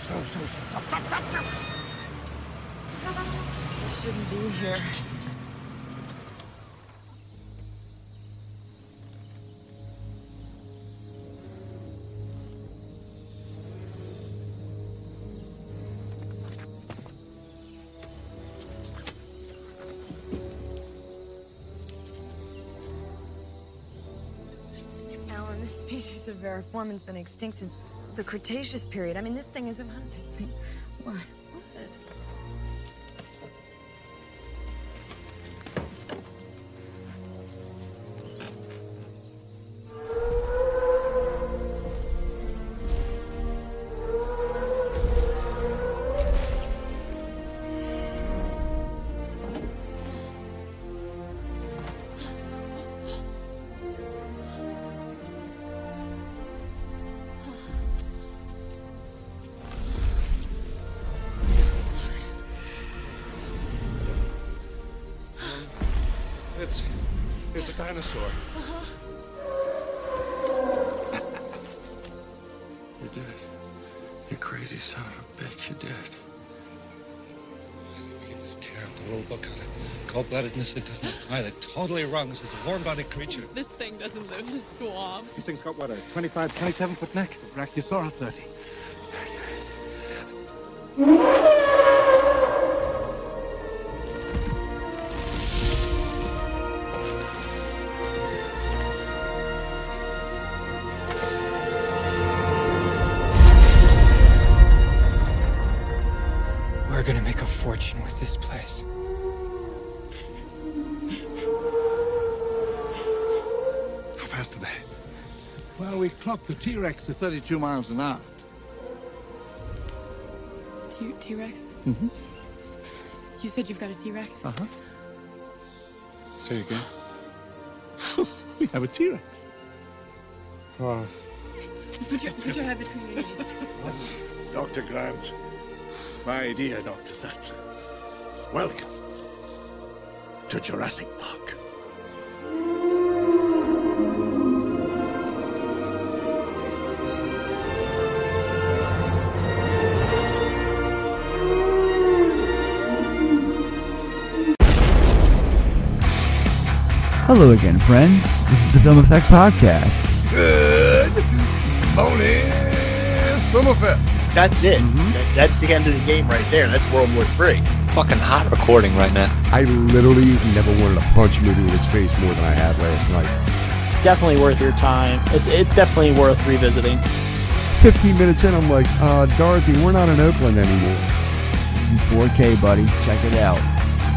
Stop, stop, stop, stop, stop, stop. I shouldn't be here. Alan, this species of Variformin's been extinct since the Cretaceous period. I mean, this thing is about this thing. What? Cold-bloodedness, it doesn't apply. They're totally wrong. This is a warm-bodied creature. This thing doesn't live in a swamp. This thing's got, what, a 25, 27-foot neck? Brachiosaurus 30. Well, we clocked the T-Rex to 32 miles an hour. T- T-Rex? Mm-hmm. You said you've got a T-Rex? Uh-huh. Say again. We have a T-Rex. Oh. Put your, put your head between your knees. Dr. Grant. My dear Dr. Sattler. Welcome to Jurassic Park. Hello again, friends. This is the Film Effect Podcast. Good morning, Film Effect. That's it. That- that's the end of the game right there. That's World War Three. Fucking hot recording right now. I literally never wanted to punch a movie in its face more than I had last night. Definitely worth your time. It's it's definitely worth revisiting. 15 minutes in, I'm like, uh, Dorothy, we're not in Oakland anymore. It's in 4K, buddy. Check it out.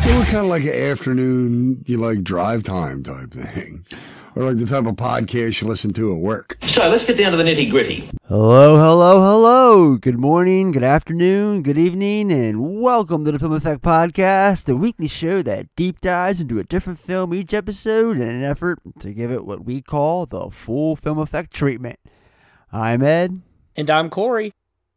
They were kind of like an afternoon, you like drive time type thing. Or like the type of podcast you listen to at work. So let's get down to the nitty gritty. Hello, hello, hello. Good morning, good afternoon, good evening, and welcome to the Film Effect Podcast, the weekly show that deep dives into a different film each episode in an effort to give it what we call the full film effect treatment. I'm Ed. And I'm Corey.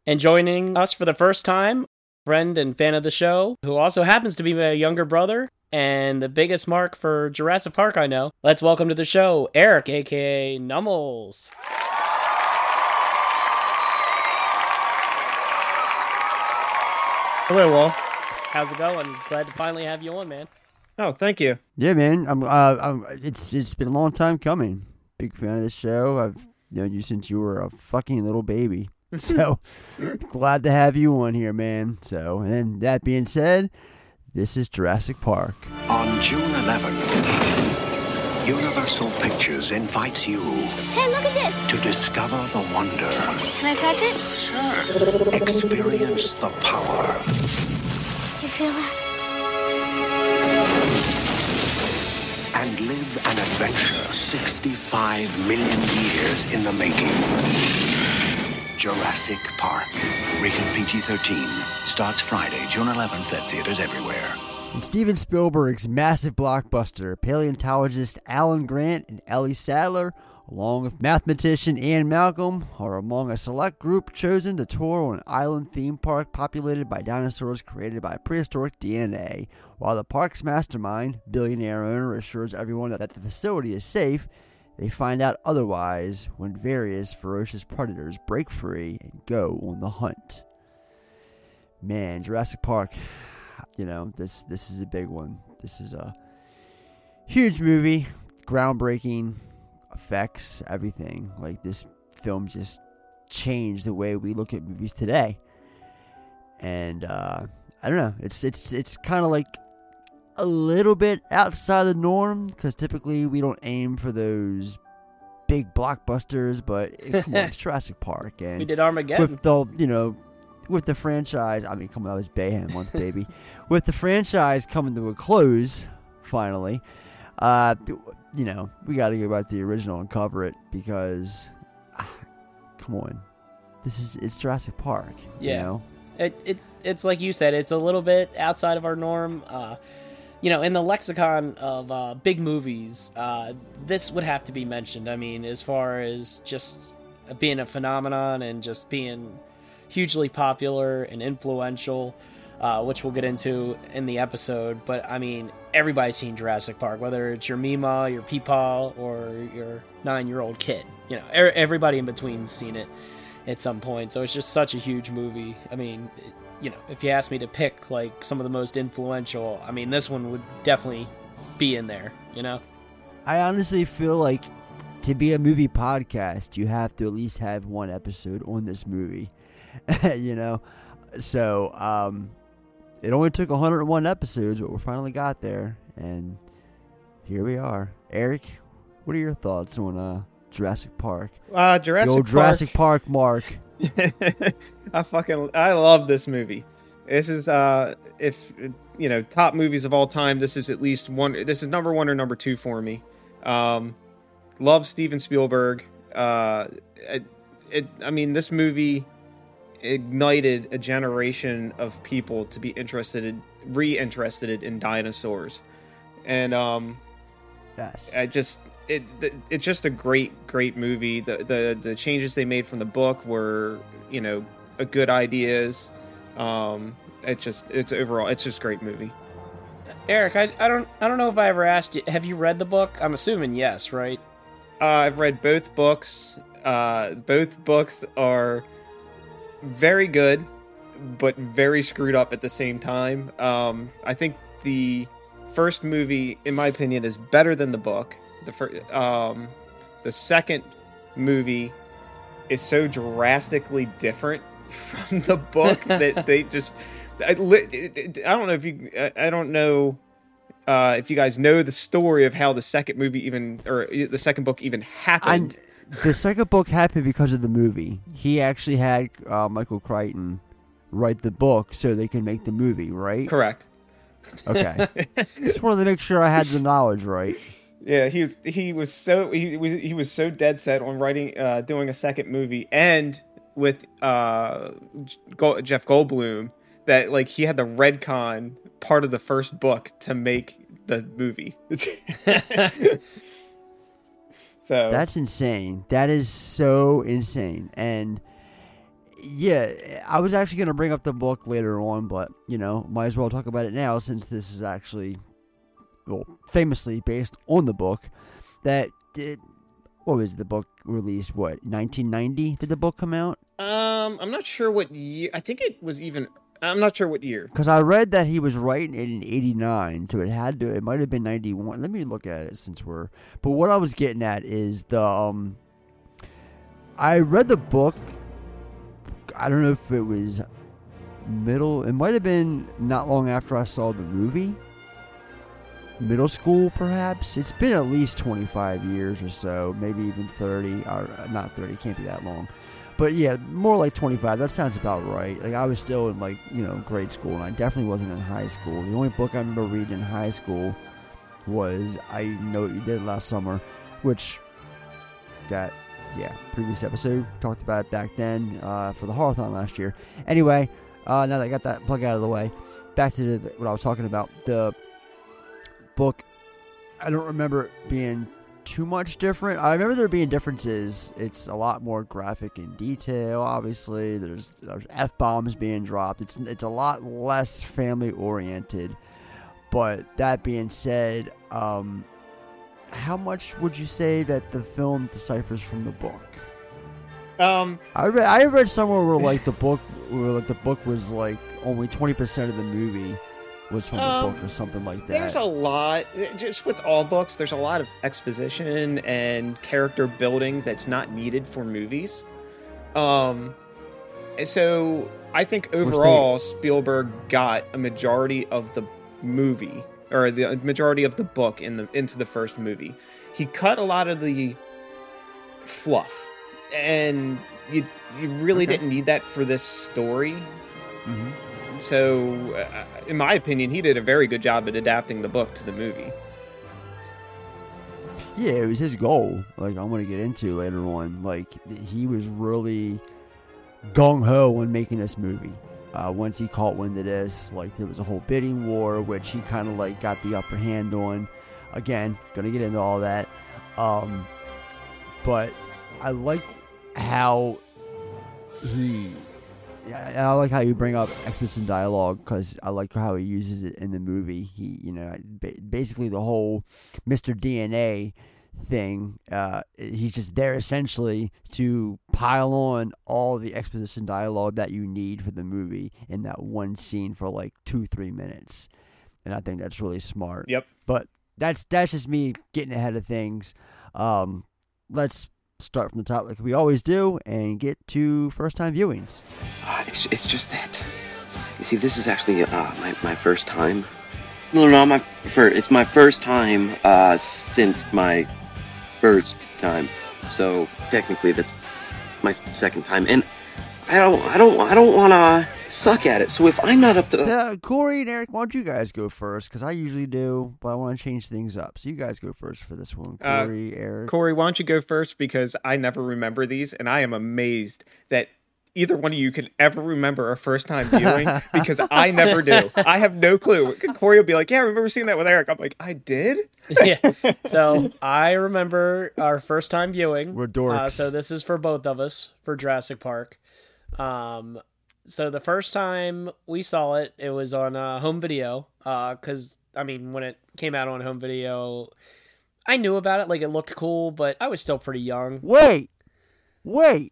And joining us for the first time, friend and fan of the show, who also happens to be my younger brother and the biggest mark for Jurassic Park I know. Let's welcome to the show Eric, aka Nummels. Hello, all. How's it going? Glad to finally have you on, man. Oh, thank you. Yeah, man. I'm. Uh, I'm. It's. It's been a long time coming. Big fan of the show. I've known you since you were a fucking little baby. So glad to have you on here, man. So, and that being said, this is Jurassic Park. On June 11, Universal Pictures invites you Hey, look at this. to discover the wonder, Can I touch it? Sure. experience the power, You feel that? and live an adventure 65 million years in the making. Jurassic Park, rated PG-13, starts Friday, June 11th at theaters everywhere. And Steven Spielberg's massive blockbuster, paleontologist Alan Grant and Ellie Sattler, along with mathematician Ian Malcolm, are among a select group chosen to tour an island theme park populated by dinosaurs created by prehistoric DNA. While the park's mastermind, billionaire owner, assures everyone that the facility is safe, they find out otherwise when various ferocious predators break free and go on the hunt. man, Jurassic Park. You know, this this is a big one. This is a huge movie, groundbreaking effects, everything. Like this film just changed the way we look at movies today. And uh, I don't know. It's it's it's kind of like a little bit outside the norm because typically we don't aim for those big blockbusters, but eh, come on, it's Jurassic Park, and We did Armageddon. with the you know with the franchise. I mean, come on, that was Bayhem month, baby. with the franchise coming to a close, finally, uh, you know we got to go back to the original and cover it because, ah, come on, this is it's Jurassic Park. Yeah. You know? It, it it's like you said, it's a little bit outside of our norm. Uh, you know, in the lexicon of uh, big movies, uh, this would have to be mentioned. I mean, as far as just being a phenomenon and just being hugely popular and influential, uh, which we'll get into in the episode. But I mean, everybody's seen Jurassic Park, whether it's your Mima, your Peepaw, or your nine-year-old kid. You know, er- everybody in between's seen it at some point. So it's just such a huge movie. I mean, you know, if you ask me to pick like some of the most influential, I mean, this one would definitely be in there. You know, I honestly feel like to be a movie podcast, you have to at least have one episode on this movie. you know, so um, it only took 101 episodes, but we finally got there, and here we are. Eric, what are your thoughts on uh, Jurassic Park? Uh, Jurassic the old Park. Jurassic Park, Mark. I fucking I love this movie. This is uh if you know top movies of all time. This is at least one. This is number one or number two for me. Um, love Steven Spielberg. Uh, it, it I mean this movie ignited a generation of people to be interested in re-interested in dinosaurs, and um, yes, I just it it's just a great great movie. The the the changes they made from the book were you know a good ideas. Um, it's just it's overall it's just a great movie. Eric, I, I don't I don't know if I ever asked you. Have you read the book? I'm assuming yes, right? Uh, I've read both books. Uh, both books are very good, but very screwed up at the same time. Um, I think the first movie, in my opinion, is better than the book. The first, um, the second movie is so drastically different from the book that they just. I, I don't know if you. I, I don't know uh, if you guys know the story of how the second movie even or the second book even happened. And the second book happened because of the movie. He actually had uh, Michael Crichton write the book so they could make the movie, right? Correct. Okay. Just wanted to make sure I had the knowledge right. Yeah, he was he was so he was he was so dead set on writing uh, doing a second movie and with uh, Jeff Goldblum that like he had the red con part of the first book to make the movie. so That's insane. That is so insane. And yeah, I was actually going to bring up the book later on, but you know, might as well talk about it now since this is actually well, famously based on the book that did what was the book released what 1990 did the book come out? Um i'm not sure what year i think it was even i'm not sure what year. Because i read that he was writing it in 89 so it had to it might have been 91 let me look at it since we're but what i was getting at is the um i read the book i don't know if it was middle it might have been not long after i saw the movie middle school perhaps? It's been at least 25 years or so maybe even 30 or not 30 can't be that long. But yeah more like 25 that sounds about right. Like i was still in like you know grade school and i definitely wasn't in high school. The only book i remember reading in high school was i know what you did last summer which that yeah previous episode talked about it back then uh, for the horathon last year. Anyway uh, now that i got that plug out of the way back to the, what i was talking about the book, I don't remember it being too much different. I remember there being differences. It's a lot more graphic in detail. Obviously, there's, there's f bombs being dropped. It's it's a lot less family oriented. But that being said, um, how much would you say that the film deciphers from the book? Um, I read, I read somewhere where like the book, where like the book was like only twenty percent of the movie was from the Um, book or something like that. There's a lot, just with all books, there's a lot of exposition and character building that's not needed for movies. Um, so I think overall, Spielberg got a majority of the movie or the majority of the book in the into the first movie. He cut a lot of the fluff, and you you really Okay. didn't need that for this story. Mhm. So, uh, in my opinion, he did a very good job at adapting the book to the movie. Yeah, it was his goal. Like I'm gonna get into later on. Like he was really gung ho when making this movie. Uh, once he caught wind of this, like there was a whole bidding war, which he kind of like got the upper hand on. Again, gonna get into all that. Um, but I like how he. Yeah, I like how you bring up explicit dialogue because I like how he uses it in the movie. He, you know, basically the whole Mr. DNA thing. Uh, he's just there essentially to pile on all the exposition dialogue that you need for the movie in that one scene for like two, three minutes, and I think that's really smart. Yep. But that's that's just me getting ahead of things. Um, let's start from the top like we always do and get to first time viewings. Uh, it's, it's just that. You see, this is actually uh, my, my first time. No, no, my for it's my first time uh, since my first time. So technically, that's my second time, and I don't, I don't, I don't want to suck at it. So if I'm not up to, Uh, Corey and Eric, why don't you guys go first? Because I usually do, but I want to change things up. So you guys go first for this one. Uh, Corey, Eric. Corey, why don't you go first because I never remember these, and I am amazed that either one of you can ever remember a first time viewing because I never do. I have no clue. Corey will be like, "Yeah, I remember seeing that with Eric." I'm like, "I did." yeah. So I remember our first time viewing. We're Uh, dorks. so this is for both of us for Jurassic Park. Um, so the first time we saw it, it was on uh, home video. Because I mean, when it came out on home video, I knew about it. Like it looked cool, but I was still pretty young. Wait, wait.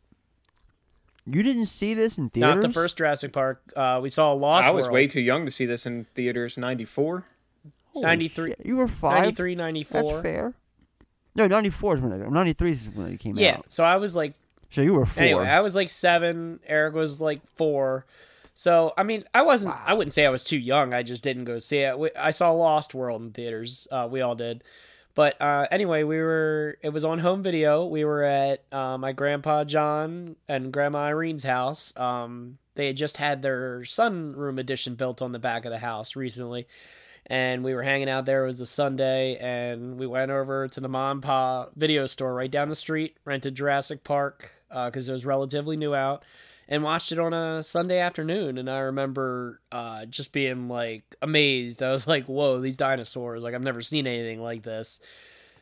You didn't see this in theaters? Not the first Jurassic Park. Uh, we saw Lost I was World. way too young to see this in theaters. '94. Holy 93 shit, You were five. 93, 94. That's fair. No, ninety four is when it. Ninety three is when it came Yeah. out. So I was like So you were four. Anyway, I was like seven. Eric was like four. So I mean, I wasn't. I wouldn't say I was too young. I just didn't go see it. We, I saw Lost World in theaters. Uh, we all did. But uh, anyway, we were. It was on home video. We were at uh, my grandpa John and grandma Irene's house. Um, they had just had their sunroom addition built on the back of the house recently, and we were hanging out there. It was a Sunday, and we went over to the mom and pa video store right down the street, rented Jurassic Park because it was relatively new out, and watched it on a Sunday afternoon. And I remember uh, just being like amazed. I was like, "Whoa, these dinosaurs! Like I've never seen anything like this."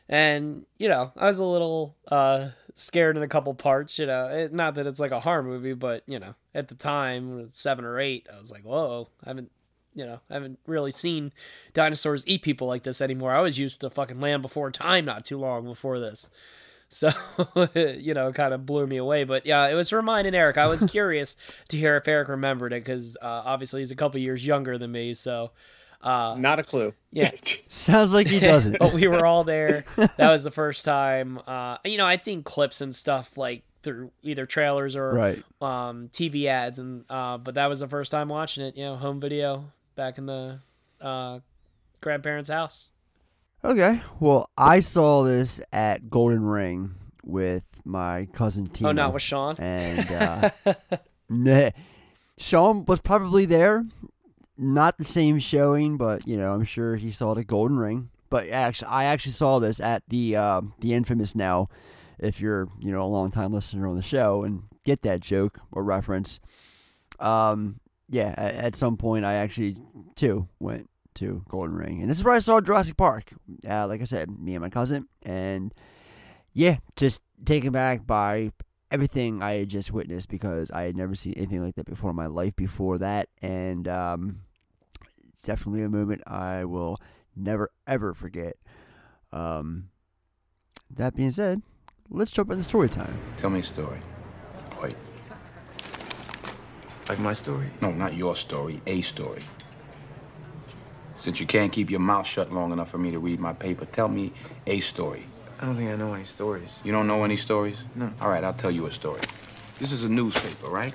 And you know, I was a little uh, scared in a couple parts. You know, it, not that it's like a horror movie, but you know, at the time, seven or eight, I was like, "Whoa, I haven't." You know, I haven't really seen dinosaurs eat people like this anymore. I was used to fucking Land Before Time not too long before this. So, you know, it kind of blew me away. But yeah, it was reminding Eric. I was curious to hear if Eric remembered it because uh, obviously he's a couple years younger than me. So, uh, Not a clue. yeah. Sounds like he doesn't. but we were all there. That was the first time. Uh, you know, I'd seen clips and stuff like through either trailers or Right. um, TV ads, and uh, but that was the first time watching it. You know, home video back in the uh, grandparents' house. Okay. Well, I saw this at Golden Ring with my cousin Tina. Oh, not with Sean? And uh, nah, Sean was probably there. Not the same showing, but you know, I'm sure he saw the Golden Ring. But actually, I actually saw this at the uh, the infamous now. If you're you know a long time listener on the show and get that joke or reference, um, yeah, at, at some point I actually too went to Golden Ring, and this is where I saw Jurassic Park. Uh, like I said, me and my cousin, and yeah, just taken back by everything I had just witnessed because I had never seen anything like that before in my life before that, and um, it's definitely a moment I will never ever forget. Um, that being said, let's jump into story time. Tell me a story. Wait. Like my story? No, not your story, a story. Since you can't keep your mouth shut long enough for me to read my paper, tell me a story. I don't think I know any stories. You don't know any stories? No. All right, I'll tell you a story. This is a newspaper, right?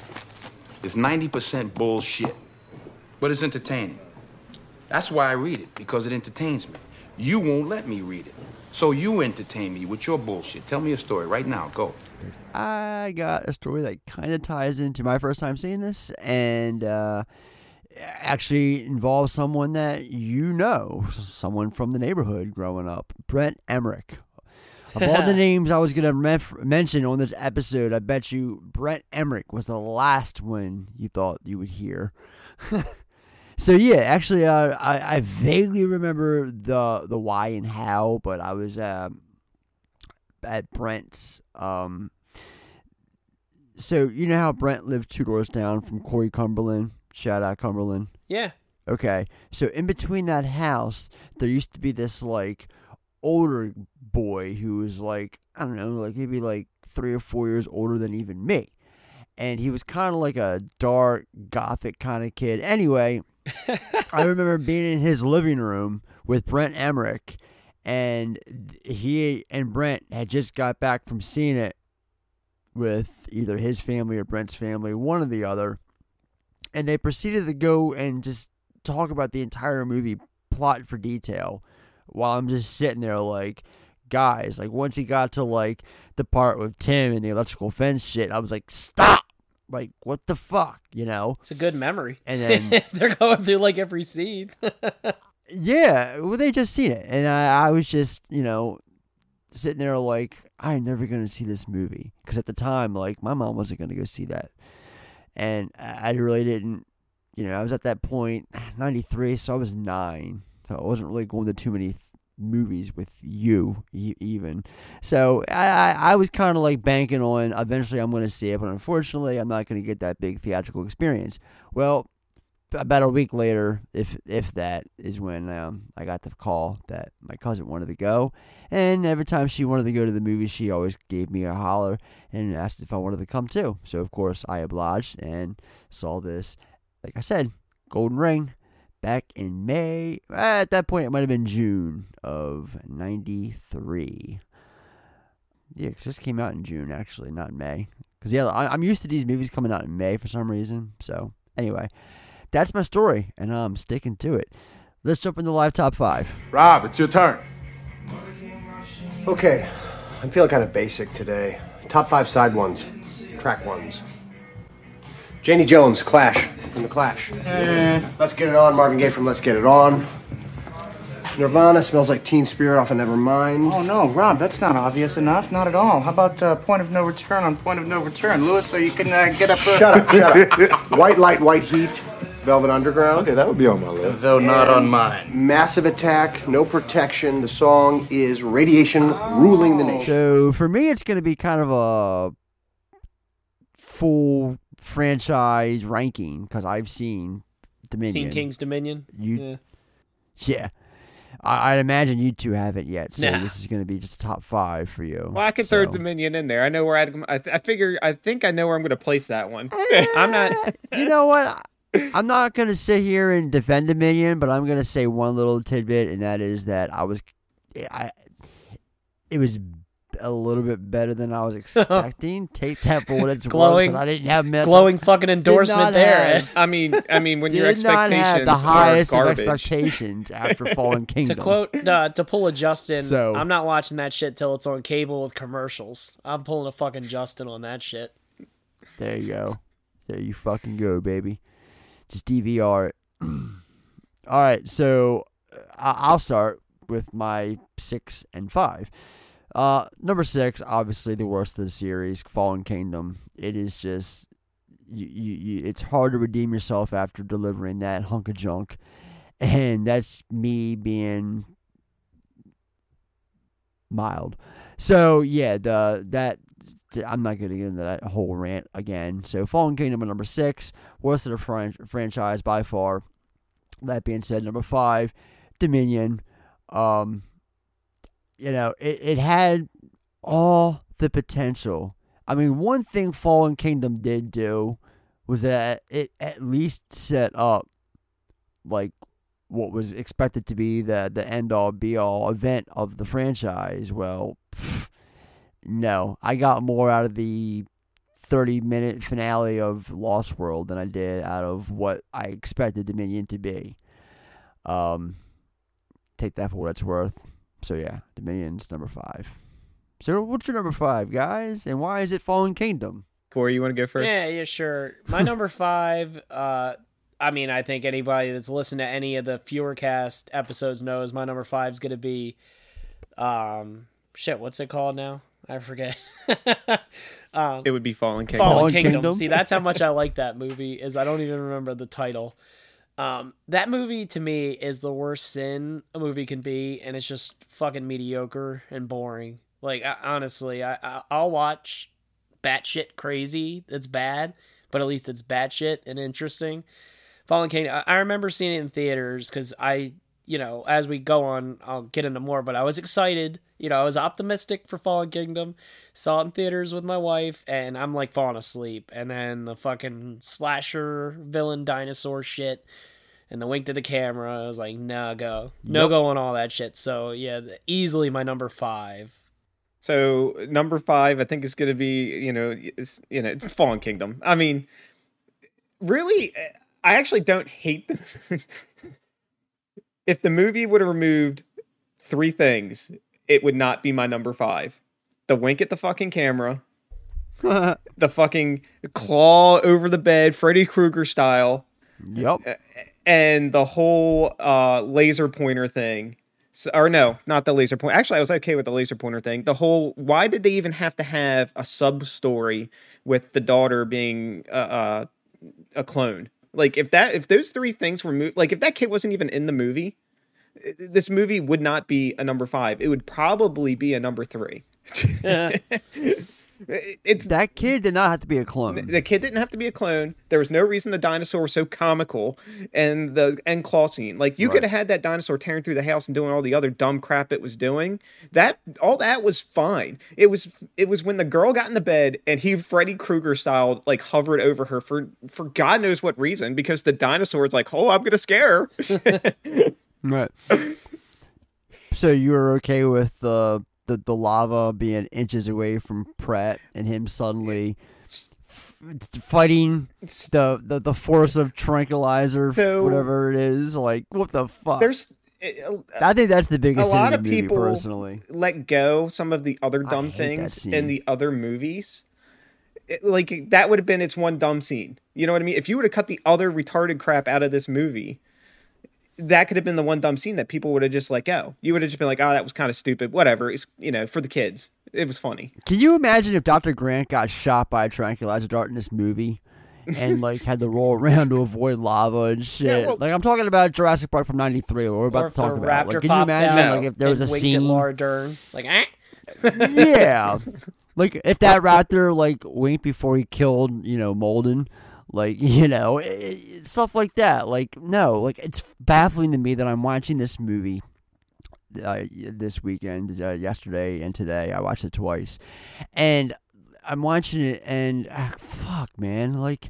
It's 90% bullshit, but it's entertaining. That's why I read it, because it entertains me. You won't let me read it. So you entertain me with your bullshit. Tell me a story right now. Go. I got a story that kind of ties into my first time seeing this and uh, actually involves someone that you know, someone from the neighborhood growing up, Brent Emmerich. Of all the names I was going to mef- mention on this episode, I bet you Brent Emmerich was the last one you thought you would hear. so yeah, actually, uh, I, I vaguely remember the the why and how, but I was uh, at Brent's. Um, so you know how Brent lived two doors down from Corey Cumberland. Shout out Cumberland. Yeah. Okay, so in between that house, there used to be this like older boy who was like I don't know, like maybe like three or four years older than even me, and he was kind of like a dark gothic kind of kid. Anyway, I remember being in his living room with Brent Emmerich, and he and Brent had just got back from seeing it with either his family or Brent's family, one or the other. And they proceeded to go and just talk about the entire movie plot for detail while I'm just sitting there like, guys, like once he got to like the part with Tim and the electrical fence shit, I was like, stop! Like, what the fuck, you know? It's a good memory. And then they're going through like every scene. Yeah, well, they just seen it, and I, I was just, you know, sitting there like, I'm never gonna see this movie because at the time, like, my mom wasn't gonna go see that, and I really didn't, you know, I was at that '93, so I was nine, so I wasn't really going to too many th- movies with you even, so I, I, was kind of like banking on eventually I'm gonna see it, but unfortunately, I'm not gonna get that big theatrical experience. Well, about a week later, if if that is when um, I got the call that my cousin wanted to go, and every time she wanted to go to the movies, she always gave me a holler and asked if I wanted to come too. So of course I obliged and saw this. Like I said, Golden Ring, back in May. At that point, it might have been June of '93. Yeah, because this came out in June actually, not May. Because yeah, I'm used to these movies coming out in May for some reason. So anyway that's my story, and I'm sticking to it. Let's jump into live top five. Rob, it's your turn. Okay, I'm feeling kind of basic today. Top five side ones, track ones. Janie Jones, Clash, from The Clash. Let's Get It On, Marvin Gaye from Let's Get It On. Nirvana smells like Teen Spirit off of Nevermind. Oh no, Rob, that's not obvious enough. Not at all. How about uh, Point of No Return on Point of No Return, Lewis, so you can uh, get up. Uh... Shut up, shut up. White Light, White Heat, Velvet Underground. Okay, that would be on my list. Though not And on mine. Massive Attack, No Protection. The song is Radiation Ruling the Nation. So for me, it's going to be kind of a full franchise ranking because I've seen Dominion. Seen King's Dominion. You, yeah. yeah. I, I'd imagine you two haven't yet, so Nah. this is going to be just a top five for you. Well, I can throw Dominion in there. I know where I'd, I, th- I figure. I think I know where I'm going to place that one. Eh, I'm not. you know what? I'm not gonna sit here and defend Dominion, but I'm gonna say one little tidbit, and that is that I was, I, it was a little bit better than I was expecting. Take that for what it's Glowing- worth. 'cause I didn't have much, glowing fucking endorsement there, have- I mean, I mean, when your did not have expectations the highest are of expectations after Fallen Kingdom. To Kingdom. quote, uh, to pull a Justin, So- I'm not watching that shit till it's on cable with commercials. I'm pulling a fucking Justin on that shit. There you go. There you fucking go, baby. Just DVR. All right, so uh, I'll start with my six and five. Uh, number six, obviously the worst of the series, Fallen Kingdom. It is just you, you, you it's hard to redeem yourself after delivering that hunk of junk, and that's me being mild. So yeah, the that I'm not going to get into that whole rant again. So Fallen Kingdom at number six, worst of the fran- franchise by far. That being said, number five, Dominion. Um, you know, it, it had all the potential. I mean, one thing Fallen Kingdom did do was that it at least set up like what was expected to be the the end all be all event of the franchise. Well, pff, no, I got more out of the 30 minute finale of Lost World than I did out of what I expected Dominion to be. Um, take that for what it's worth. So yeah, Dominion's number five. So what's your number five, guys, and why is it Fallen Kingdom? Corey, you want to go first? Yeah, yeah, sure. My number five. Uh, I mean, I think anybody that's listened to any of the Fewercast episodes knows my number five is going to be, um, shit. What's it called now? I forget. um, It would be Fallen Kingdom. Fallen, Fallen Kingdom. Kingdom? See, that's how much I like that movie. Is I don't even remember the title. Um, that movie to me is the worst sin a movie can be, and it's just fucking mediocre and boring. Like I, honestly, I, I I'll watch batshit crazy. It's bad, but at least it's batshit and interesting. Fallen Kingdom. I, I remember seeing it in theaters because I, you know, as we go on, I'll get into more. But I was excited. You know, I was optimistic for Fallen Kingdom. Saw it in theaters with my wife, and I'm like falling asleep. And then the fucking slasher villain dinosaur shit, and the wink to the camera. I was like, no go, no Yep. go on all that shit. So yeah, easily my number five. So number five, I think is going to be you know it's, you know it's Fallen Kingdom. I mean, really, I actually don't hate the. if the movie would have removed three things, it would not be my number five. The wink at the fucking camera, the fucking claw over the bed, Freddy Krueger style. Yep. And the whole uh, laser pointer thing. So, or no, not the laser pointer. Actually, I was okay with the laser pointer thing. The whole why did they even have to have a sub story with the daughter being uh, uh, a clone? Like if that if those three things were moved, like if that kid wasn't even in the movie, this movie would not be a number five. It would probably be a number three. it's that kid did not have to be a clone. the kid didn't have to be a clone. There was no reason the dinosaur was so comical, and the end claw scene. Like you Right. could have had that dinosaur tearing through the house and doing all the other dumb crap it was doing. That all that was fine. It was it was when the girl got in the bed and he Freddy Krueger style like hovered over her for for God knows what reason because the dinosaur is like, oh, I'm gonna scare her. Right. so you were okay with the, the the lava being inches away from Pratt and him suddenly f- fighting the, the the force of tranquilizer, So- whatever it is. Like what the fuck? There's eh, eh, I think that's the biggest a sin lot of of the people personally. let go some of the other dumb things in the other movies. It- like that would have been its one dumb scene. You know what I mean? If you would have cut the other retarded crap out of this movie, that could have been the one dumb scene that people would have just let go. You would have just been like, "Oh, that was kind of stupid." Whatever. It's you know for the kids. It was funny. Can you imagine if Dr. Grant got shot by a tranquilizer dart in this movie? and like had to roll around to avoid lava and shit. well- like I'm talking about Jurassic Park from '93. What we're about to talk about. raptor Like, can you imagine out like if there was a and winked at scene? Laura Dern, like, eh? yeah, like if that raptor like winked before he killed, you know, Muldoon, like you know, i i- stuff like that. Like no, like it's baffling to me that I'm watching this movie uh, this weekend, uh, yesterday and today. I watched it twice, and I'm watching it, and ah, fuck, man, like.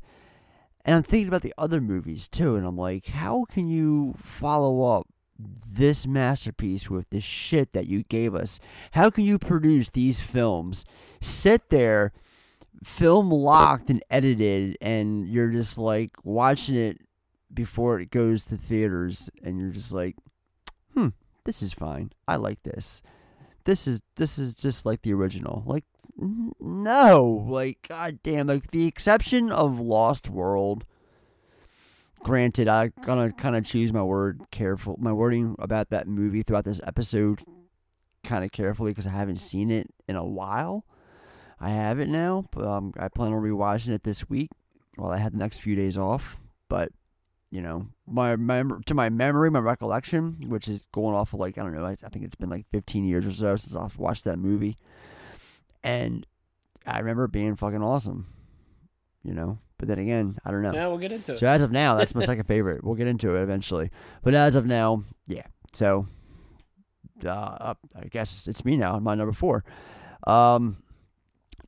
And I'm thinking about the other movies too, and I'm like, how can you follow up this masterpiece with this shit that you gave us? How can you produce these films, sit there, film locked and edited, and you're just like watching it before it goes to theaters, and you're just like, hmm, this is fine. I like this. This is this is just like the original. Like no, like god damn, like the exception of Lost World. Granted, I'm gonna kind of choose my word careful, my wording about that movie throughout this episode, kind of carefully because I haven't seen it in a while. I have it now, but um, I plan on rewatching it this week while I had the next few days off. But you know, my mem- to my memory, my recollection, which is going off of like I don't know, I, I think it's been like 15 years or so since I've watched that movie, and I remember it being fucking awesome. You know, but then again, I don't know. Yeah, we'll get into So it. So as of now, that's my second favorite. We'll get into it eventually, but as of now, yeah. So, uh, I guess it's me now. My number four. Um,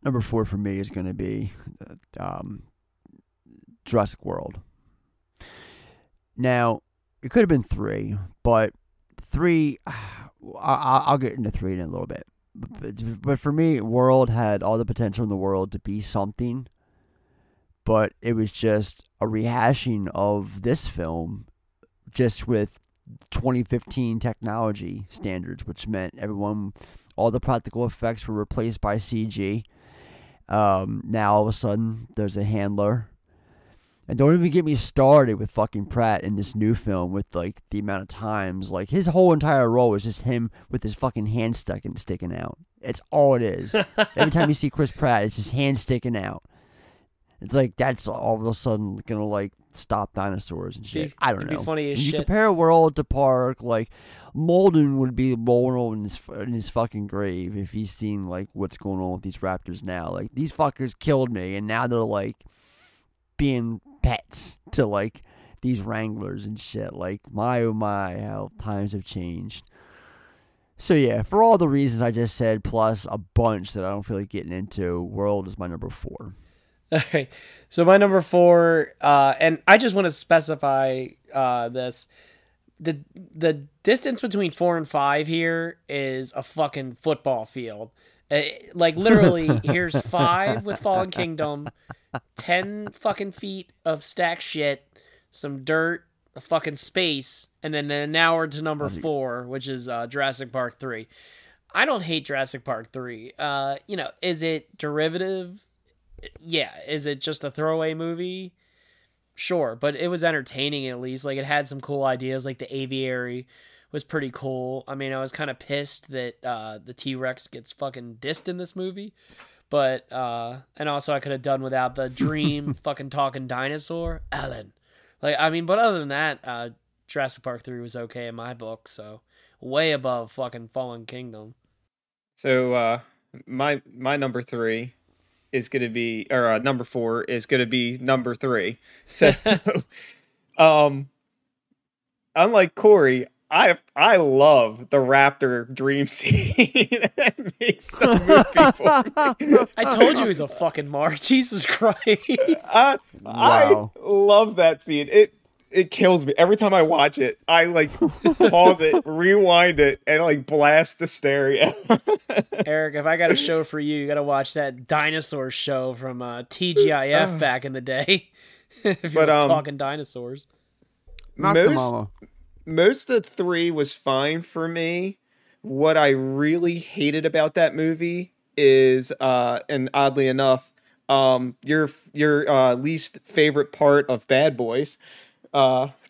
number four for me is going to be, um, Jurassic World. Now, it could have been three, but three, I, I- I'll get into three in a little bit. But, but for me, World had all the potential in the world to be something, but it was just a rehashing of this film, just with 2015 technology standards, which meant everyone, all the practical effects were replaced by CG. Um, now all of a sudden, there's a handler. And don't even get me started with fucking Pratt in this new film with like the amount of times like his whole entire role is just him with his fucking hand stuck and sticking out. It's all it is. Every time you see Chris Pratt, it's his hand sticking out. It's like that's all of a sudden gonna like stop dinosaurs and shit. Be- I don't it'd be know. funny as you shit. compare World to Park, like Muldoon would be rolling in his in his fucking grave if he's seen like what's going on with these raptors now. Like these fuckers killed me, and now they're like being pets to like these wranglers and shit. Like my oh my, how times have changed. So yeah, for all the reasons I just said, plus a bunch that I don't feel like getting into, World is my number four. All right. So my number four, uh, and I just want to specify uh, this: the the distance between four and five here is a fucking football field. Uh, like literally, here's five with Fallen Kingdom, ten fucking feet of stacked shit, some dirt, a fucking space, and then an hour to number four, which is uh, Jurassic Park three. I don't hate Jurassic Park three. Uh, you know, is it derivative? Yeah, is it just a throwaway movie? Sure, but it was entertaining at least. Like it had some cool ideas. Like the aviary was pretty cool. I mean, I was kind of pissed that uh, the T Rex gets fucking dissed in this movie, but uh, and also I could have done without the dream fucking talking dinosaur Alan. Like I mean, but other than that, uh, Jurassic Park three was okay in my book. So way above fucking Fallen Kingdom. So uh, my my number three is going to be, or uh, number four is going to be number three. So, um, unlike Corey, I I love the raptor dream scene that makes the movie for me. I told you he's a fucking mark. Jesus Christ. I, Wow. I love that scene. It it kills me every time I watch it. I like pause it, rewind it, and like blast the stereo. Eric, if I got a show for you, you got to watch that dinosaur show from uh, TGIF back in the day. if you're But, um, talking dinosaurs. Not the Most- mama. most of three was fine for me. What I really hated about that movie is, uh, and oddly enough, um, your your uh, least favorite part of Bad Boys. Uh,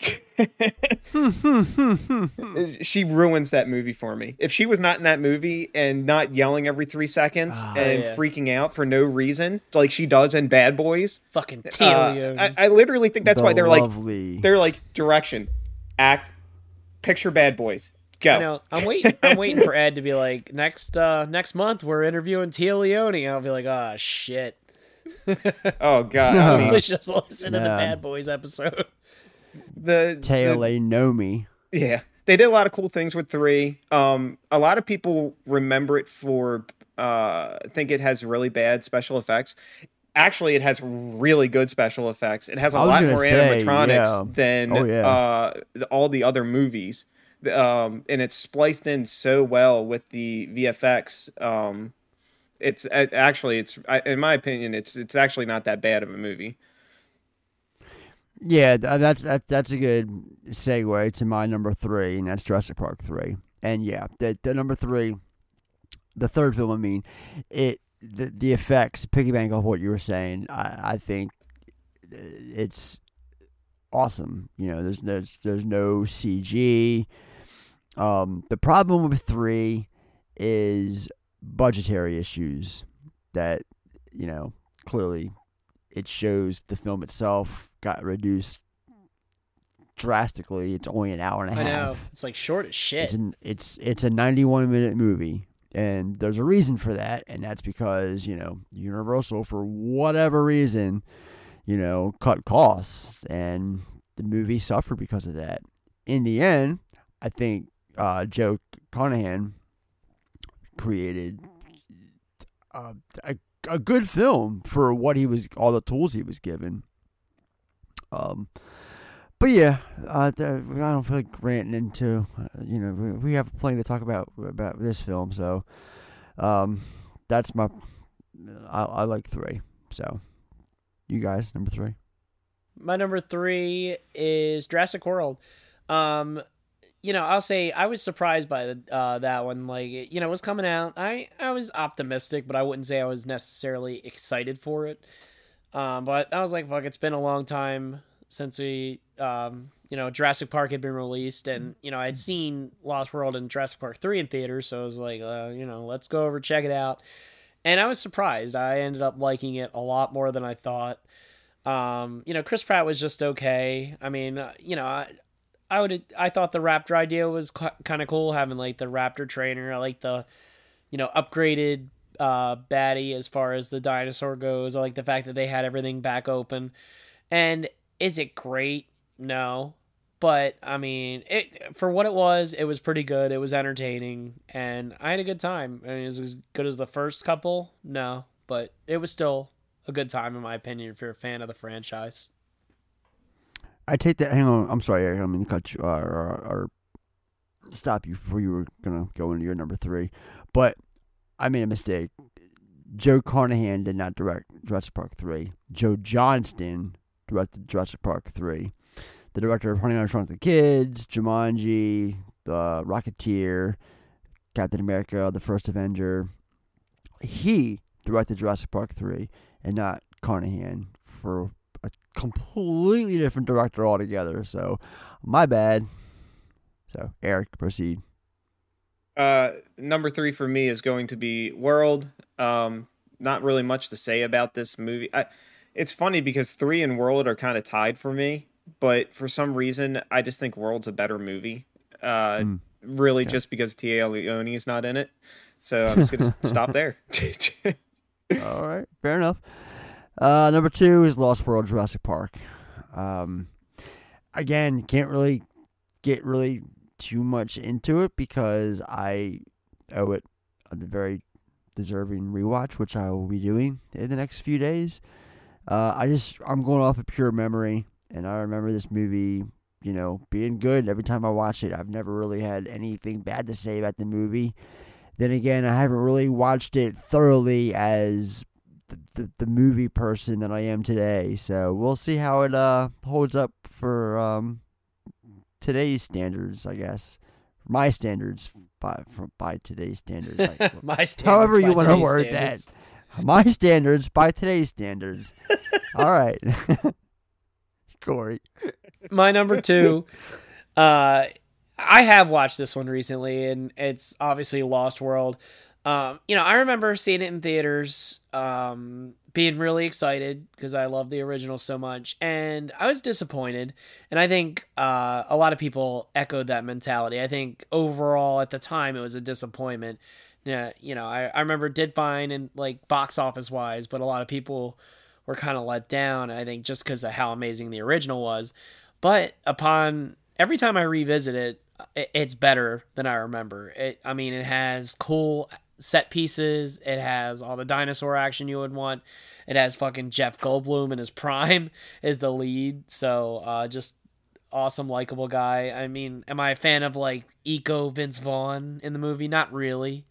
she ruins that movie for me. If she was not in that movie and not yelling every three seconds and yeah. freaking out for no reason, like she does in Bad Boys, Fucking uh. I, I literally think that's The why they're like they're like direction, act, picture Bad Boys, go. I know. I'm waiting. I'm waiting for Ed to be like next. uh Next month we're interviewing Téa Leoni. I'll be like, oh shit. Oh god, I mean, Let's just listen to the Bad Boys episode. The Tail the- A know me. yeah, they did a lot of cool things with three. Um, a lot of people remember it for uh, think it has really bad special effects. Actually, it has really good special effects. It has a lot more say, animatronics yeah. than Oh, yeah. uh, all the other movies. Um, and it's spliced in so well with the VFX. Um, it's actually it's in my opinion it's it's actually not that bad of a movie. Yeah, th- that's that, that's a good segue to my number three, and that's Jurassic Park three. And yeah, the, the number three, the third film. I mean, it the the effects piggyback off what you were saying. I I think it's awesome. You know, there's there's there's no CG. Um, the problem with three is budgetary issues that you know clearly it shows the film itself got reduced drastically. It's only an hour and a I half. know. It's like short as shit. It's an, it's it's a 91 minute movie, and there's a reason for that, and that's because you know Universal for whatever reason, you know, cut costs, and the movie suffered because of that. In the end, I think uh, Joe Conahan created uh, a a good film for what he was all the tools he was given. Um, but yeah, uh, I don't feel like ranting into. Uh, you know, we, we have plenty to talk about about this film, so um, that's my. I, I like three. So, you guys, number three. My number three is Jurassic World. Um, you know, I'll say I was surprised by the, uh, that one. Like, you know, it was coming out. I I was optimistic, but I wouldn't say I was necessarily excited for it. Um, but I was like, fuck, it's been a long time since we, um, you know, Jurassic Park had been released, and you know, I'd seen Lost World and Jurassic Park three in theaters, so I was like, uh, you know, let's go over check it out. And I was surprised. I ended up liking it a lot more than I thought. Um, you know, Chris Pratt was just okay. I mean, uh, you know, I, I would I thought the Raptor idea was kind of cool having like the Raptor trainer. I like the, you know, upgraded uh, baddie as far as the dinosaur goes. I like the fact that they had everything back open. And is it great? No. But I mean, it for what it was, it was pretty good. It was entertaining, and I had a good time. I mean, is as good as the first couple? No, but it was still a good time in my opinion if you're a fan of the franchise. I take that. Hang on, I'm sorry. I mean to cut you uh, or, or stop you before you were gonna go into your number three, but I made a mistake. Joe Carnahan did not direct Jurassic Park 3. Joe Johnston directed Jurassic Park 3. The director of Honey, I Shrunk of the Kids, Jumanji, The Rocketeer, Captain America, The First Avenger. He directed Jurassic Park 3 and not Carnahan for a completely different director altogether. So, my bad. So, Eric, proceed. Uh, number three for me is going to be World. Um, not really much to say about this movie. I, it's funny because three and World are kind of tied for me, but for some reason, I just think World's a better movie. Uh, mm. Really, just because Téa Leoni is not in it. So I'm just gonna stop there. All right, fair enough. Uh, number two is Lost World Jurassic Park. Um, again, can't really get really too much into it because I owe it a very deserving rewatch, which I will be doing in the next few days. Uh, I just I'm going off of pure memory, and I remember this movie, you know, being good every time I watch it. I've never really had anything bad to say about the movie. Then again, I haven't really watched it thoroughly as the, the, the movie person that I am today. So we'll see how it uh, holds up for um, today's standards, I guess. My standards by from by today's standards. Like, My standards. However you want to word standards. that. My standards by today's standards. All right. Corey. My number two. Uh, I have watched this one recently, and it's obviously Lost World. Um, you know, I remember seeing it in theaters, um, being really excited because I love the original so much, and I was disappointed. And I think uh, a lot of people echoed that mentality. I think overall at the time it was a disappointment. Yeah, you know, I, I remember did fine and like box office wise, but a lot of people were kind of let down. I think just because of how amazing the original was. But upon every time I revisit it, it's better than I remember. It, I mean, it has cool set pieces. It has all the dinosaur action you would want. It has fucking Jeff Goldblum in his prime is the lead. So uh, just awesome, likable guy. I mean, am I a fan of like eco Vince Vaughn in the movie? Not really.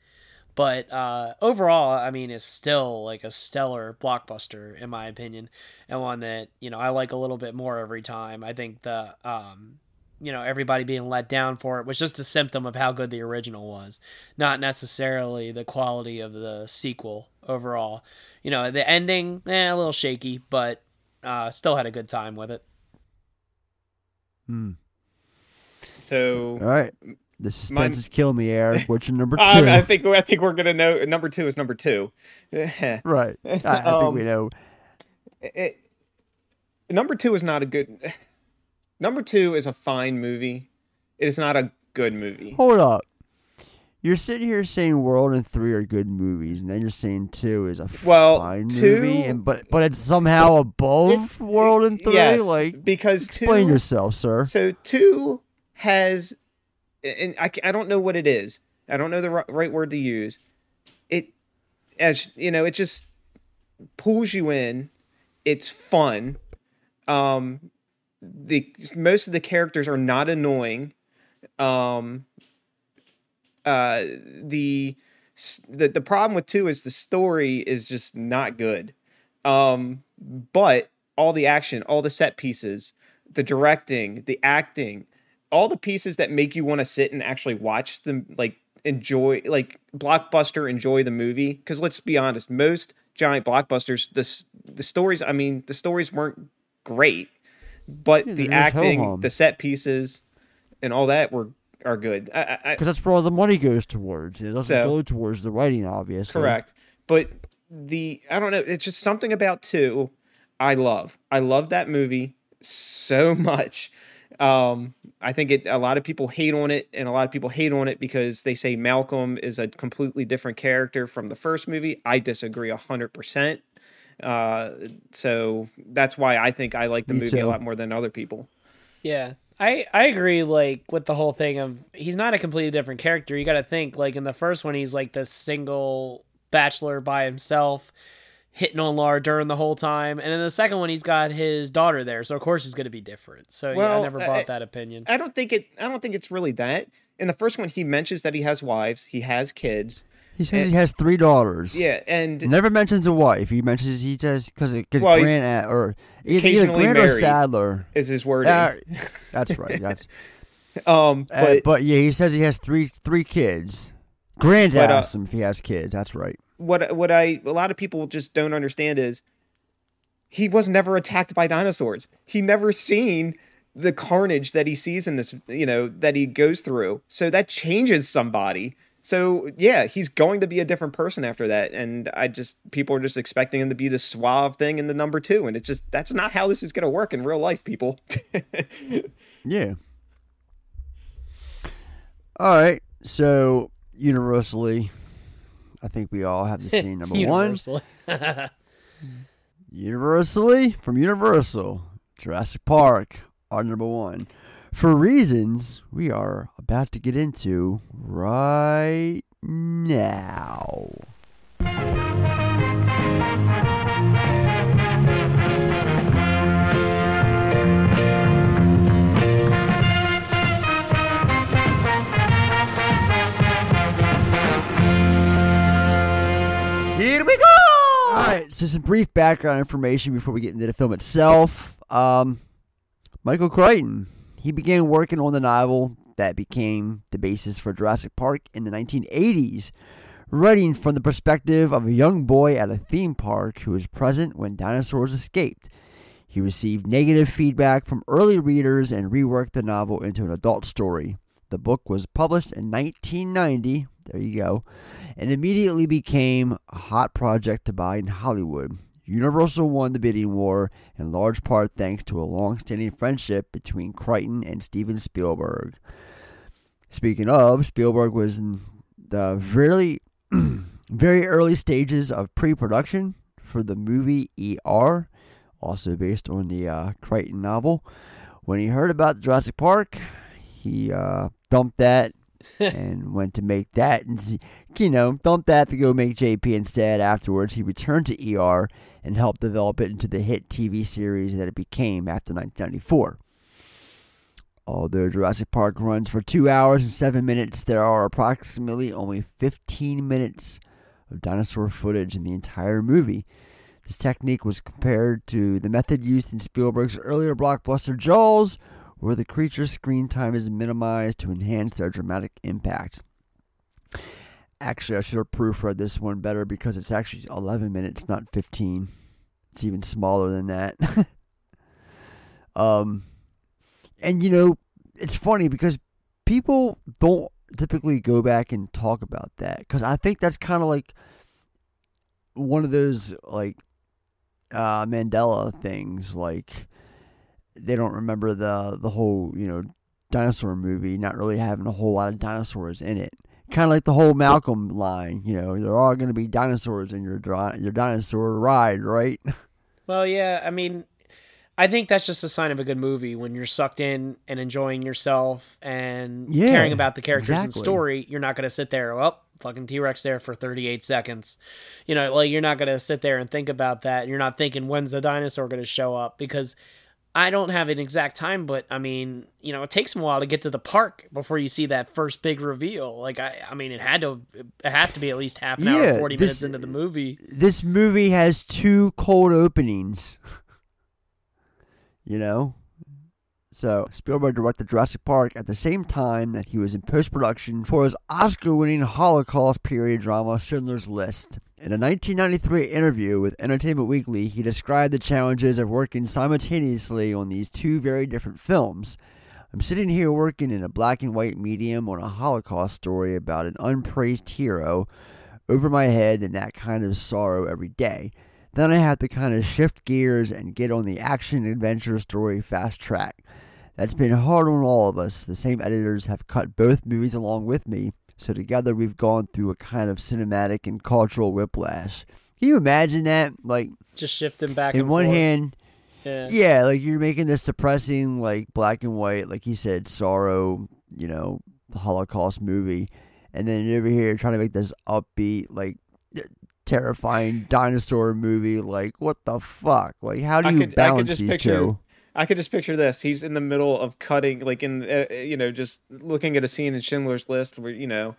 But uh, overall, I mean, it's still like a stellar blockbuster in my opinion, and one that you know I like a little bit more every time. I think the um, you know everybody being let down for it was just a symptom of how good the original was not necessarily the quality of the sequel overall. You know the ending eh, a little shaky but uh, still had a good time with it. Hmm. so all right. The suspense my, is killing me eric. What's your number two? I, I think i think we're gonna know number two is number two. Right. I, I um, think we know. it, number two is not a good Number two is a fine movie. It is not a good movie. Hold up. You're sitting here saying World and Three are good movies, and then you're saying Two is a well, fine two, movie, and but but it's somehow above it, World and Three. Yes, like because explain two, yourself, sir. So Two has, and I I don't know what it is. I don't know the right word to use. It, as you know, it just pulls you in. It's fun. Um, the most of the characters are not annoying. Um, uh, the the the problem with two is the story is just not good. Um, but all the action, all the set pieces, the directing, the acting, all the pieces that make you want to sit and actually watch them, like enjoy, like blockbuster, enjoy the movie. Because let's be honest, most giant blockbusters, the the stories, I mean, the stories weren't great, but Yeah, the acting, the set pieces, and all that were are good. I, I, I- Because that's where all the money goes towards. It doesn't So- go towards the writing, obviously. Correct. But the I don't know, it's just something about two I love. I love that movie so much. Um I think it a lot of people hate on it and a lot of people hate on it because they say Malcolm is a completely different character from the first movie. I disagree 100%. Uh so that's why I think I like the Me movie a lot more than other people. Yeah. I, I agree like with the whole thing of he's not a completely different character. You got to think like in the first one he's like this single bachelor by himself hitting on Laura Dern the whole time. And in the second one he's got his daughter there. So of course he's going to be different. So yeah, I Well, never I- bought that opinion. I don't think it I don't think it's really that. In the first one he mentions that he has wives, he has kids. He says and- he has three daughters. Yeah, and Never mentions a wife. He mentions he says because because Well, he's Grant or either, either Grant or Sattler is his word. Uh, that's right. That's um, uh, but, but yeah, he says he has three three kids. Grant But, uh, asks him if he has kids. That's right. what what I a lot of people just don't understand is he was never attacked by dinosaurs. He never seen the carnage that he sees in this, you know, that he goes through. So that changes somebody. So yeah, he's going to be a different person after that. And I just people are just expecting him to be the suave thing in the number two, and it's just that's not how this is going to work in real life, people. Yeah. All right. So universally, I think we all have the same number Universally. one. Universally from Universal, Jurassic Park, our number one. For reasons we are about to get into right now. Here we go. All right, so some brief background information before we get into the film itself. Um, Michael Crichton, he began working on the novel that became the basis for Jurassic Park in the 1980s, writing from the perspective of a young boy at a theme park who was present when dinosaurs escaped. He received negative feedback from early readers and reworked the novel into an adult story. The book was published in 1990, there you go, and immediately became a hot project to buy in Hollywood. Universal won the bidding war in large part thanks to a long-standing friendship between Crichton and Steven Spielberg. Speaking of, Spielberg was in the very, very early stages of pre-production for the movie ER, also based on the uh, Crichton novel. When he heard about Jurassic Park, he uh, dumped that and went to make that and you know dumped that to go make JP instead. Afterwards, he returned to ER and helped develop it into the hit TV series that it became after 1994. Although Jurassic Park runs for two hours and seven minutes, there are approximately only 15 minutes of dinosaur footage in the entire movie. This technique was compared to the method used in Spielberg's earlier blockbuster Jaws, where the creature's screen time is minimized to enhance their dramatic impact. Actually, I should have proofread this one better because it's actually 11 minutes, not 15. It's even smaller than that. um, and you know, it's funny because people don't typically go back and talk about that because I think that's kind of like one of those like uh, Mandela things. Like they don't remember the the whole you know dinosaur movie, not really having a whole lot of dinosaurs in it. Kind of like the whole Malcolm line, you know, there are going to be dinosaurs in your your dinosaur ride, right? Well, yeah, I mean, I think that's just a sign of a good movie when you're sucked in and enjoying yourself and Yeah, caring about the characters and story. You're not going to sit there, well, fucking T Rex there for 38 seconds. You know, like you're not going to sit there and think about that. You're not thinking, when's the dinosaur going to show up? Because I don't have an exact time, but I mean, you know, it takes them a while to get to the park before you see that first big reveal. Like I, I mean, it had to, it has to be at least half an hour, forty this- minutes into the movie. This movie has two cold openings. you know? So, Spielberg directed Jurassic Park at the same time that he was in post production for his Oscar winning Holocaust period drama Schindler's List. In a 1993 interview with Entertainment Weekly, he described the challenges of working simultaneously on these two very different films. I'm sitting here working in a black and white medium on a Holocaust story about an unpraised hero over my head and that kind of sorrow every day. Then I have to kind of shift gears and get on the action adventure story fast track. That's been hard on all of us. The same editors have cut both movies along with me, so together we've gone through a kind of cinematic and cultural whiplash. Can you imagine that? Like, Just shifting back. in and one forth. hand, Yeah. yeah, like you're making this depressing, like black and white, like he said, sorrow, you know, Holocaust movie, and then over here trying to make this upbeat, like terrifying dinosaur movie. Like, what the fuck? Like, how do you could, I could balance just these picture. two? I could just picture this. He's in the middle of cutting, like in, uh, you know, just looking at a scene in Schindler's List, where you know,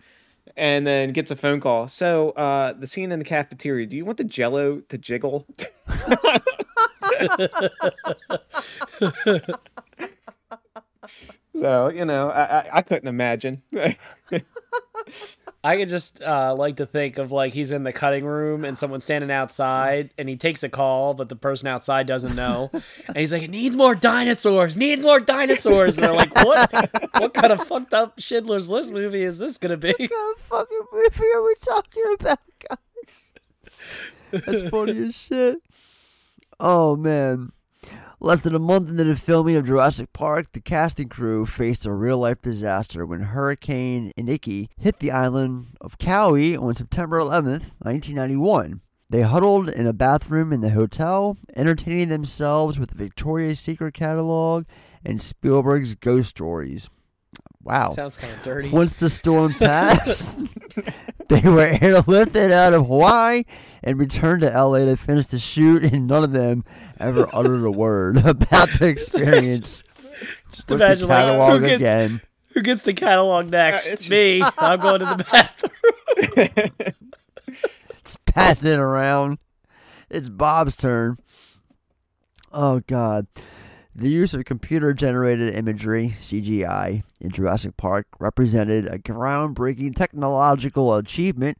and then gets a phone call. So, uh, the scene in the cafeteria. Do you want the Jello to jiggle? so you know, I I, I couldn't imagine. I could just uh, like to think of like he's in the cutting room and someone's standing outside and he takes a call, but the person outside doesn't know, and he's like, "It needs more dinosaurs, needs more dinosaurs." And they're like, "What? what kind of fucked up Schindler's List movie is this gonna be?" What kind of fucking movie are we talking about, guys? That's funny as shit. Oh man. Less than a month into the filming of Jurassic Park, the casting crew faced a real life disaster when Hurricane Iniki hit the island of Kauai on September 11th, 1991. They huddled in a bathroom in the hotel, entertaining themselves with the Victoria's Secret catalog and Spielberg's ghost stories. Wow. Sounds kinda dirty. Once the storm passed, they were airlifted out of Hawaii and returned to LA to finish the shoot, and none of them ever uttered a word about the experience. Just with imagine the like, catalog who, get- again. who gets the catalog uh, next? it's just- Me. I'm going to the bathroom. It's passing it around. It's Bob's turn. Oh God. The use of computer generated imagery, CGI, in Jurassic Park represented a groundbreaking technological achievement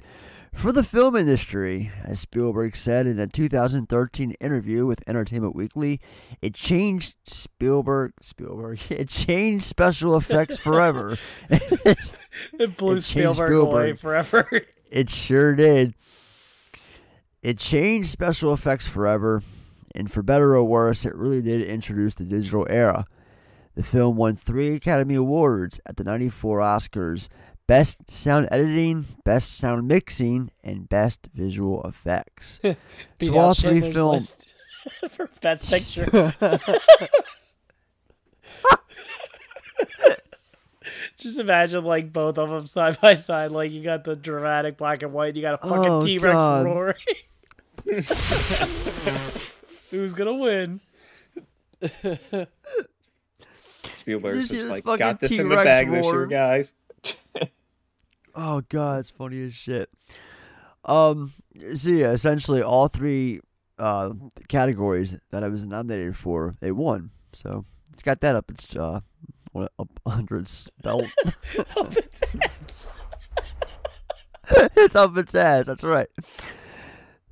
for the film industry. As Spielberg said in a 2013 interview with Entertainment Weekly, it changed Spielberg Spielberg it changed special effects forever. It blew It changed Spielberg, away Spielberg. forever. It sure did. It changed special effects forever, and for better or worse, it really did introduce the digital era. The film won three Academy Awards at the 94 Oscars Best Sound Editing, Best Sound Mixing, and Best Visual Effects. So all three films. For best picture. Just imagine like both of them side by side. Like you got the dramatic black and white, you got a fucking Oh, T Rex roaring. Who's gonna win? Spielberg's just like fucking got this in the T-Rex bag this year, guys. Oh god, it's funny as shit. Um, so yeah, essentially all three uh categories that I was nominated for, they won. So it's got that up its uh what, up under its belt. it's up its ass. That's right.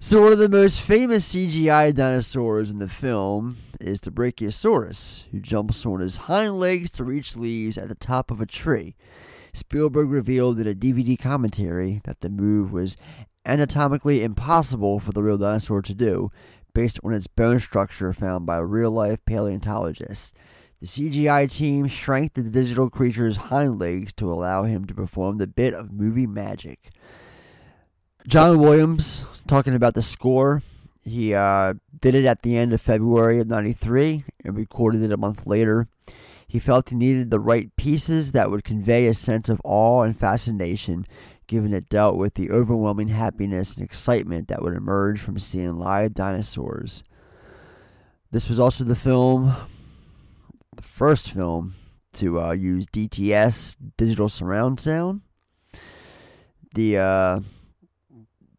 So one of the most famous CGI dinosaurs in the film is the Brachiosaurus, who jumps on his hind legs to reach leaves at the top of a tree. Spielberg revealed in a DVD commentary that the move was anatomically impossible for the real dinosaur to do, based on its bone structure found by real life paleontologists. The CGI team shrank the digital creature's hind legs to allow him to perform the bit of movie magic. John Williams, talking about the score, he uh, did it at the end of February of 93 and recorded it a month later. He felt he needed the right pieces that would convey a sense of awe and fascination, given it dealt with the overwhelming happiness and excitement that would emerge from seeing live dinosaurs. This was also the film the first film to uh, use DTS digital surround sound. The uh,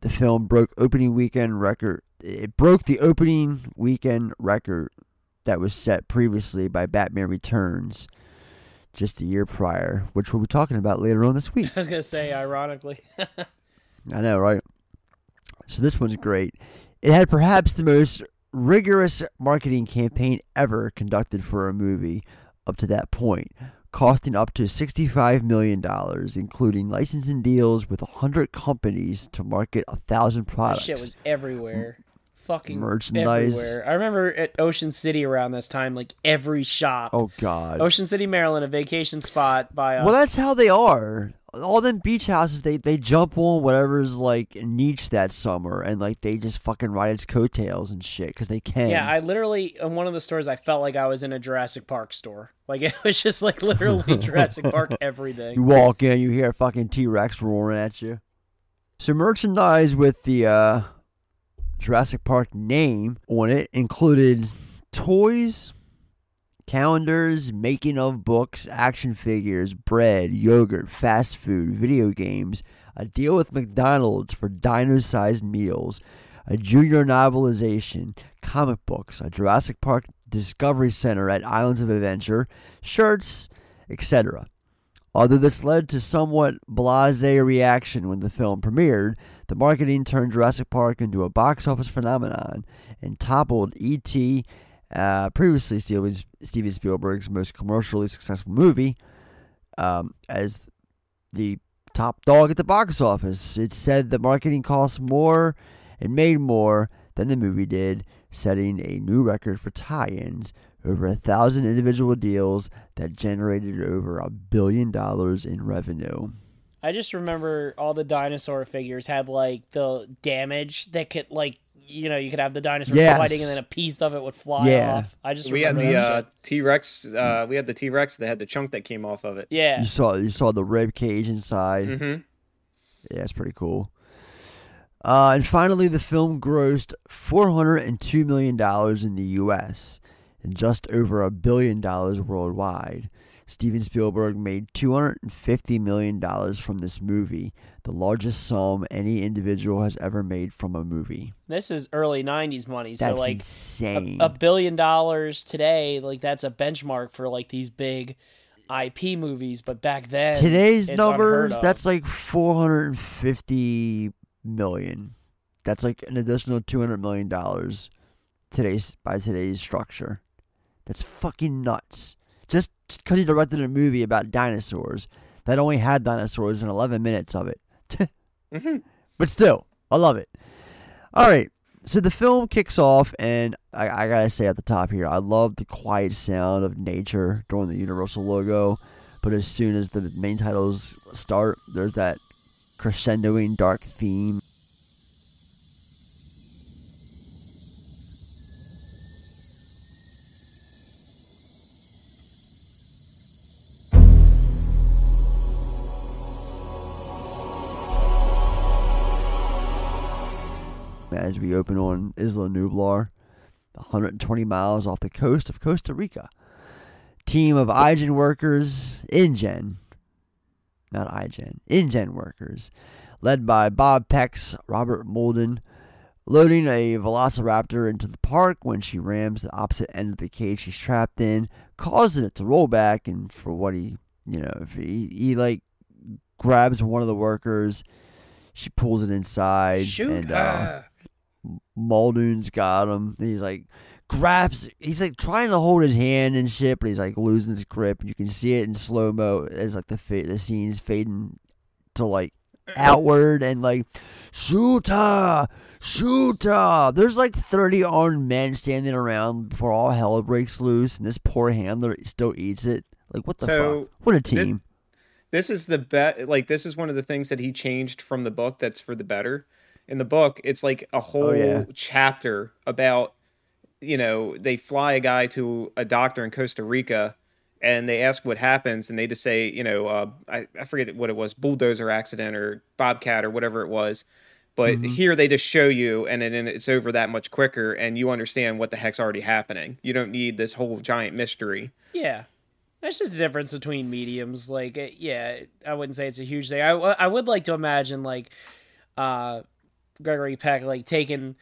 the film broke opening weekend record. It broke the opening weekend record that was set previously by Batman Returns just a year prior, which we'll be talking about later on this week. I was gonna say, ironically. I know, right? So this one's great. It had perhaps the most rigorous marketing campaign ever conducted for a movie up to that point, costing up to $65 million, including licensing deals with 100 companies to market a thousand That products. shit was everywhere. Fucking Merchandise. Everywhere. I remember at Ocean City around this time, like every shop. oh, God. Ocean City, Maryland, a vacation spot by us. Well, that's how they are. All them beach houses, they, they jump on whatever's like niche that summer, and like they just fucking ride its coattails and shit because they can. Yeah, I literally in one of the stores I felt like I was in a Jurassic Park store. Like it was just like literally Jurassic Park everything. You walk in, you hear a fucking T Rex roaring at you. So merchandise with the uh, Jurassic Park name on it included toys, calendars, making of books, action figures, bread, yogurt, fast food, video games, a deal with McDonald's for dino-sized meals, a junior novelization, comic books, a Jurassic Park Discovery Center at Islands of Adventure, shirts, etc. Although this led to somewhat blasé reaction when the film premiered, the marketing turned Jurassic Park into a box office phenomenon and toppled E.T., uh, previously Steven Spielberg's most commercially successful movie, um, as the top dog at the box office. It said the marketing cost more and made more than the movie did, setting a new record for tie-ins. Over a thousand individual deals that generated over a billion dollars in revenue. I just remember all the dinosaur figures had like the damage that could like you know you could have the dinosaur Yes. fighting and then a piece of it would fly Yeah. off. I just we had the uh. T Rex. Uh, we had the T Rex that had the chunk that came off of it. Yeah. You saw you saw the rib cage inside. Mhm. Yeah, it's pretty cool. Uh, and finally, the film grossed four hundred and two million dollars in the U.S. and just over a billion dollars worldwide. Steven Spielberg made two hundred and fifty million dollars from this movie, the largest sum any individual has ever made from a movie. This is early '90s money, so That's like insane. A, a billion dollars today, like that's a benchmark for like these big IP movies. But back then, Today's numbers, that's like 450 million. That's like an additional 200 million dollars today's by today's structure. That's fucking nuts. Just because he directed a movie about dinosaurs that only had dinosaurs in 11 minutes of it. Mm-hmm. But still, I love it. All right. So the film kicks off, and I, I gotta say at the top here, I love the quiet sound of nature during the Universal logo. But as soon as the main titles start, there's that crescendoing dark theme. As we open on Isla Nublar, 120 miles off the coast of Costa Rica. Team of IGEN workers, InGen, not iGen, InGen workers, led by Bob Peck's, Robert Muldoon, loading a velociraptor into the park when she rams the opposite end of the cage she's trapped in, causing it to roll back. And for what he, you know, if he, he like grabs one of the workers, she pulls it inside. Shoot and, Uh, her. Muldoon's got him. And he's like grabs. He's like trying to hold his hand and shit, but he's like losing his grip. You can see it in slow mo as like the fa- the scene's fading to like outward and like shoot her, shoot her. There's like 30 armed men standing around before all hell breaks loose, and this poor handler still eats it. Like what the So, fuck? What a team. This is the bet. Like this is one of the things that he changed from the book. That's for the better. In the book, it's like a whole Oh, yeah. chapter about, you know, they fly a guy to a doctor in Costa Rica, and they ask what happens, and they just say, you know, uh, I I forget what it was, bulldozer accident or bobcat or whatever it was, But Mm-hmm. Mhm. here they just show you, and then it's over that much quicker, and you understand what the heck's already happening. You don't need this whole giant mystery. Yeah. That's just the difference between mediums. Like, yeah, I wouldn't say it's a huge thing. i, I would like to imagine, like, uh, Gregory Peck, like, taking,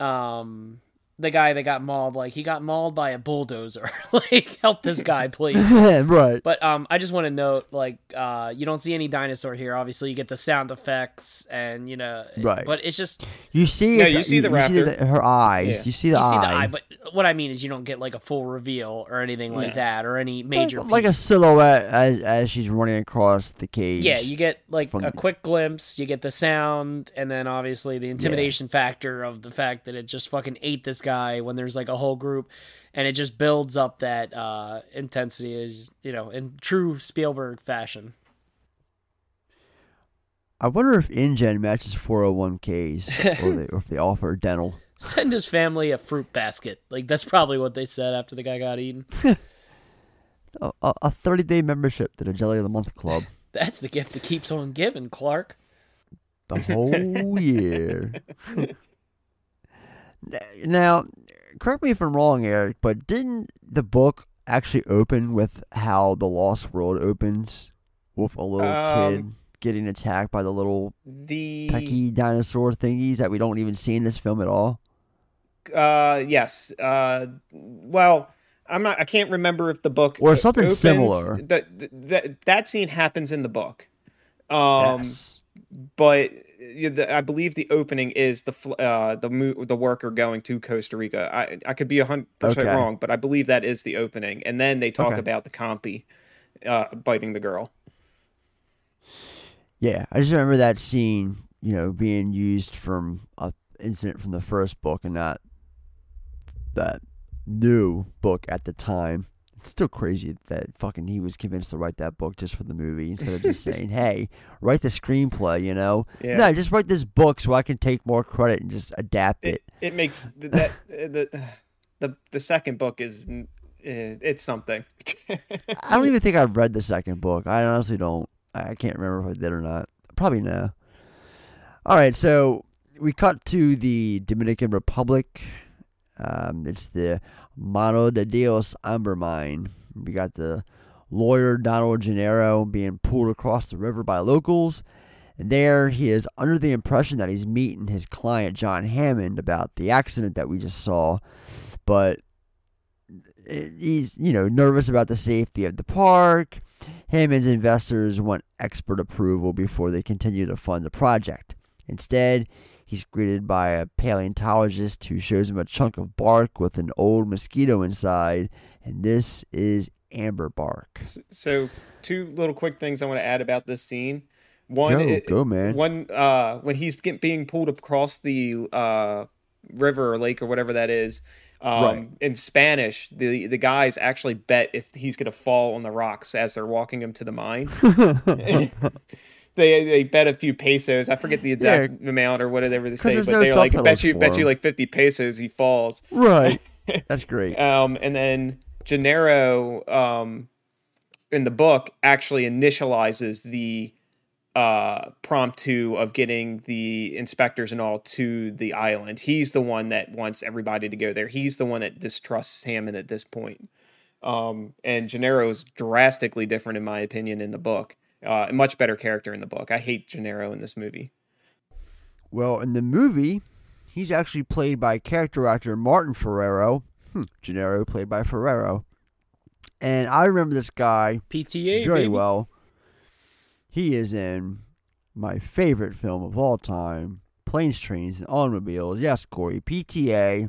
um, the guy that got mauled, like, he got mauled by a bulldozer. like, help this guy, please. right. But, um, I just want to note, like, uh, you don't see any dinosaur here. Obviously, you get the sound effects and, you know, Right. But it's just, You see, No, it's, you see the raptor. her eyes. Yeah. You see the you see eye. the eye. But what I mean is, you don't get, like, a full reveal or anything like No. that or any major. like a silhouette as as she's running across the cage. Yeah, you get like from- a quick glimpse, you get the sound, and then obviously the intimidation factor of the fact that it just fucking ate this guy when there's like a whole group, and it just builds up that uh, intensity is you know in true Spielberg fashion. I wonder if InGen matches 401ks or, they, or if they offer dental. Send his family a fruit basket. Like that's probably what they said after the guy got eaten. A, a 30 day membership to the Jelly of the Month Club. That's the gift that keeps on giving, Clark. The whole year. Now, correct me if I'm wrong, Eric, but didn't the book actually open with how the Lost World opens with a little Um, kid getting attacked by the little The pecky dinosaur thingies that we don't even see in this film at all? Uh, yes. Uh, well, I'm not. I can't remember if the book Or something opens- similar. That that that scene happens in the book. Um, yes. but I believe the opening is the fl- uh the mo- the worker going to Costa Rica. I I could be a hundred percent wrong, but I believe that is the opening, and then they talk Okay. about the compy uh biting the girl. Yeah, I just remember that scene, you know, being used from a incident from the first book and not that new book at the time. It's still crazy that fucking he was convinced to write that book just for the movie instead of just saying, "Hey, write the screenplay," you know? Yeah. No, just write this book so I can take more credit and just adapt it. It makes that the the the second book is uh, it's something. I don't even think I've read the second book. I honestly don't. I can't remember if I did or not. Probably no. All right, so we cut to the Dominican Republic. Um, it's the Mano de Dios Amber Mine. We got the lawyer Donald Gennaro being pulled across the river by locals. And there he is under the impression that he's meeting his client John Hammond about the accident that we just saw. But he's you know nervous about the safety of the park. Hammond's investors want expert approval before they continue to fund the project. Instead, he's greeted by a paleontologist who shows him a chunk of bark with an old mosquito inside, and this is amber bark. So, two little quick things I want to add about this scene. One, Go, it- go, man. One, uh, when he's get, being pulled across the uh, river or lake or whatever that is, um, Right. in Spanish, the the guys actually bet if he's gonna fall on the rocks as they're walking him to the mine. they they bet a few pesos. I forget the exact amount or whatever they say, but no they're like bet you bet you like fifty pesos he falls. Right. That's great. Um, and then Gennaro, um, in the book, actually initializes the uh, promptu of getting the inspectors and all to the island. He's the one that wants everybody to go there. He's the one that distrusts Hammond at this point. Um, and Gennaro is drastically different, in my opinion, in the book. Uh, a much better character in the book. I hate Gennaro in this movie. Well, in the movie, he's actually played by character actor Martin Ferrero. Hmm, Gennaro played by Ferrero. And I remember this guy PTA very baby. well. He is in my favorite film of all time, Planes, Trains, and Automobiles. Yes, Corey, PTA.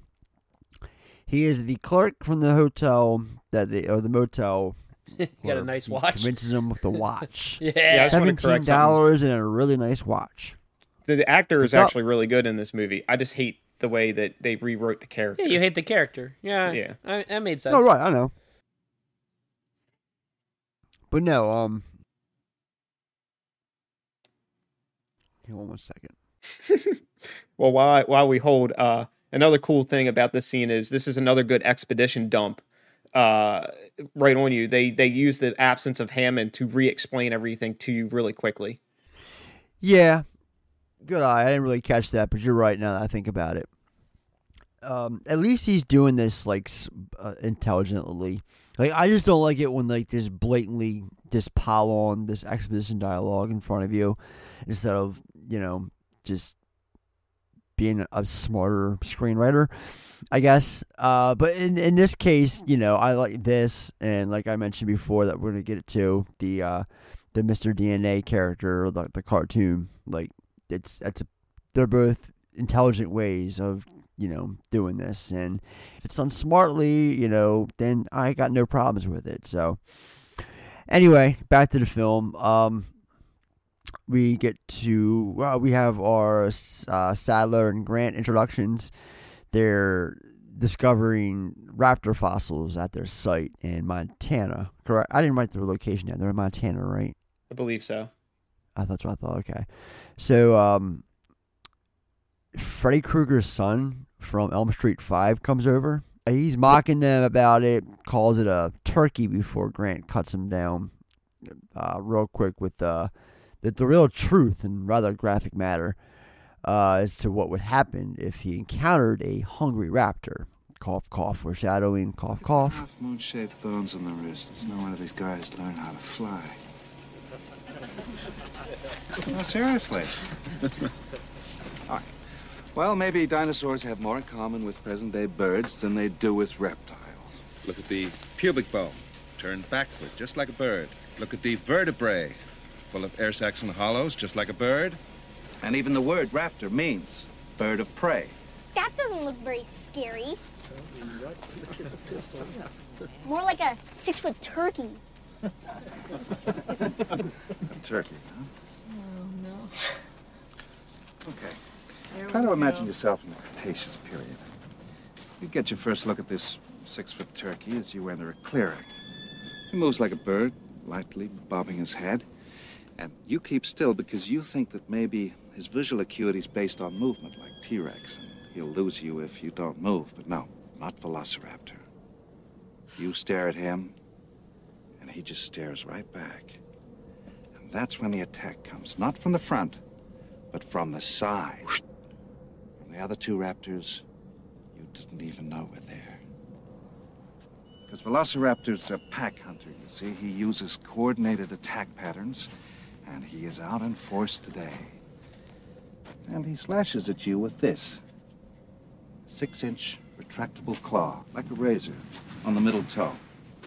He is the clerk from the hotel that they or the motel. Got a where nice he watch. Convinces him with the watch. Yeah. Yeah, I just wanna correct seventeen dollars and a really nice watch. The, the actor is What's up? actually really good in this movie. I just hate the way that they rewrote the character. Yeah, you hate the character. Yeah, Yeah. I, that made sense. Oh right, I know. But no, um. Hold on one second. Well, while while we hold, uh, another cool thing about this scene is this is another good expedition dump. Uh, right on you. They they use the absence of Hammond to re-explain everything to you really quickly. Yeah, Good eye. I didn't really catch that, but you're right now that I think about it. Um, at least he's doing this like uh, intelligently. Like I just don't like it when like this blatantly just pile on this exposition dialogue in front of you instead of you know just being a smarter screenwriter, I guess. Uh, but in in this case, you know, I like this, and like I mentioned before, that we're gonna get it to the uh, the Mister DNA character, the the cartoon. Like it's a, they're both intelligent ways of you know doing this, and if it's done smartly, you know, then I got no problems with it. So anyway, back to the film. Um, we get to well, we have our uh, Sattler and Grant introductions. They're discovering raptor fossils at their site in Montana. Correct? I didn't write their location down. They're in Montana, right? I believe so. I thought that's what I thought. Okay, so um, Freddy Krueger's son from Elm Street Five comes over. He's mocking them about it. Calls it a turkey before Grant cuts him down, uh, real quick with uh, the the real truth and rather graphic matter uh, as to what would happen if he encountered a hungry raptor. Cough, cough, foreshadowing. Cough, cough. Half moon-shaped bones on the wrist. It's no wonder these guys learn how to fly. No, seriously. All right. Well, maybe dinosaurs have more in common with present-day birds than they do with reptiles. Look at the pubic bone, turned backward, just like a bird. Look at the vertebrae, full of air sacs and hollows, just like a bird. And even the word raptor means bird of prey. That doesn't look very scary. More like a six foot turkey. Turkey, huh? Oh, no. Okay. Try to imagine yourself in the Cretaceous period. You get your first look at this six-foot turkey as you enter a clearing. He moves like a bird, lightly bobbing his head. And you keep still because you think that maybe his visual acuity is based on movement, like T-Rex, and he'll lose you if you don't move. But no, not Velociraptor. You stare at him, and he just stares right back. And that's when the attack comes, not from the front, but from the side. From the other two raptors, you didn't even know were there. Because Velociraptor's a pack hunter, you see. He uses coordinated attack patterns, and he is out in force today. And he slashes at you with this six inch retractable claw, like a razor, on the middle toe.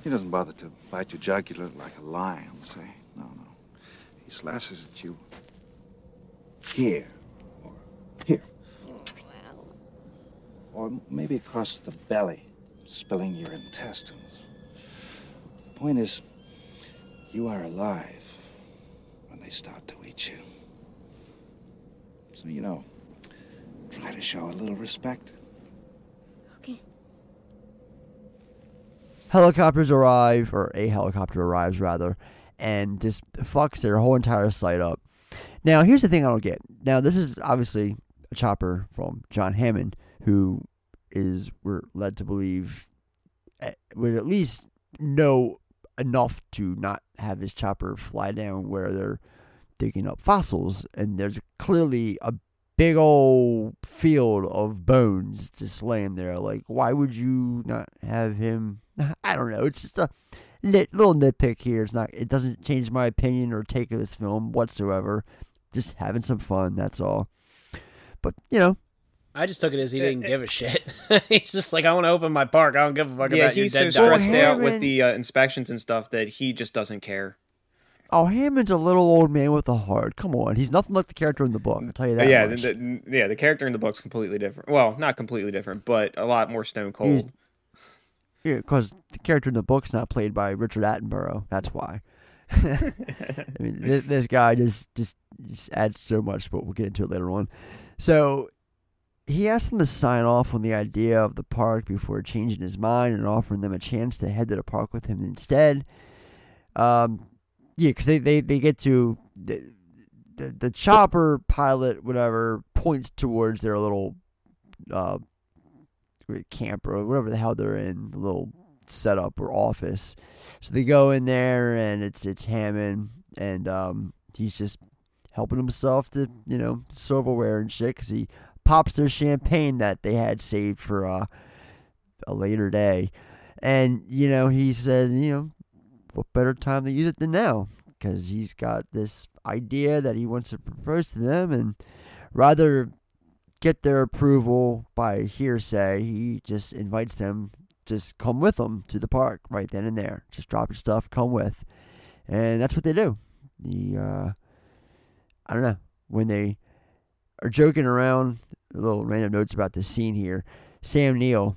He doesn't bother to bite your jugular like a lion, say. No, no. He slashes at you here, or here. Or maybe across the belly, spilling your intestines. The point is, you are alive when they start to eat you. So, you know, try to show a little respect. Okay. Helicopters arrive, or a helicopter arrives rather, and just fucks their whole entire site up. Now, here's the thing I don't get. Now, this is obviously a chopper from John Hammond, who is we're led to believe would at least know enough to not have his chopper fly down where they're digging up fossils, and there's clearly a big old field of bones just laying there. Like, why would you not have him? I don't know. It's just a nit, little nitpick here. It's not. It doesn't change my opinion or take of this film whatsoever. Just having some fun. That's all. But you know, I just took it as he didn't give a shit. he's just like, I want to open my park. I don't give a fuck Yeah, about your he's so stressed out with the uh, inspections and stuff that he just doesn't care. Oh, Hammond's a little old man with a heart. Come on, he's nothing like the character in the book. I'll tell you that. yeah, the, the- yeah, the character in the book's completely different. Well, not completely different, but a lot more stone cold. He's- Yeah, because the character in the book's not played by Richard Attenborough. That's why. I mean, this, this guy just, just just adds so much, but we'll get into it later on. So he asked them to sign off on the idea of the park before changing his mind and offering them a chance to head to the park with him instead. Um, yeah, because they, they, they get to the, the the chopper pilot, whatever, points towards their little uh, camp or whatever the hell they're in, the little setup or office. So they go in there and it's it's Hammond and um, he's just helping himself to you know silverware and shit because he pops their champagne that they had saved for uh, a later day, and you know he said you know what better time to use it than now because he's got this idea that he wants to propose to them and rather get their approval by hearsay he just invites them just come with them to the park right then and there. Just drop your stuff come with. And that's what they do. The uh i don't know when they are joking around little random notes about this scene here sam neill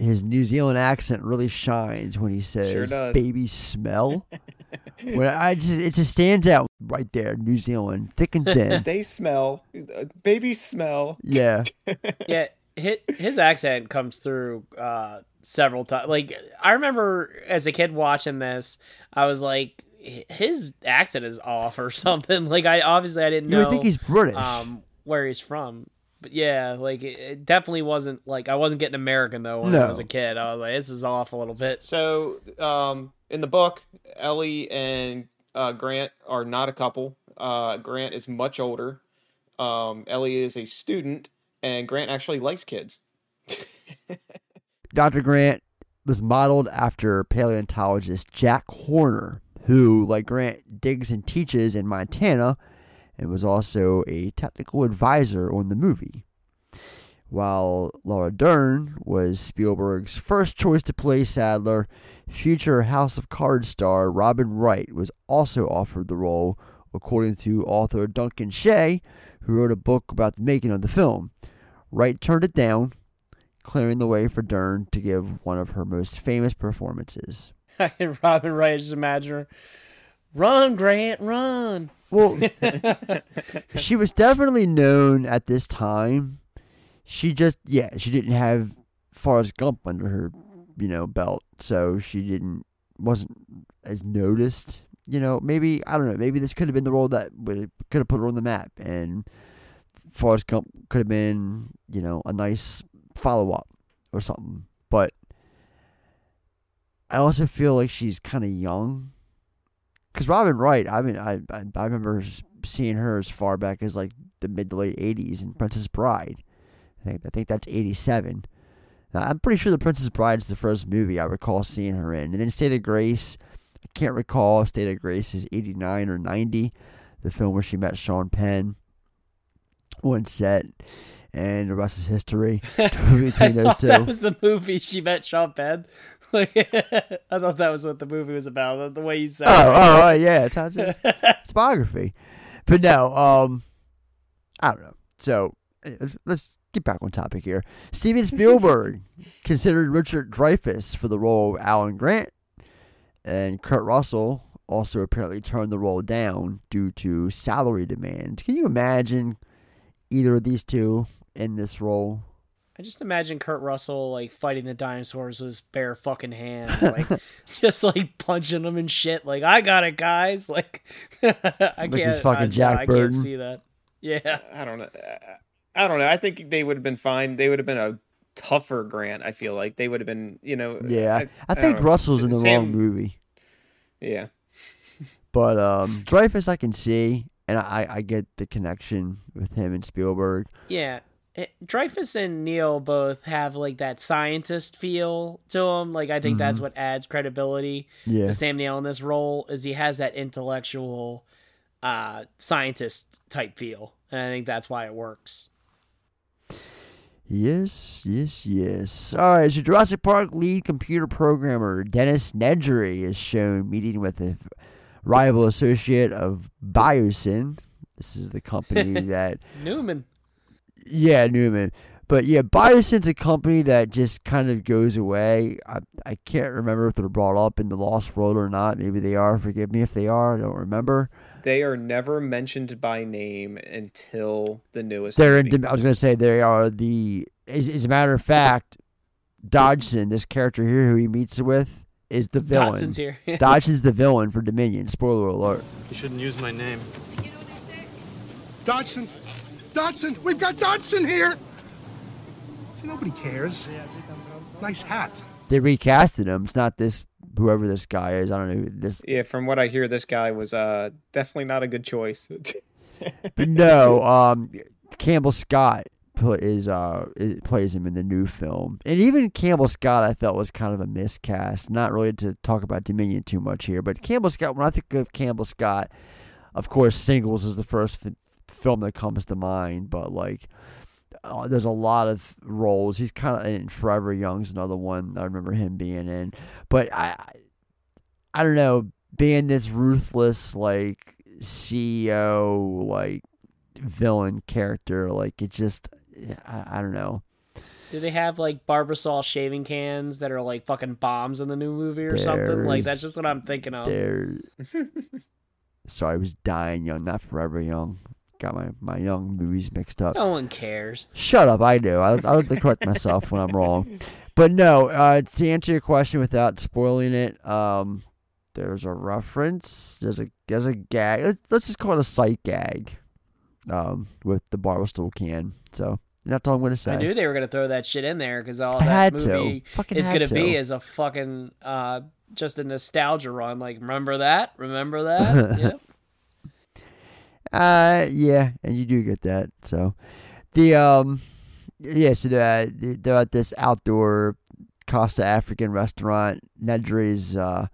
his New Zealand accent really shines when he says does. "baby smell." when I just it just stands out right there, New Zealand, thick and thin. they smell. Babies smell. yeah, yeah, his, his accent comes through uh, several times. Like I remember as a kid watching this, I was like, his accent is off or something. Like I obviously I didn't You know. would think he's British. Um, where he's from. But yeah, like it, it definitely wasn't like I wasn't getting American though when I was a kid. I was like, this is off a little bit. So, um, in the book, Ellie and uh, Grant are not a couple. Uh, Grant is much older. Um, Ellie is a student, and Grant actually likes kids. Dr. Grant was modeled after paleontologist Jack Horner, who, like Grant, digs and teaches in Montana and was also a technical advisor on the movie. While Laura Dern was Spielberg's first choice to play Sattler, future House of Cards star Robin Wright was also offered the role, according to author Duncan Shea, who wrote a book about the making of the film. Wright turned it down, clearing the way for Dern to give one of her most famous performances. I can Robin Wright just imagine her. Run, Grant, run. Well, she was definitely known at this time. She just, yeah, she didn't have Forrest Gump under her, you know, belt, so she didn't wasn't as noticed. You know, maybe I don't know. Maybe this could have been the role that would could have put her on the map, and Forrest Gump could have been, you know, a nice follow up or something. But I also feel like she's kind of young. Because Robin Wright, I mean, I, I I remember seeing her as far back as like the mid to late '80s in Princess Bride. I think I think that's '87. Now, I'm pretty sure the Princess Bride is the first movie I recall seeing her in, and then State of Grace. I can't recall if State of Grace is '89 or '90, the film where she met Sean Penn on set, and the rest is history between those two. That was the movie she met Sean Penn. Like, I thought that was what the movie was about. The way you said. Oh, oh, oh, yeah, it's, it's, it's, it's biography. But no, um, I don't know. So let's, let's get back on topic here. Steven Spielberg considered Richard Dreyfuss for the role of Alan Grant, and Kurt Russell also apparently turned the role down due to salary demands. Can you imagine either of these two in this role? I just imagine Kurt Russell like fighting the dinosaurs with his bare fucking hands, like just like punching them and shit. Like I got it, guys. Like I can't. he's fucking I, Jack I Burton. can't see that. Yeah, I don't know. I don't know. I think they would have been fine. They would have been a tougher Grant. I feel like they would have been. You know. Yeah, I, I, think know. Russell's in the Sam- wrong movie. Yeah. But um, Dreyfuss, I can see, and I, I get the connection with him and Spielberg. yeah. It, Dreyfuss and Neill both have like that scientist feel to him. Like I think that's Mhm. what adds credibility Yeah. to Sam Neill in this role is he has that intellectual uh scientist type feel. And I think that's why it works. Yes, yes, yes. All right, so Jurassic Park lead computer programmer Dennis Nedry is shown meeting with a rival associate of Biosyn. This is the company that Newman. Yeah, Newman. But yeah, Biosyn's a company that just kind of goes away. I, I can't remember if they're brought up in the Lost World or not. Maybe they are. Forgive me if they are. I don't remember. They are never mentioned by name until the newest. They're in, I was going to say they are the. As, as a matter of fact, Dodgson, this character here who he meets with, is the villain. Dodson's here. Dodson's the villain for Dominion. Spoiler alert. You shouldn't use my name. Dodson! Dodson! We've got Dodson here! See, nobody cares. Nice hat. They recasted him. It's not this whoever this guy is. I don't know who this. Yeah, from what I hear, this guy was uh definitely not a good choice. But no, um, Campbell Scott pl- is uh is, plays him in the new film, and even Campbell Scott I felt was kind of a miscast. Not really to talk about Dominion too much here, but Campbell Scott. When I think of Campbell Scott, of course, Singles is the first f- film that comes to mind, but like. Uh, there's a lot of roles. He's kind of in Forever Young's another one. I remember him being in, but I, I don't know, being this ruthless like CEO like villain character, like it just, I, I don't know. Do they have like Barbasol shaving cans that are like fucking bombs in the new movie or something? Like that's just what I'm thinking of. There. Sorry, I was dying young, not forever young. Got my, my young movies mixed up. No one cares. Shut up, I do. I, I like to correct myself when I'm wrong. But no, uh, to answer your question without spoiling it, um, there's a reference. There's a there's a gag. let- Let's just call it a sight gag. Um, with the Barbasol can. So that's all I'm gonna say. I knew they were gonna throw that shit in there because all that movie is gonna to. be is a fucking uh just a nostalgia run. Like remember that? Remember that? yep. Uh, yeah, and you do get that. So, the um, yeah, so they're, they're at this outdoor Costa African restaurant. Nedry's uh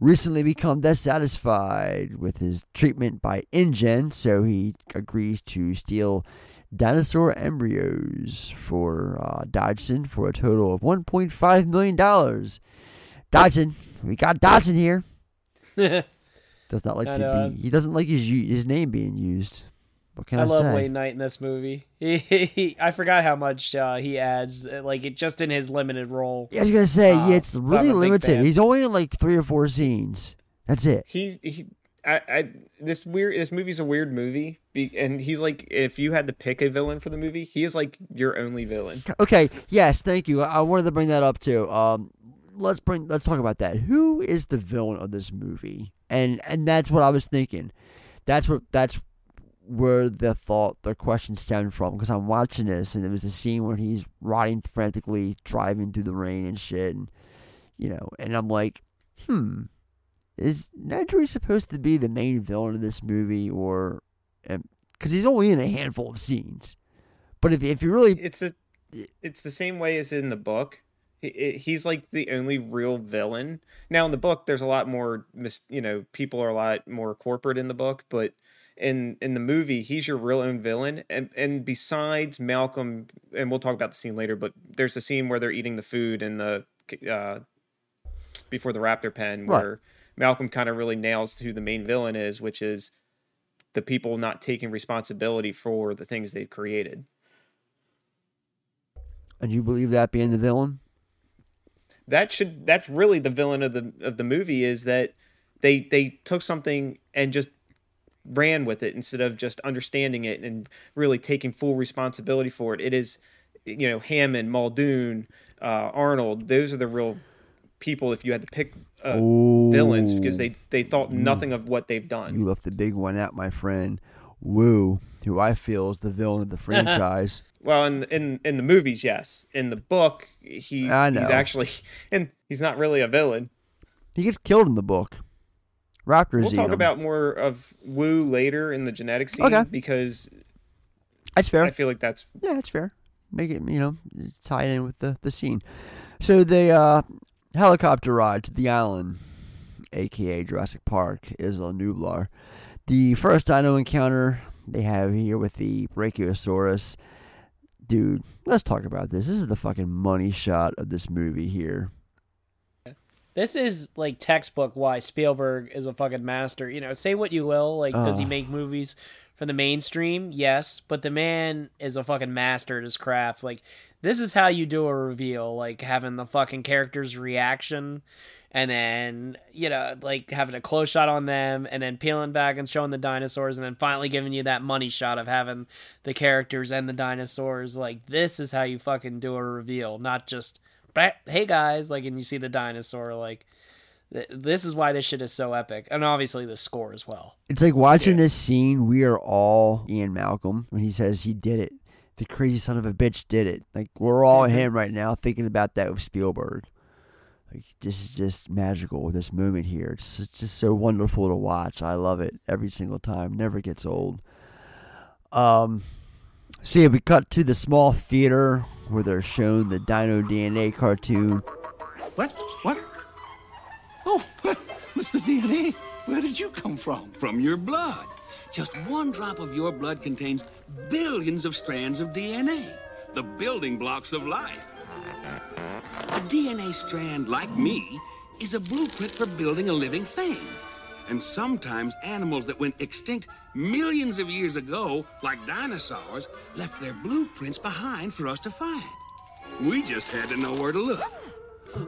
recently become dissatisfied with his treatment by InGen, so he agrees to steal dinosaur embryos for uh, for a total of 1.5 million dollars. Dodgson, we got Dodgson here. Does not like to be. He doesn't like his his name being used. What can I, I love say? Wayne Knight in this movie. He, he, I forgot how much uh, he adds, uh, like it just in his limited role. Yeah, I was gonna say, Uh, yeah, it's really a big limited. He's only in like three or four scenes. That's it. he he I, I this weird this movie's a weird movie be, and he's like if you had to pick a villain for the movie he is like your only villain Okay, yes, thank you. I I wanted to bring that up too. Um, let's bring let's talk about that. Who is the villain of this movie? And and that's what I was thinking. That's what that's where the thought the question stemmed from because I'm watching this and there was a scene where he's riding frantically driving through the rain and shit and you know and I'm like, hmm, is Nedry supposed to be the main villain of this movie or because he's only in a handful of scenes. But if if you really it's a it's the same way as in the book He- he- he's like the only real villain now in the book there's a lot more you know people are a lot more corporate in the book but in in the movie he's your real own villain and and besides malcolm and we'll talk about the scene later but there's a scene where they're eating the food in the uh before the raptor pen Right. where malcolm kind of really nails who the main villain is which is the people not taking responsibility for the things they've created and you believe that being the villain. That should that's really the villain of the of the movie is that they they took something and just ran with it instead of just understanding it and really taking full responsibility for it. It is you know Hammond, Muldoon, uh, Arnold. Those are the real people. If you had to pick uh, villains, because they they thought nothing of what they've done. You left the big one out, my friend. Woo, who I feel is the villain of the franchise. Well, in in in the movies, yes. In the book, he he's actually and he's not really a villain. he gets killed in the book. Raptors We'll talk him. about more of Wu later in the genetic scene Okay. because That's fair. I feel like that's Yeah, that's fair. Make it, you know, tie it in with the, the scene. So the uh, helicopter ride to the island, aka Jurassic Park, Isla Nublar. The first dino encounter they have here with the Brachiosaurus. Dude, let's talk about this. This is the fucking money shot of this movie here. This is like textbook why Spielberg is a fucking master. You know, say what you will, like does he make movies for the mainstream? Yes, but the man is a fucking master at his craft. Like this is how you do a reveal, like having the fucking character's reaction and then, you know, like having a close shot on them and then peeling back and showing the dinosaurs and then finally giving you that money shot of having the characters and the dinosaurs. Like this is how you fucking do a reveal, not just hey guys, like, and you see the dinosaur, like, th- this is why this shit is so epic, and obviously the score as well. It's like watching this scene. We are all Ian Malcolm when he says he did it. The crazy son of a bitch did it. Like we're all him right now, thinking about that with Spielberg. Like this is just magical. This moment here, it's, it's just so wonderful to watch. I love it every single time. Never gets old. Um, so yeah, we cut to the small theater where they're shown the Dino DNA cartoon. What? What? Oh, Mr. DNA, where did you come from? From your blood. Just one drop of your blood contains billions of strands of DNA, the building blocks of life. A DNA strand, like me, is a blueprint for building a living thing. And sometimes animals that went extinct millions of years ago, like dinosaurs, left their blueprints behind for us to find. We just had to know where to look.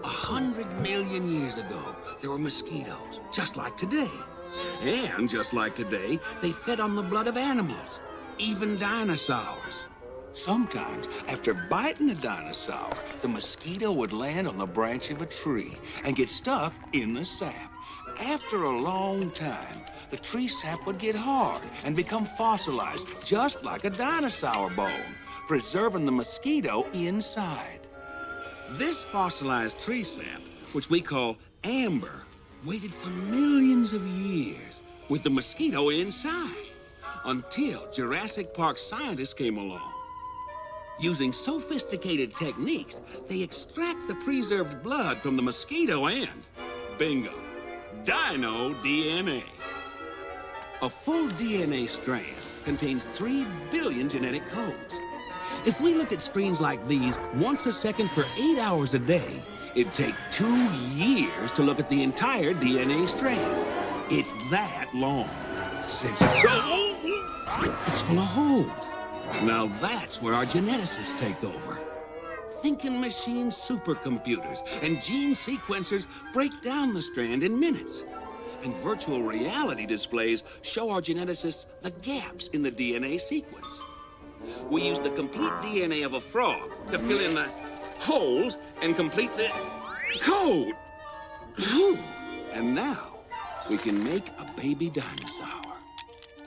A hundred million years ago, there were mosquitoes, just like today. And just like today, they fed on the blood of animals, even dinosaurs. Sometimes, after biting a dinosaur, the mosquito would land on the branch of a tree and get stuck in the sap. After a long time, the tree sap would get hard and become fossilized, just like a dinosaur bone, preserving the mosquito inside. This fossilized tree sap, which we call amber, waited for millions of years with the mosquito inside until Jurassic Park scientists came along. Using sophisticated techniques, they extract the preserved blood from the mosquito and, bingo, dino DNA. A full DNA strand contains 3 billion genetic codes. If we looked at screens like these once a second for eight hours a day, it'd take two years to look at the entire DNA strand. It's that long. So, it's full of holes. Now that's where our geneticists take over. Thinking machine supercomputers and gene sequencers break down the strand in minutes. And virtual reality displays show our geneticists the gaps in the DNA sequence. We use the complete DNA of a frog to fill in the holes and complete the code. And now we can make a baby dinosaur.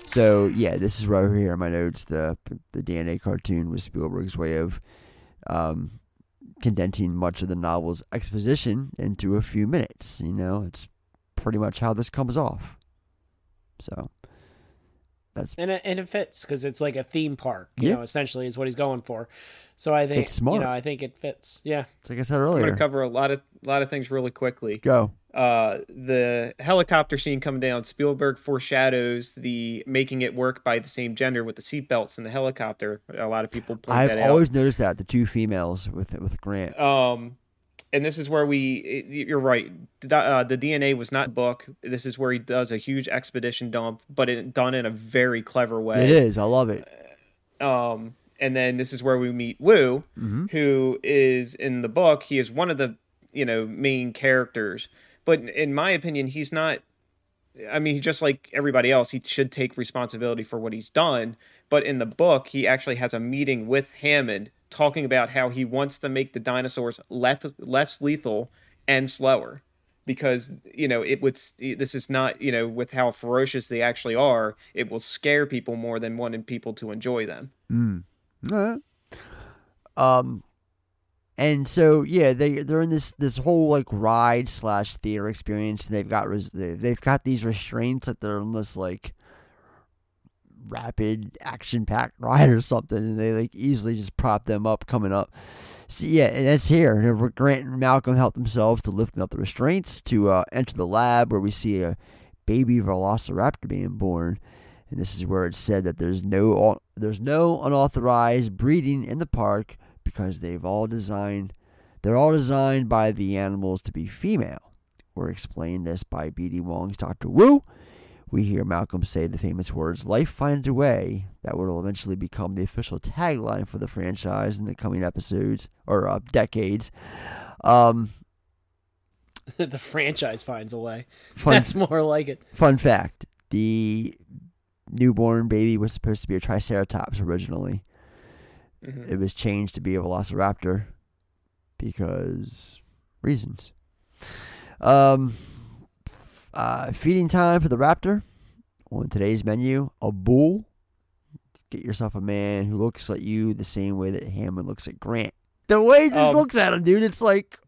So yeah, this is right here in my notes. The the DNA cartoon was Spielberg's way of um, condensing much of the novel's exposition into a few minutes. You know, it's pretty much how this comes off. So that's and it, and it fits because it's like a theme park. You Yeah. know, essentially is what he's going for. So I think It's smart. You know, I think it fits. Yeah. like I said earlier, I'm earlier. going to cover a lot of lot of things really quickly. Go. Uh, the helicopter scene coming down. Spielberg foreshadows the making it work by the same gender with the seatbelts in the helicopter. A lot of people point I've that out. always noticed that the two females with with Grant. Um, and this is where we. You're right. The, uh, the DNA was not book. This is where he does a huge expedition dump, but it done in a very clever way. It is. I love it. Um, and then this is where we meet Wu, Mhm. who is in the book. He is one of the you know main characters, but in my opinion, he's not. I mean, just like everybody else. He should take responsibility for what he's done. But in the book, he actually has a meeting with Hammond, talking about how he wants to make the dinosaurs less less lethal and slower because you know it would this is not you know with how ferocious they actually are it will scare people more than wanting people to enjoy them Mm. Um, and so yeah, they they're in this this whole like ride slash theater experience. And they've got res- they- they've got these restraints that they're in this like rapid action packed ride or something, and they like easily just prop them up coming up. So yeah, and that's here. Grant and Malcolm help themselves to lifting up the restraints to uh, enter the lab where we see a baby velociraptor being born. And this is where it's said that there's no there's no unauthorized breeding in the park because they've all designed they're all designed by the animals to be female. We're explained this by B.D. Wong's Dr. Wu. We hear Malcolm say the famous words, Life finds a way, that will eventually become the official tagline for the franchise in the coming episodes or uh, decades. Um, the franchise finds a way. Fun- That's more like it. Fun fact the newborn baby was supposed to be a Triceratops originally. Mhm. It was changed to be a Velociraptor because reasons. Um, uh, feeding time for the raptor on today's menu a bull. Get yourself a man who looks at you the same way that Hammond looks at Grant. The way he just Um, looks at him, dude, it's like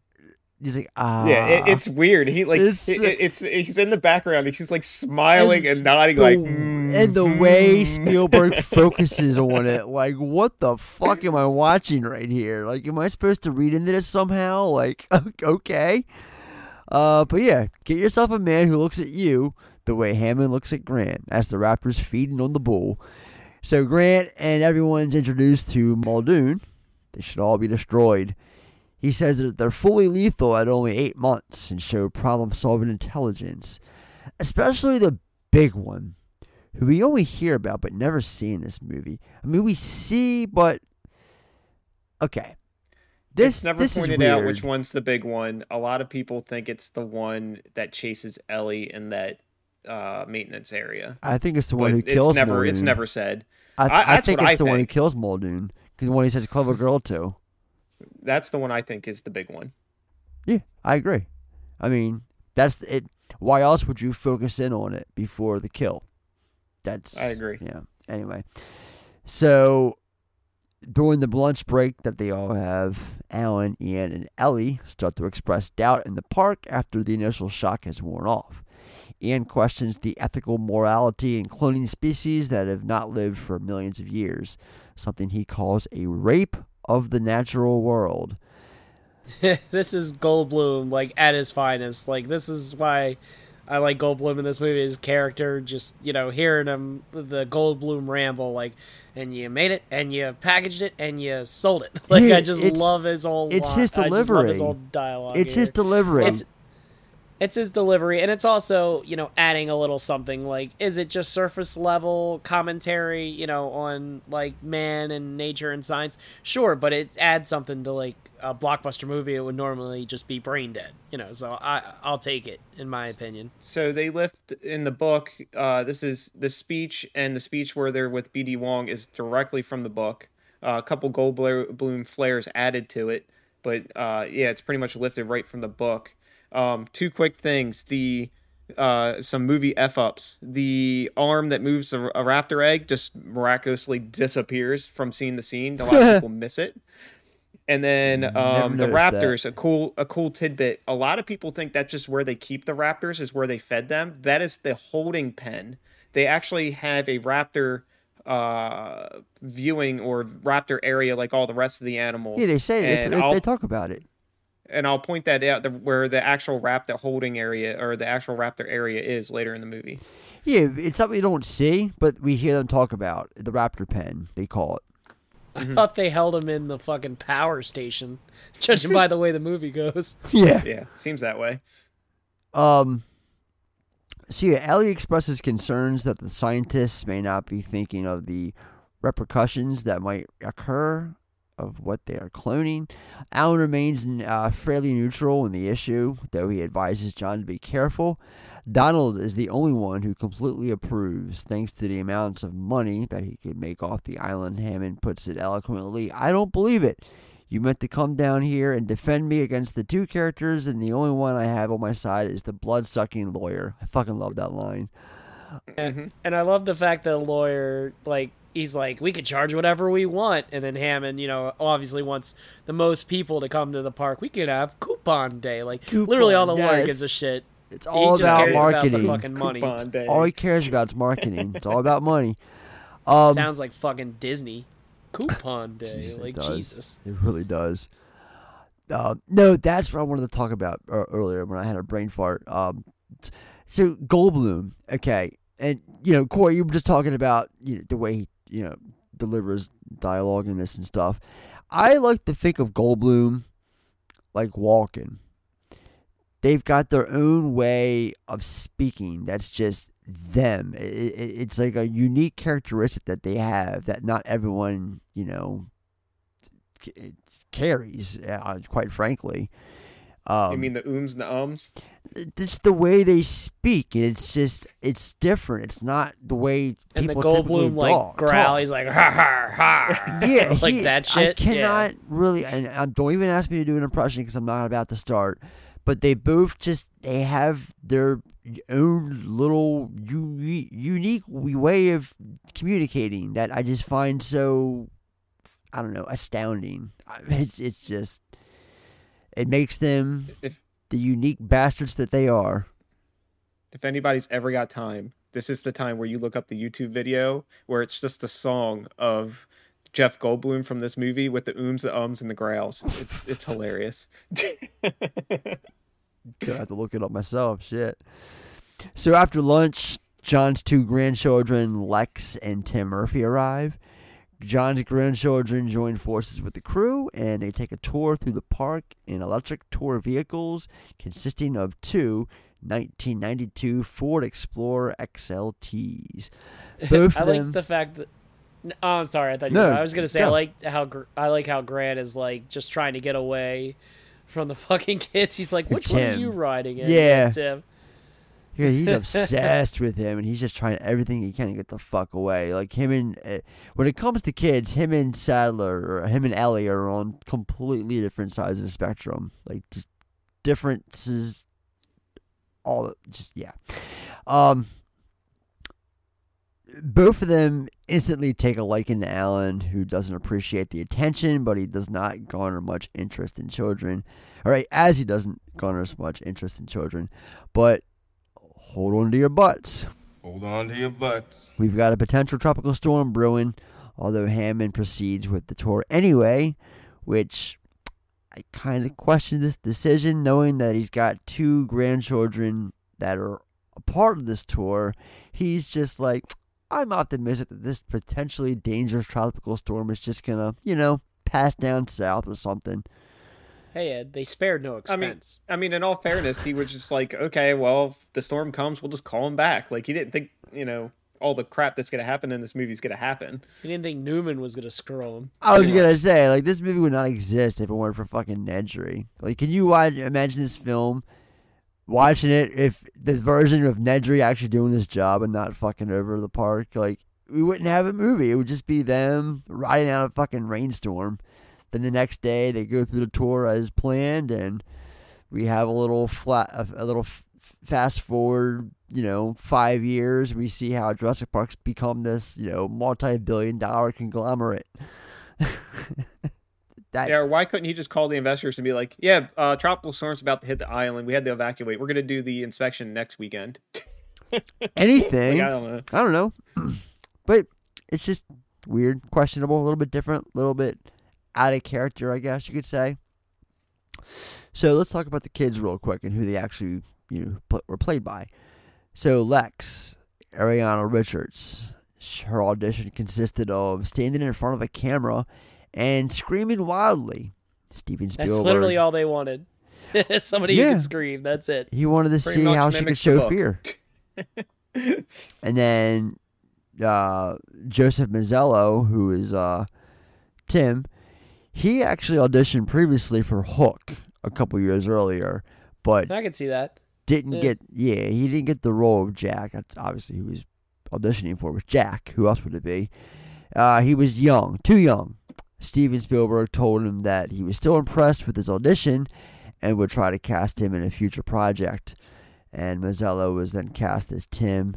he's like ah Yeah, it, it's weird. He like It's- it, it's he's in the background. He's like smiling and, nodding, the, like mm, and the way Spielberg focuses on it, like what the fuck am I watching right here? Like, am I supposed to read into this somehow? Like, okay, uh, but yeah, get yourself a man who looks at you the way Hammond looks at Grant as the Raptors feeding on the bull. So Grant and everyone's introduced to Muldoon. They should all be destroyed. He says that they're fully lethal at only eight months and show problem solving intelligence, especially the big one, who we only hear about but never see in this movie. I mean, we see, but okay. This it's never this pointed out which one's the big one. A lot of people think it's the one that chases Ellie in that uh, maintenance area. I think it's the one But who it's kills. Muldoon. it's never said. I, I- I think it's I the one who kills Muldoon because the one he says clever girl to. That's the one I think is the big one. Yeah, I agree. I mean, that's it. Why else would you focus in on it before the kill? That's I agree. Yeah. Anyway, so during the lunch break that they all have, Alan, Ian, and Ellie start to express doubt in the park after the initial shock has worn off. Ian questions the ethical morality in cloning species that have not lived for millions of years, something he calls a rape of the natural world. this is Goldblum like at his finest. Like this is why I like Goldblum in this movie. His character, just you know, hearing him the Goldblum ramble, like, and you made it, and you packaged it, and you sold it. Like Yeah, I just love his whole. it's line- his I just love his delivery. whole dialogue. It's here. his delivery. It's, it's his delivery, and it's also you know adding a little something. Like, is it just surface level commentary, you know, on like man and nature and science? Sure, but it adds something to like a blockbuster movie. It would normally just be brain dead, you know. So I I'll take it in my opinion. So they lift in the book. Uh, this is the speech, and the speech where they're with BD Wong is directly from the book. Uh, a couple Goldblum flairs added to it, but uh, yeah, it's pretty much lifted right from the book. Um, two quick things: the uh, some movie f ups. The arm that moves a, a raptor egg just miraculously disappears from scene to scene. A lot of people miss it. And then um, the noticed that. raptors, a cool a cool tidbit. A lot of people think that's just where they keep the raptors, is where they fed them. That is the holding pen. They actually have a raptor uh viewing or raptor area like all the rest of the animals. Yeah, they say And they, they talk about it. And I'll point that out the, where the actual raptor holding area or the actual raptor area is later in the movie. Yeah, it's something you don't see, but we hear them talk about the raptor pen. They call it. I thought they held him in the fucking power station, judging by the way the movie goes. Yeah. Yeah, seems that way. Um. So yeah, Ellie expresses concerns that the scientists may not be thinking of the repercussions that might occur of what they are cloning. Alan remains uh, fairly neutral in the issue, though he advises John to be careful. Donald is the only one who completely approves, thanks to the amounts of money that he could make off the island. Hammond puts it eloquently. I don't believe it. You meant to come down here and defend me against the two characters, and the only one I have on my side is the blood sucking lawyer. I fucking love that line. And, and I love the fact that the lawyer, like, he's like, we could charge whatever we want. And then Hammond, you know, obviously wants the most people to come to the park. We could have coupon day. Like, literally all the lawyer yes. gives a shit. It's He all just about cares marketing. About the fucking money. Coupon day. All he cares about is marketing. it's all about money. Um, Sounds like fucking Disney. Coupon day. Jeez, it like, does. Jesus. It really does. Uh, no, that's what I wanted to talk about uh, earlier when I had a brain fart. Um, so Goldblum, okay, and you know, Corey, you were just talking about you know the way he you know delivers dialogue in this and stuff. I like to think of Goldblum like walking. They've got their own way of speaking. That's just them. It, it, it's like a unique characteristic that they have that not everyone, you know, c- carries. Uh, quite frankly, um, you mean the ooms and the ums? It's the way they speak. and It's just it's different. It's not the way And the people typically Goldblum, like, talk. growl, talk. he's like, ha ha ha. Yeah, like he- that shit. I cannot really, and um, don't even ask me to do an impression because I'm not about to start. But they both just they have their own little unique, unique way of communicating that I just find so I don't know astounding. It's it's just It makes them If the unique bastards that they are. if anybody's ever got time, this is the time where you look up the YouTube video where it's just a song of Jeff Goldblum from this movie with the ooms, the ums, and the growls. It's it's hilarious. Gonna have to look it up myself. Shit. So after lunch, John's two grandchildren, Lex and Tim Murphy, arrive. John's grandchildren join forces with the crew and they take a tour through the park in electric tour vehicles consisting of two 1992 Ford Explorer XLTs. Both I them. like the fact that. Oh, I'm sorry. I thought you. No, were- I was gonna say I like how I like how Grant is like just trying to get away from the fucking kids. He's like, which one are you riding in? Yeah. Tim. Yeah, he's obsessed with him, and he's just trying everything he can to get the fuck away. Like him and uh, when it comes to kids, him and Sattler or him and Ellie are on completely different sides of the spectrum. Like just differences, all just yeah. Um, both of them instantly take a liking to Alan, who doesn't appreciate the attention, but he does not garner much interest in children. All right, as he doesn't garner as much interest in children, but hold on to your butts. Hold on to your butts. We've got a potential tropical storm brewing, although Hammond proceeds with the tour anyway, which I kind of question this decision, knowing that he's got two grandchildren that are a part of this tour. He's just like, I'm optimistic that this potentially dangerous tropical storm is just gonna, you know, pass down south or something. Hey Ed, they spared no I mean, expense. I mean, in all fairness, he was just like, okay, well, if the storm comes, we'll just call him back. Like he didn't think, you know, all the crap that's gonna happen in this movie is gonna happen. he didn't think Newman was gonna screw him. I was gonna say, like, this movie would not exist if it weren't for fucking Nedry. Like, can you watch, imagine this film, watching it if the version of Nedry actually doing his job and not fucking over the park? Like, we wouldn't have a movie. It would just be them riding out a fucking rainstorm. Then the next day they go through the tour as planned, and we have a little flat, a, little f- fast forward, you know, five years. We see how Jurassic Park's become this, you know, multi-billion-dollar conglomerate. that yeah, or why couldn't he just call the investors and be like, yeah, uh, tropical storm's about to hit the island. We had to evacuate. We're gonna do the inspection next weekend. anything. Like, I don't know. I don't know. but it's just weird, questionable, a little bit different, a little bit out of character, I guess you could say. So let's talk about the kids real quick and who they actually, you know, pl- were played by. So Lex, Ariana Richards, her audition consisted of standing in front of a camera and screaming wildly. Steven Spielberg. That's literally all they wanted. Somebody who Yeah. can scream. That's it. He wanted to Pretty see how she could show fear. and then uh, Joseph Mazzello, who is uh, Tim, he actually auditioned previously for Hook a couple years earlier, but I can see that. didn't Yeah. get yeah he didn't get the role of Jack. That's obviously who he was auditioning for was Jack. Who else would it be? Uh, he was young, too young. Steven Spielberg told him that he was still impressed with his audition and would try to cast him in a future project. And Mazzello was then cast as Tim,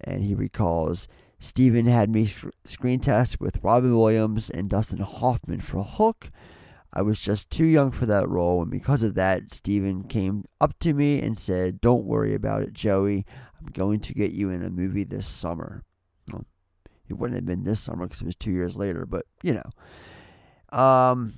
and he recalls Steven had me screen test with Robin Williams and Dustin Hoffman for Hook. I was just too young for that role, and because of that, Steven came up to me and said, Don't worry about it, Joey. I'm going to get you in a movie this summer. Well, it wouldn't have been this summer because it was two years later, but you know. Um,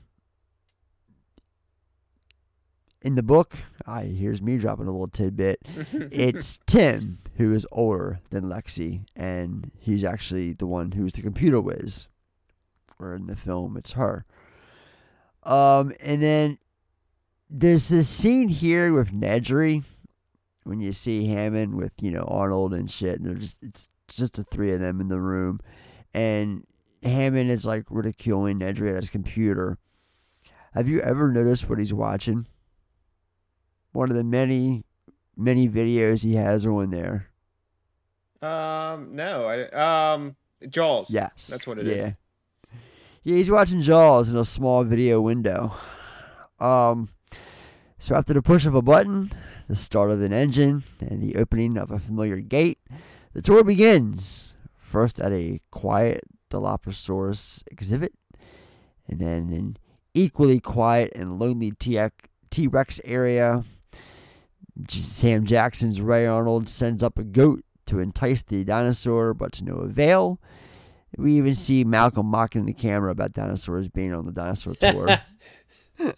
in the book, I here's me dropping a little tidbit. it's Tim who is older than Lexi, and he's actually the one who's the computer whiz. Where in the film, it's her. Um, and then there's this scene here with Nedry when you see Hammond with you know Arnold and shit, and they're just it's just the three of them in the room, and Hammond is like ridiculing Nedry at his computer. Have you ever noticed what he's watching? One of the many, many videos he has on there. Um, no, I um Jaws. Yes, that's what it is. yeah. Yeah, he's watching Jaws in a small video window. Um, so after the push of a button, the start of an engine, and the opening of a familiar gate, the tour begins. First at a quiet Dilophosaurus exhibit, and then an equally quiet and lonely T T Rex area. Sam Jackson's Ray Arnold sends up a goat to entice the dinosaur, but to no avail. We even see Malcolm mocking the camera about dinosaurs being on the dinosaur tour.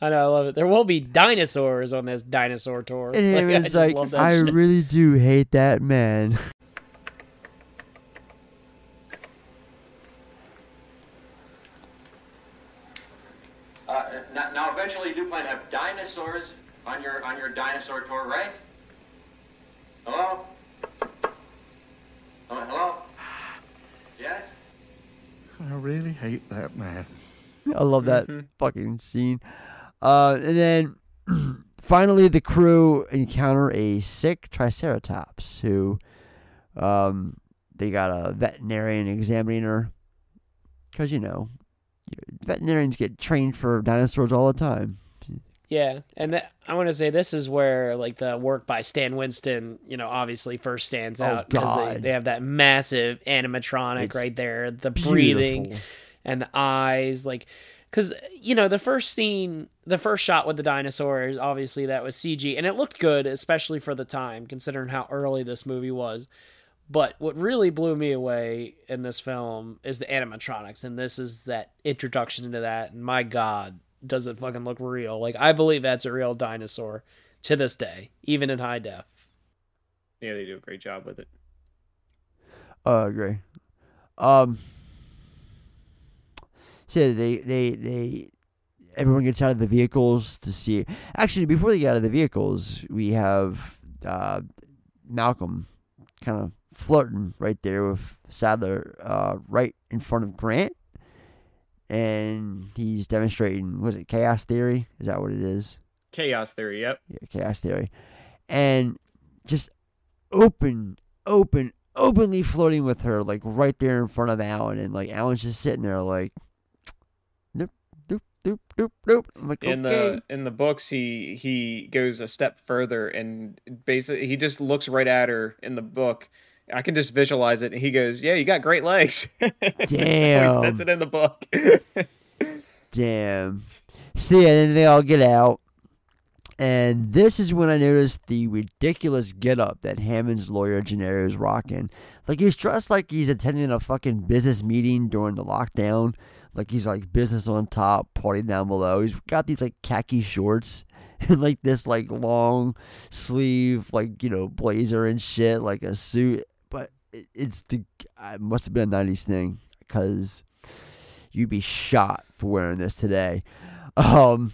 I know, I love it. There will be dinosaurs on this dinosaur tour. and Like, I it's just like, love that I shit. really do hate that man. Uh, now, now, eventually, you do plan to have dinosaurs on your on your dinosaur tour, right? Hello? Hello? Yes? I really hate that man. I love that fucking scene. Uh, and then finally, the crew encounter a sick Triceratops who, um, they got a veterinarian examining her. Because, you know, veterinarians get trained for dinosaurs all the time. Yeah, and that, I want to say this is where like the work by Stan Winston, you know, obviously first stands Oh, out because they, they have that massive animatronic It's right there, the breathing beautiful. and the eyes, like because you know the first scene, the first shot with the dinosaurs, obviously that was CG, and it looked good, especially for the time, considering how early this movie was. But what really blew me away in this film is the animatronics, and this is that introduction into that. And my God, does it fucking look real? Like I believe that's a real dinosaur to this day, even in high def. Yeah, they do a great job with it. Oh, I agree. Um, so yeah, they, they, they, everyone gets out of the vehicles to see. Actually, before they get out of the vehicles, we have uh, Malcolm kind of flirting right there with Sattler, uh, right in front of Grant, and he's demonstrating. Was it chaos theory? Is that what it is? Chaos theory. Yep. Yeah, chaos theory, and just open, open, openly flirting with her, like right there in front of Alan, and like Alan's just sitting there, like, nope, doop, doop, doop, doop. I'm like, in okay. the in the books he he goes a step further and basically he just looks right at her in the book i can just visualize it and he goes yeah you got great legs That's he Damn. says it in the book Damn. See, and then they all get out. And this is when I noticed the ridiculous getup that Hammond's lawyer Gennaro is rocking. Like he's dressed like he's attending a fucking business meeting during the lockdown. Like he's like business on top, party down below. He's got these like khaki shorts and like this like long sleeve like you know blazer and shit, like a suit. It's the it must have been a '90s thing because you'd be shot for wearing this today. Um,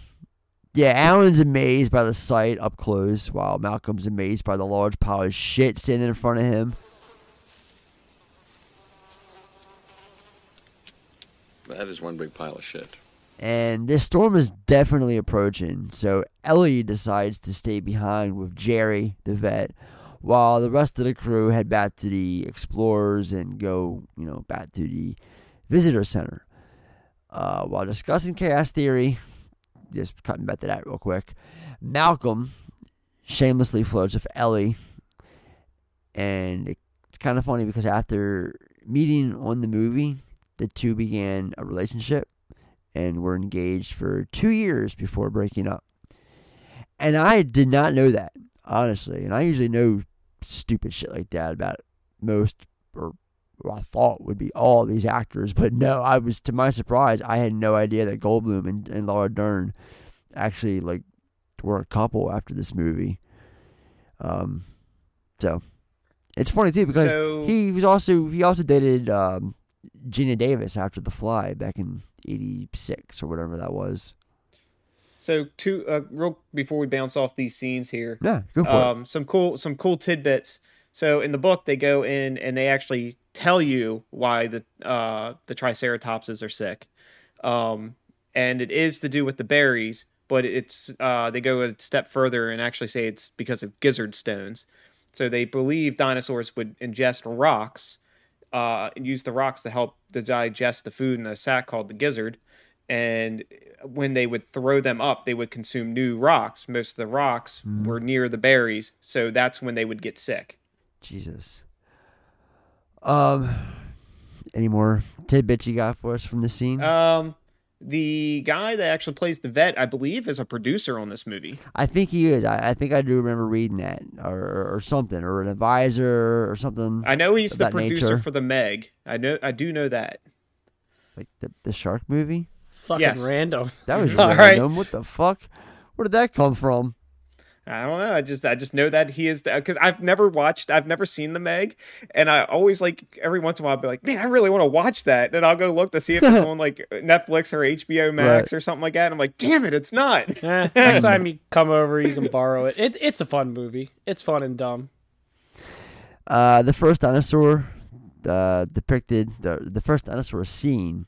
yeah, Alan's amazed by the sight up close, while Malcolm's amazed by the large pile of shit standing in front of him. That is one big pile of shit. And this storm is definitely approaching, so Ellie decides to stay behind with Jerry, the vet, while the rest of the crew head back to the Explorers and go, you know, back to the visitor center. Uh, while discussing chaos theory, just cutting back to that real quick, Malcolm shamelessly flirts with Ellie, and it's kind of funny because after meeting on the movie, the two began a relationship and were engaged for two years before breaking up. And I did not know that, honestly. And I usually know stupid shit like that about most, or I thought would be all these actors. But no, I was, to my surprise, I had no idea that Goldblum and, and Laura Dern actually, like, were a couple after this movie. Um, so it's funny too because So- he was also he also dated um, Geena Davis after The Fly back in '86 or whatever that was. So, two uh, real before we bounce off these scenes here. Yeah, go for it. um, Some cool, some cool tidbits. So, in the book, they go in and they actually tell you why the uh, the Triceratopses are sick, um, and it is to do with the berries. But it's uh, they go a step further and actually say it's because of gizzard stones. So they believe dinosaurs would ingest rocks, uh, and use the rocks to help to digest the food in a sac called the gizzard. And when they would throw them up, they would consume new rocks. Most of the rocks Mhm. were near the berries, so that's when they would get sick. Jesus. Um, any more tidbits you got for us from the scene? Um, the guy that actually plays the vet, I believe, is a producer on this movie. I think he is. I, I think I do remember reading that or, or, or something, or an advisor or something. I know he's the producer nature. for the Meg. I know, I do know that. like the the shark movie. Fucking Yes. random. That was All random. right. What the fuck? Where did that come from? I don't know. I just I just know that he is because I've never watched, I've never seen the Meg, and I always like every once in a while I'll be like, man, I really want to watch that, and I'll go look to see if it's on like Netflix or HBO Max Right. or something like that. And I'm like, damn it, it's not. Eh, next time you come over, you can borrow it. it. It's a fun movie. It's fun and dumb. Uh, the first dinosaur uh, depicted the the first dinosaur scene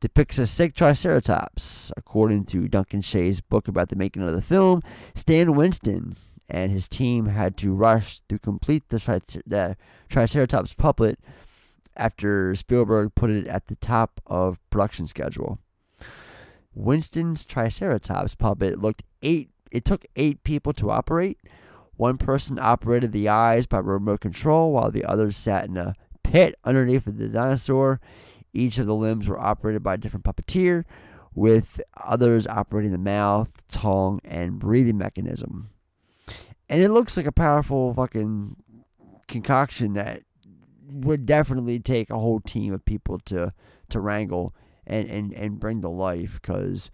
depicts a sick triceratops. According to Duncan Shea's book about the making of the film, Stan Winston and his team had to rush to complete the, tricer- the triceratops puppet after Spielberg put it at the top of production schedule. Winston's Triceratops puppet looked eight. It took eight people to operate. One person operated the eyes by remote control, while the others sat in a pit underneath the dinosaur. Each of the limbs were operated by a different puppeteer, with others operating the mouth, tongue, and breathing mechanism. And it looks like a powerful fucking concoction that would definitely take a whole team of people to to wrangle and and and bring to life because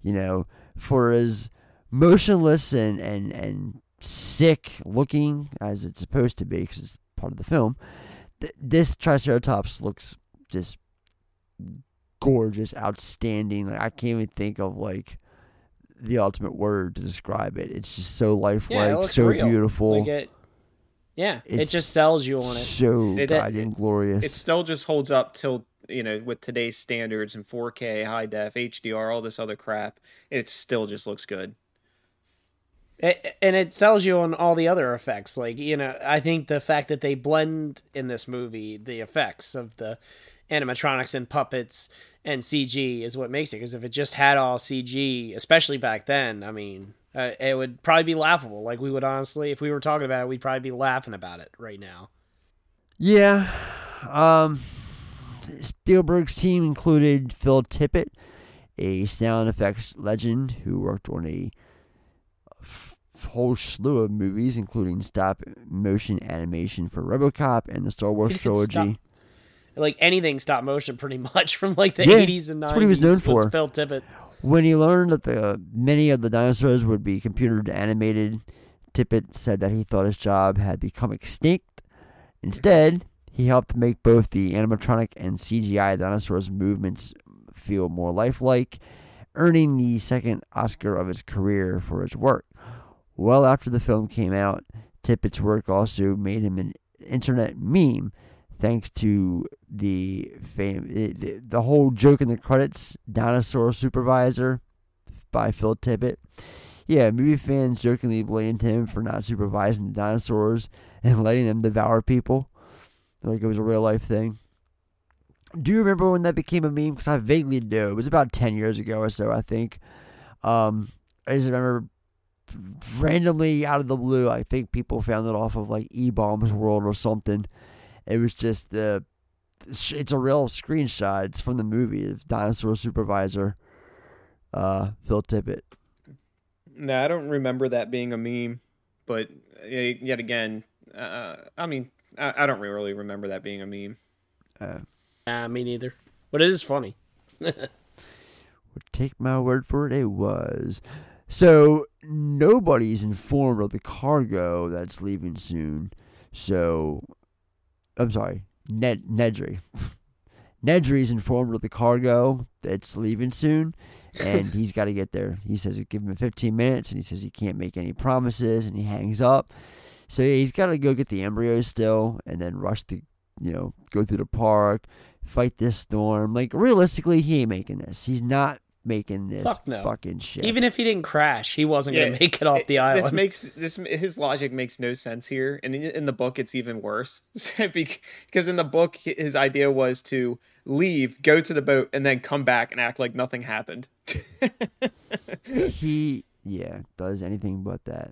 you know for as motionless and and and sick looking as it's supposed to be because it's part of the film th- this triceratops looks just gorgeous outstanding like i can't even think of like the ultimate word to describe it it's just so lifelike Yeah, it so real. beautiful Like it, yeah, it just sells you on it. so It's- goddamn glorious It still just holds up till you know with today's standards and 4K, high def, HDR, all this other crap. It still just looks good. It, and it sells you on all the other effects. Like, you know, I think the fact that they blend in this movie the effects of the animatronics and puppets and CG is what makes it. Because if it just had all CG, especially back then, I mean, uh, it would probably be laughable. Like, we would honestly, if we were talking about it, we'd probably be laughing about it right now. Yeah. Um, Spielberg's team included Phil Tippett, a sound effects legend who worked on a f- whole slew of movies, including stop motion animation for Robocop and the Star Wars did stop- trilogy. Like anything stop motion, pretty much from like the Yeah, 80s and 90s. that's what he was known for. Phil Tippett. When he learned that the many of the dinosaurs would be computer animated, Tippett said that he thought his job had become extinct. Instead, he helped make both the animatronic and CGI dinosaurs' movements feel more lifelike, earning the second Oscar of his career for his work. Well after the film came out, Tippett's work also made him an internet meme, thanks to the fame, the, whole joke in the credits, "Dinosaur Supervisor" by Phil Tippett. Yeah, movie fans jokingly blamed him for not supervising the dinosaurs and letting them devour people, like it was a real life thing. Do you remember when that became a meme? Because I vaguely do. It was about ten years ago or so, I think. Um, I just remember randomly out of the blue, I think people found it off of like E Bombs World or something. It was just the. it's a real screenshot. It's from the movie of Dinosaur Supervisor, uh, Phil Tippett. No, I don't remember that being a meme, but uh, yet again, uh, I mean, I, I don't really remember that being a meme. Uh, Uh, me neither. But it is funny. Take my word for it, it was. So nobody's informed of the cargo that's leaving soon. So I'm sorry, Ned Nedry. Nedry's informed of the cargo that's leaving soon, and he's got to get there. He says give him 15 minutes, and he says he can't make any promises, and he hangs up. So yeah, he's got to go get the embryos still, and then rush the, you know, go through the park, fight this storm. Like realistically, he ain't making this. He's not making this Fuck no. fucking shit. Even if he didn't crash, he wasn't Yeah, going to make it off the island. This makes this his logic makes no sense here, and in, in the book it's even worse because in the book his idea was to leave, go to the boat, and then come back and act like nothing happened. he yeah does anything but that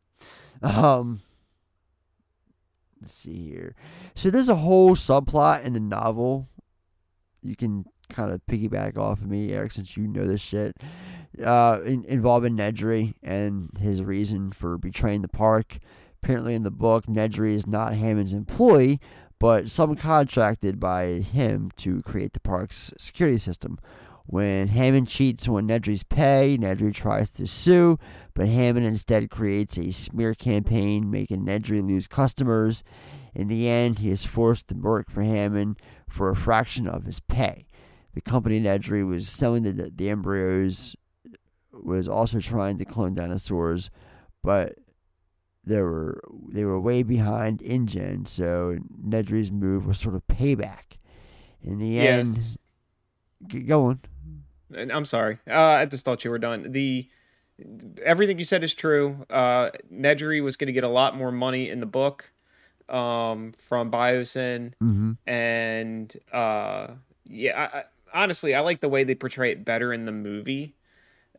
um let's see here so there's a whole subplot in the novel you can kind of piggyback off of me, Eric, since you know this shit. Uh, in, involving Nedry and his reason for betraying the park. Apparently, in the book, Nedry is not Hammond's employee, but subcontracted by him to create the park's security system. When Hammond cheats on Nedry's pay, Nedry tries to sue, but Hammond instead creates a smear campaign, making Nedry lose customers. In the end, he is forced to work for Hammond for a fraction of his pay. The company Nedry was selling the, the embryos was also trying to clone dinosaurs, but they were they were way behind InGen, so Nedry's move was sort of payback. In the end, Yes. G- go on. I'm sorry. Uh, I just thought you were done. The everything you said is true. Uh, Nedry was going to get a lot more money in the book um, from Biosyn, Mhm. and uh, yeah, honestly, I like the way they portray it better in the movie.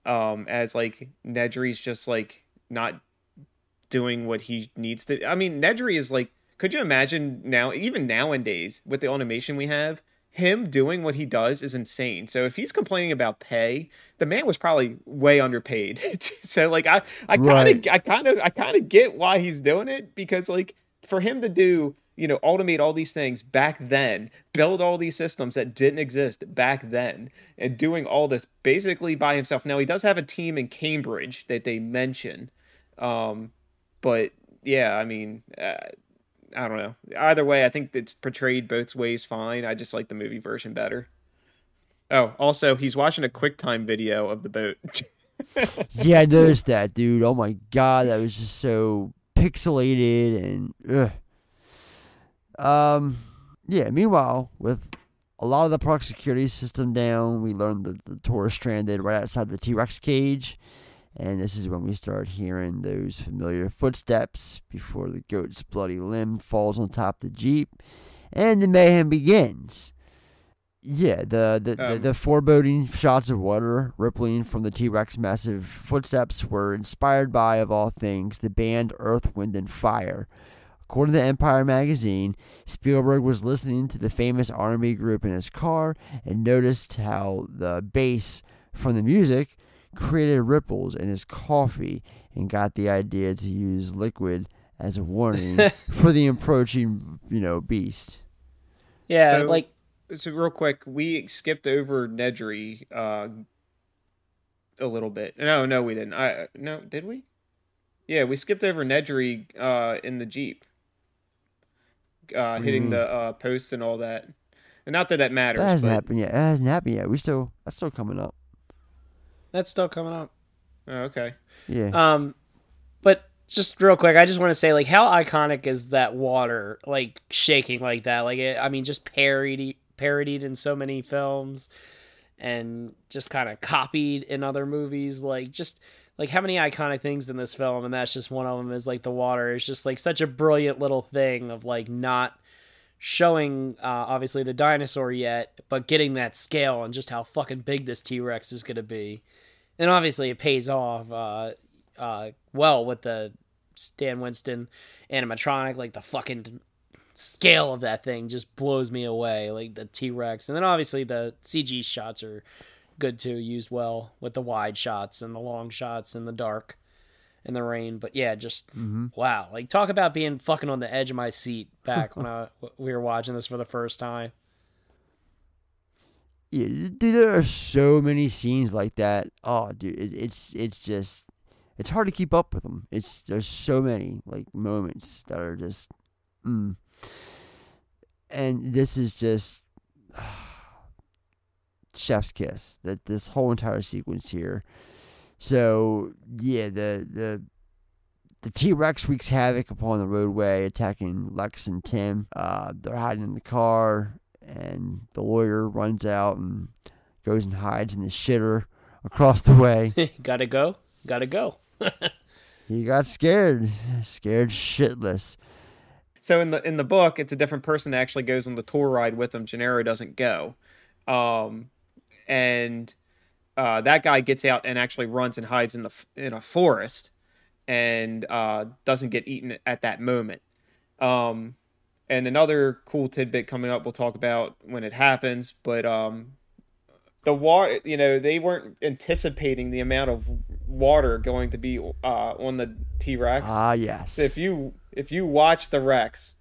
Um, as like Nedry's just like not doing what he needs to. I mean, Nedry is like, could you imagine now, even nowadays, with the automation we have, him doing what he does is insane. So if he's complaining about pay, the man was probably way underpaid. so like, I, I kind of, Right. I kind of, I kind of get why he's doing it because like for him to do, you know, automate all these things back then, build all these systems that didn't exist back then, and doing all this basically by himself. Now he does have a team in Cambridge that they mention, um, but yeah, I mean, uh, I don't know. Either way, I think it's portrayed both ways fine. I just like the movie version better. Oh, also, he's watching a QuickTime video of the boat. yeah, I noticed that, dude. Oh my god, that was just so pixelated and ugh. Um, yeah. Meanwhile, with a lot of the park security system down, we learned that the tour is stranded right outside the T Rex cage, and this is when we start hearing those familiar footsteps before the goat's bloody limb falls on top of the jeep, and the mayhem begins. Yeah, the the, the, Um, the foreboding shots of water rippling from the T Rex massive footsteps were inspired by, of all things, the band Earth, Wind, and Fire. According to Empire magazine, Spielberg was listening to the famous R&B group in his car and noticed how the bass from the music created ripples in his coffee and got the idea to use liquid as a warning for the approaching, you know, beast. Yeah, So- like so real quick, we skipped over Nedry uh, a little bit. No, no, we didn't. I no, did we? Yeah, we skipped over Nedry uh, in the jeep, uh, hitting Mhm. the uh, posts and all that. And not that that matters. That hasn't but- happened yet. That hasn't happened yet. We still that's still coming up. that's still coming up. Oh, okay. Yeah. Um, but just real quick, I just want to say, like, how iconic is that water, like, shaking like that? Like, it, I mean, just parodied, parodied in so many films, and just kind of copied in other movies. Like, just like how many iconic things in this film, and that's just one of them. Is like the water is just like such a brilliant little thing of like not showing uh, obviously the dinosaur yet, but getting that scale and just how fucking big this T Rex is gonna be. And obviously it pays off uh, uh, well with the Stan Winston animatronic, like the fucking scale of that thing just blows me away, like the T Rex. And then obviously the CG shots are good too, used well with the wide shots and the long shots in the dark and the rain. But yeah, just Mhm. wow, like talk about being fucking on the edge of my seat back when I we were watching this for the first time. Yeah, dude, there are so many scenes like that. Oh, dude, it, it's it's just it's hard to keep up with them. It's there's so many like moments that are just, mm. and this is just chef's kiss. That this whole entire sequence here. So yeah, the the the T Rex wreaks havoc upon the roadway, attacking Lex and Tim. Uh, they're hiding in the car, and the lawyer runs out and goes and hides in the shitter across the way. gotta go, gotta go. he got scared, scared shitless. So in the in the book, it's a different person that actually goes on the tour ride with him. Gennaro doesn't go, um, and uh, that guy gets out and actually runs and hides in the in a forest, and uh, doesn't get eaten at that moment. Um, and another cool tidbit coming up, we'll talk about when it happens. But um, the water, you know, they weren't anticipating the amount of water going to be uh, on the T Rex. Ah, yes. If you if you watch the Rex,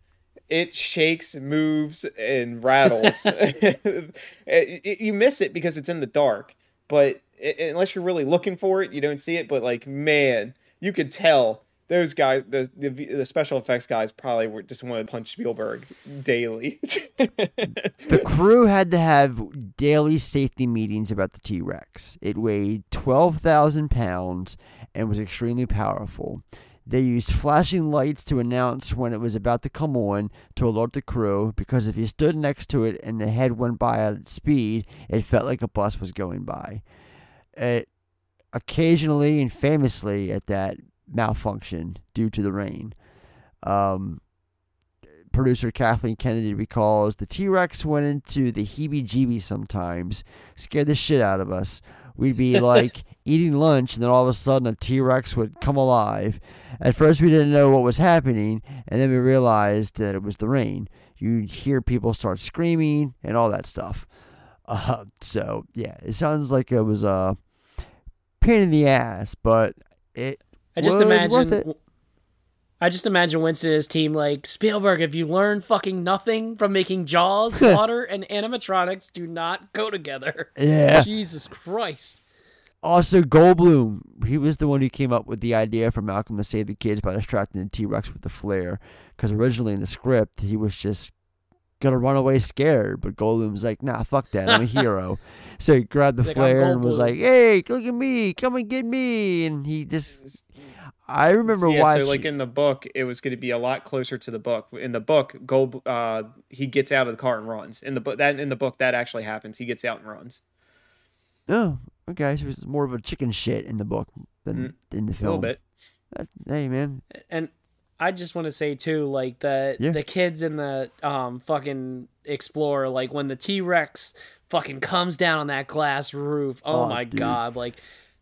it shakes, moves, and rattles. it, it- you miss it because it's in the dark, but it, unless you're really looking for it, you don't see it. But like, man, you could tell those guys, the the, the special effects guys, probably were just wanted to punch Spielberg daily. The crew had to have daily safety meetings about the T Rex. It weighed 12,000 pounds and was extremely powerful. They used flashing lights to announce when it was about to come on to alert the crew because if you stood next to it and the head went by at speed, it felt like a bus was going by. It occasionally and famously at that malfunctioned due to the rain. Um, producer Kathleen Kennedy recalls the T Rex went into the heebie jeebies sometimes, scared the shit out of us. We'd be like eating lunch, and then all of a sudden a T Rex would come alive. At first, we didn't know what was happening, and then we realized that it was the rain. You'd hear people start screaming and all that stuff. Uh, so, yeah, it sounds like it was a pain in the ass, but it I just was worth imagine. it. I just imagine Winston and his team like Spielberg. If you learn fucking nothing from making Jaws, water and animatronics do not go together. Yeah. Jesus Christ. Also, Goldblum, he was the one who came up with the idea for Malcolm to save the kids by distracting the T Rex with the flare. Because originally in the script, he was just gonna run away scared, but Goldblum's like, "Nah, fuck that, I'm a hero." so he grabbed the flare and was like, "Hey, look at me, come and get me!" And he just, I remember yeah, watching. so like in the book, it was going to be a lot closer to the book. In the book, Gold, uh, he gets out of the car and runs. In the book, that in the book that actually happens. He gets out and runs. oh, okay, so was more of a chicken shit in the book than in the Mm, a film. little bit. That- hey, man, And I just want to say too, like the Yeah. the kids in the um fucking Explorer, like when the T Rex fucking comes down on that glass roof. Oh, Oh, my dude. god, like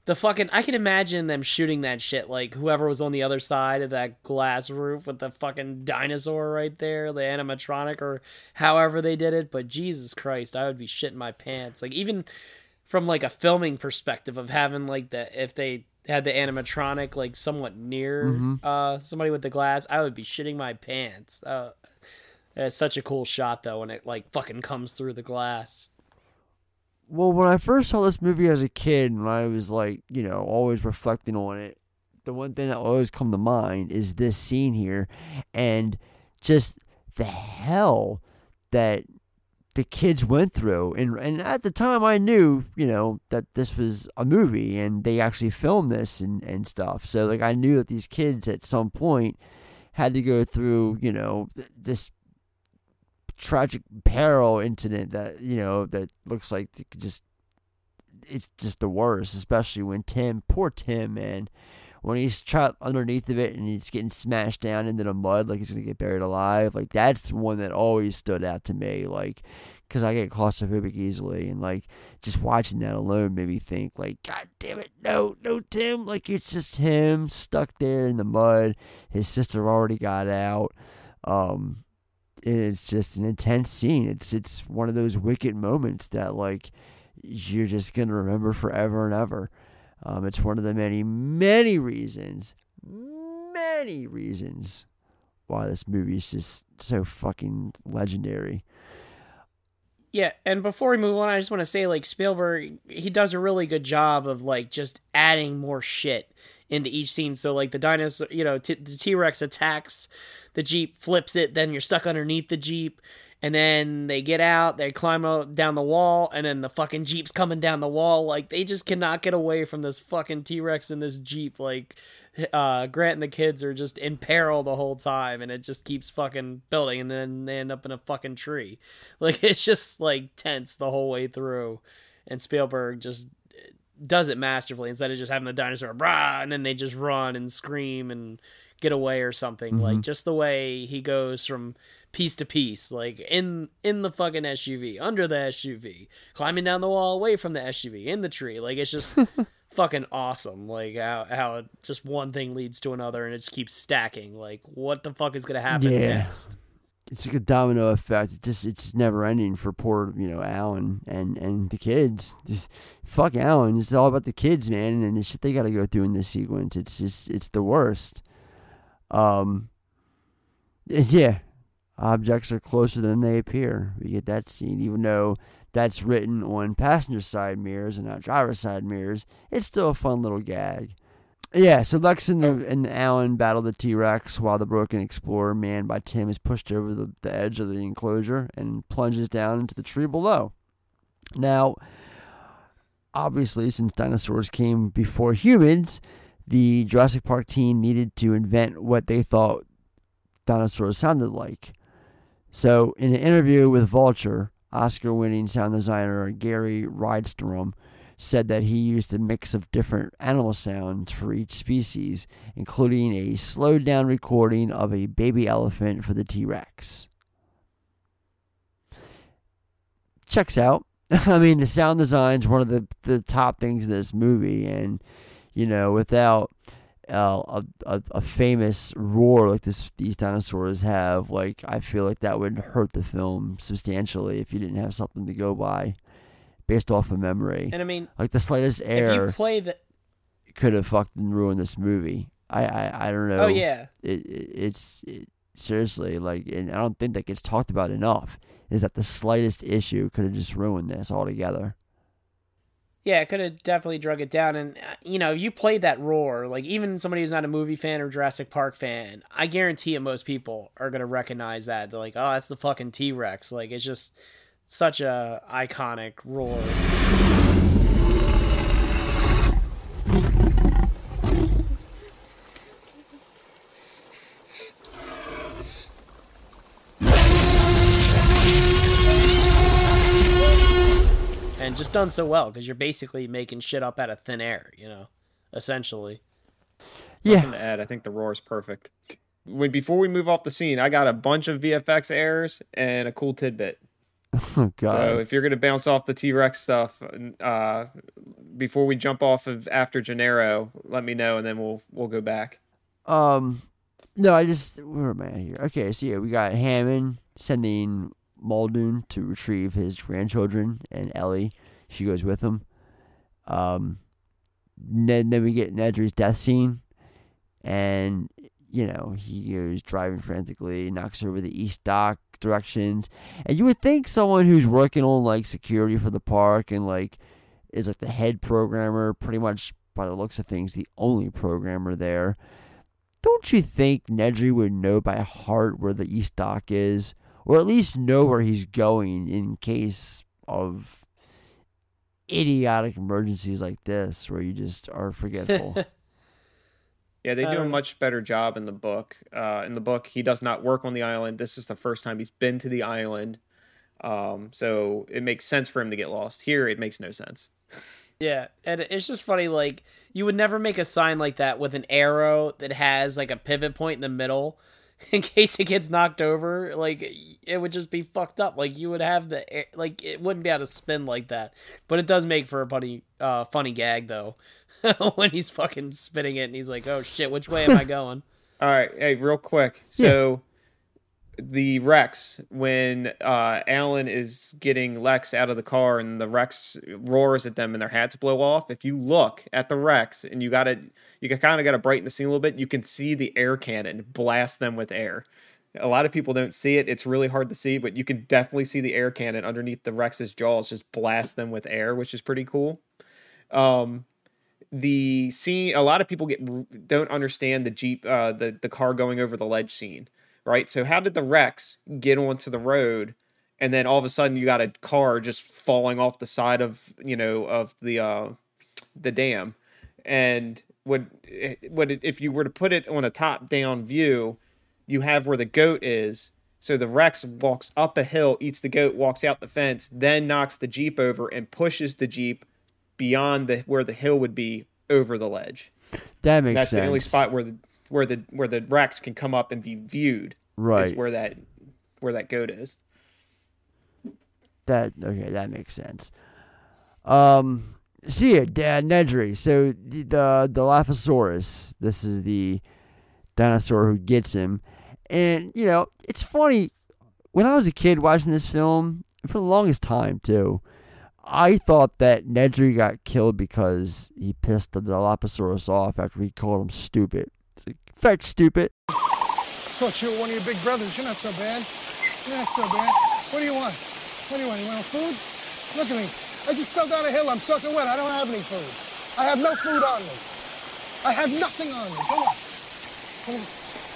the fucking I can imagine them shooting that shit. Like whoever was on the other side of that glass roof with the fucking dinosaur right there, the animatronic or however they did it. But Jesus Christ, I would be shitting my pants. Like even from like a filming perspective of having like the if they had the animatronic like somewhat near Mhm. uh somebody with the glass, I would be shitting my pants. Uh, it's such a cool shot though when it like fucking comes through the glass. Well, when I first saw this movie as a kid, and I was like, you know, always reflecting on it, the one thing that always come to mind is this scene here, and just the hell that the kids went through. And and at the time, I knew, you know, that this was a movie, and they actually filmed this and and stuff. So like, I knew that these kids at some point had to go through, you know, th- this tragic peril incident that you know that looks like just it's just the worst especially when tim poor tim man when he's trapped underneath of it and he's getting smashed down into the mud like he's gonna get buried alive like that's one that always stood out to me like because i get claustrophobic easily and like just watching that alone made me think like god damn it no no tim like it's just him stuck there in the mud his sister already got out um it's just an intense scene. It's it's one of those wicked moments that like you're just gonna remember forever and ever. Um, it's one of the many many reasons, many reasons why this movie is just so fucking legendary. Yeah, and before we move on, I just want to say like Spielberg, he does a really good job of like just adding more shit into each scene. So like the dinosaur, you know, t- the T Rex attacks the jeep, flips it, then you're stuck underneath the jeep, and then they get out, they climb down the wall, and then the fucking jeep's coming down the wall. Like they just cannot get away from this fucking T Rex and this jeep. Like uh, Grant and the kids are just in peril the whole time, and it just keeps fucking building, and then they end up in a fucking tree. Like it's just like tense the whole way through, and Spielberg just does it masterfully instead of just having the dinosaur brah, and then they just run and scream and get away or something. Like Mhm. just the way he goes from piece to piece, like in in the fucking SUV, under the SUV, climbing down the wall, away from the SUV, in the tree. Like it's just fucking awesome. Like how how just one thing leads to another, and it just keeps stacking. Like what the fuck is gonna happen Yeah. next? it's like a domino effect. It just it's never ending for poor you know Alan and and the kids. Just, fuck Alan. It's all about the kids, man, and the shit they got to go through in this sequence. It's just it's the worst. Um. Yeah, objects are closer than they appear. We get that scene, even though that's written on passenger side mirrors and not driver side mirrors. It's still a fun little gag. Yeah, so Lex and, the, and Alan battle the T Rex while the broken explorer, manned by Tim, is pushed over the, the edge of the enclosure and plunges down into the tree below. Now, obviously, since dinosaurs came before humans, the Jurassic Park team needed to invent what they thought dinosaurs sounded like. So, in an interview with Vulture, Oscar winning sound designer Gary Rydstrom said that he used a mix of different animal sounds for each species, including a slowed down recording of a baby elephant for the T Rex. Checks out. I mean, the sound design is one of the, the top things in this movie, and, you know, without uh, a, a, a famous roar like this these dinosaurs have, like, I feel like that would hurt the film substantially if you didn't have something to go by based off of memory. And I mean, like the slightest if error you play the could have fucking ruined this movie. I I, I don't know. Oh, yeah. It, it it's it, seriously like, and I don't think that gets talked about enough. Is that the slightest issue could have just ruined this altogether? Yeah, it could have definitely drug it down. And, uh, you know, you played that roar. Like, even somebody who's not a movie fan or Jurassic Park fan, I guarantee you most people are going to recognize that. They're like, oh, that's the fucking T Rex. Like, it's just such a iconic roar. And just done so well because you're basically making shit up out of thin air, you know, essentially. Yeah. Nothing to add. I think the roar is perfect. When before we move off the scene, I got a bunch of VFX errors and a cool tidbit. Oh God. So if you're gonna bounce off the T Rex stuff, uh, before we jump off of after Gennaro, let me know and then we'll we'll go back. Um, no, I just where am I here? Okay, so yeah, we got Hammond sending Muldoon to retrieve his grandchildren, and Ellie, she goes with him. Um, then then we get Nedry's death scene, and you know he is driving frantically, knocks over the east dock directions, and you would think someone who's working on like security for the park and like is like the head programmer, pretty much by the looks of things, the only programmer there. Don't you think Nedry would know by heart where the East Dock is? Or at least know where he's going in case of idiotic emergencies like this where you just are forgetful. Yeah, they do a Um, much better job in the book. Uh, in the book, he does not work on the island. This is the first time he's been to the island, um, so it makes sense for him to get lost. Here, it makes no sense. Yeah, and it's just funny. Like you would never make a sign like that with an arrow that has like a pivot point in the middle, in case it gets knocked over. Like it would just be fucked up. Like you would have the air- like it wouldn't be able to spin like that. But it does make for a funny, uh, funny gag though, when he's fucking spinning it and he's like, "Oh shit, which way am I going?" All right, hey, real quick. So the Rex, when uh, Alan is getting Lex out of the car and the Rex roars at them and their hats blow off, if you look at the Rex and you got to, you kind of got to brighten the scene a little bit, you can see the air cannon blast them with air. A lot of people don't see it. It's really hard to see, but you can definitely see the air cannon underneath the Rex's jaws just blast them with air, which is pretty cool. Um, the scene a lot of people get don't understand the jeep uh the the car going over the ledge scene right? So how did the rex get onto the road and then all of a sudden you got a car just falling off the side of you know of the uh the dam? And would would if you were to put it on a top down view you have where the goat is. So the rex walks up a hill eats the goat walks out the fence then knocks the jeep over and pushes the jeep beyond the where the hill would be over the ledge. That makes That's the only spot where the where the where the Rex can come up and be viewed. Right. Is where that where that goat is. That okay, that makes sense. Um, see it, Dad Nedry. So the, the the Dilophosaurus. This is the dinosaur who gets him, and you know it's funny. when I was a kid watching this film, for the longest time too, I thought that Nedry got killed because he pissed the Dilophosaurus off after he called him stupid. It's like, stupid. Thought you were one of your big brothers. You're not so bad. You're not so bad. What do you want? What do you want? You want food? Look at me. I just fell down a hill. I'm soaking wet. I don't have any food. I have no food on me. I have nothing on me. Come on. Come on.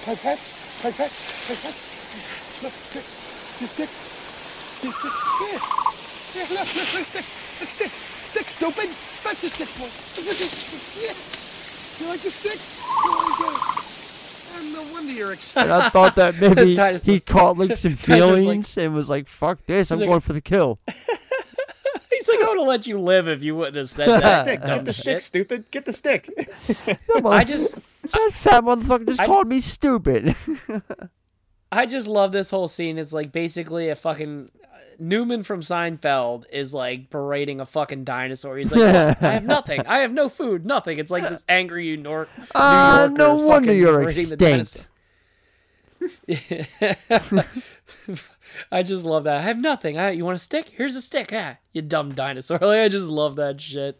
Play pets? Pets? Look, stick. You stick? See stick? Yeah. Yeah, look, look, look, stick. Look, stick. Stick, stupid. Fetch a stick, boy. A stick. Yeah. You like your stick? You want to get it? And no wonder you're excited. And I thought that maybe Dinosaur- he caught like some Dinosaur's like- feelings and was like, "Fuck this! I'm like- going for the kill." He's like, I would have let you live if you wouldn't have said that. stick. Get the stick, stupid. Get the stick. I just, that fat motherfucker just I- called me stupid. I just love this whole scene. It's like basically a fucking Newman from Seinfeld is like berating a fucking dinosaur. He's like, "Look, I have nothing. I have no food. Nothing. It's like this angry New York. New Ah, Yorker no wonder you're extinct. I just love that. I have nothing. I, you want a stick? Here's a stick. Ah, you dumb dinosaur. Like, I just love that shit.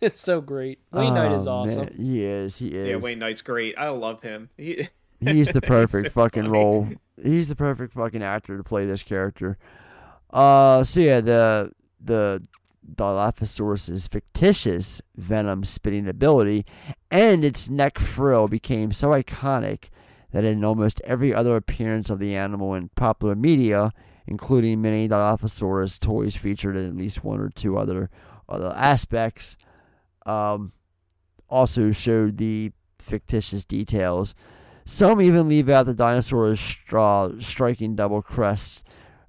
It's so great. Wayne Knight is Oh, awesome. man. He is. He is. yeah, Wayne Knight's great. I love him. He, He's the perfect so fucking funny. role. He's the perfect fucking actor to play this character. Uh, so yeah, the the Dilophosaurus's fictitious venom spitting ability and its neck frill became so iconic that in almost every other appearance of the animal in popular media, including many Dilophosaurus toys featured in at least one or two other other aspects, um, also showed the fictitious details. Some even leave out the dinosaur's straw, striking double crests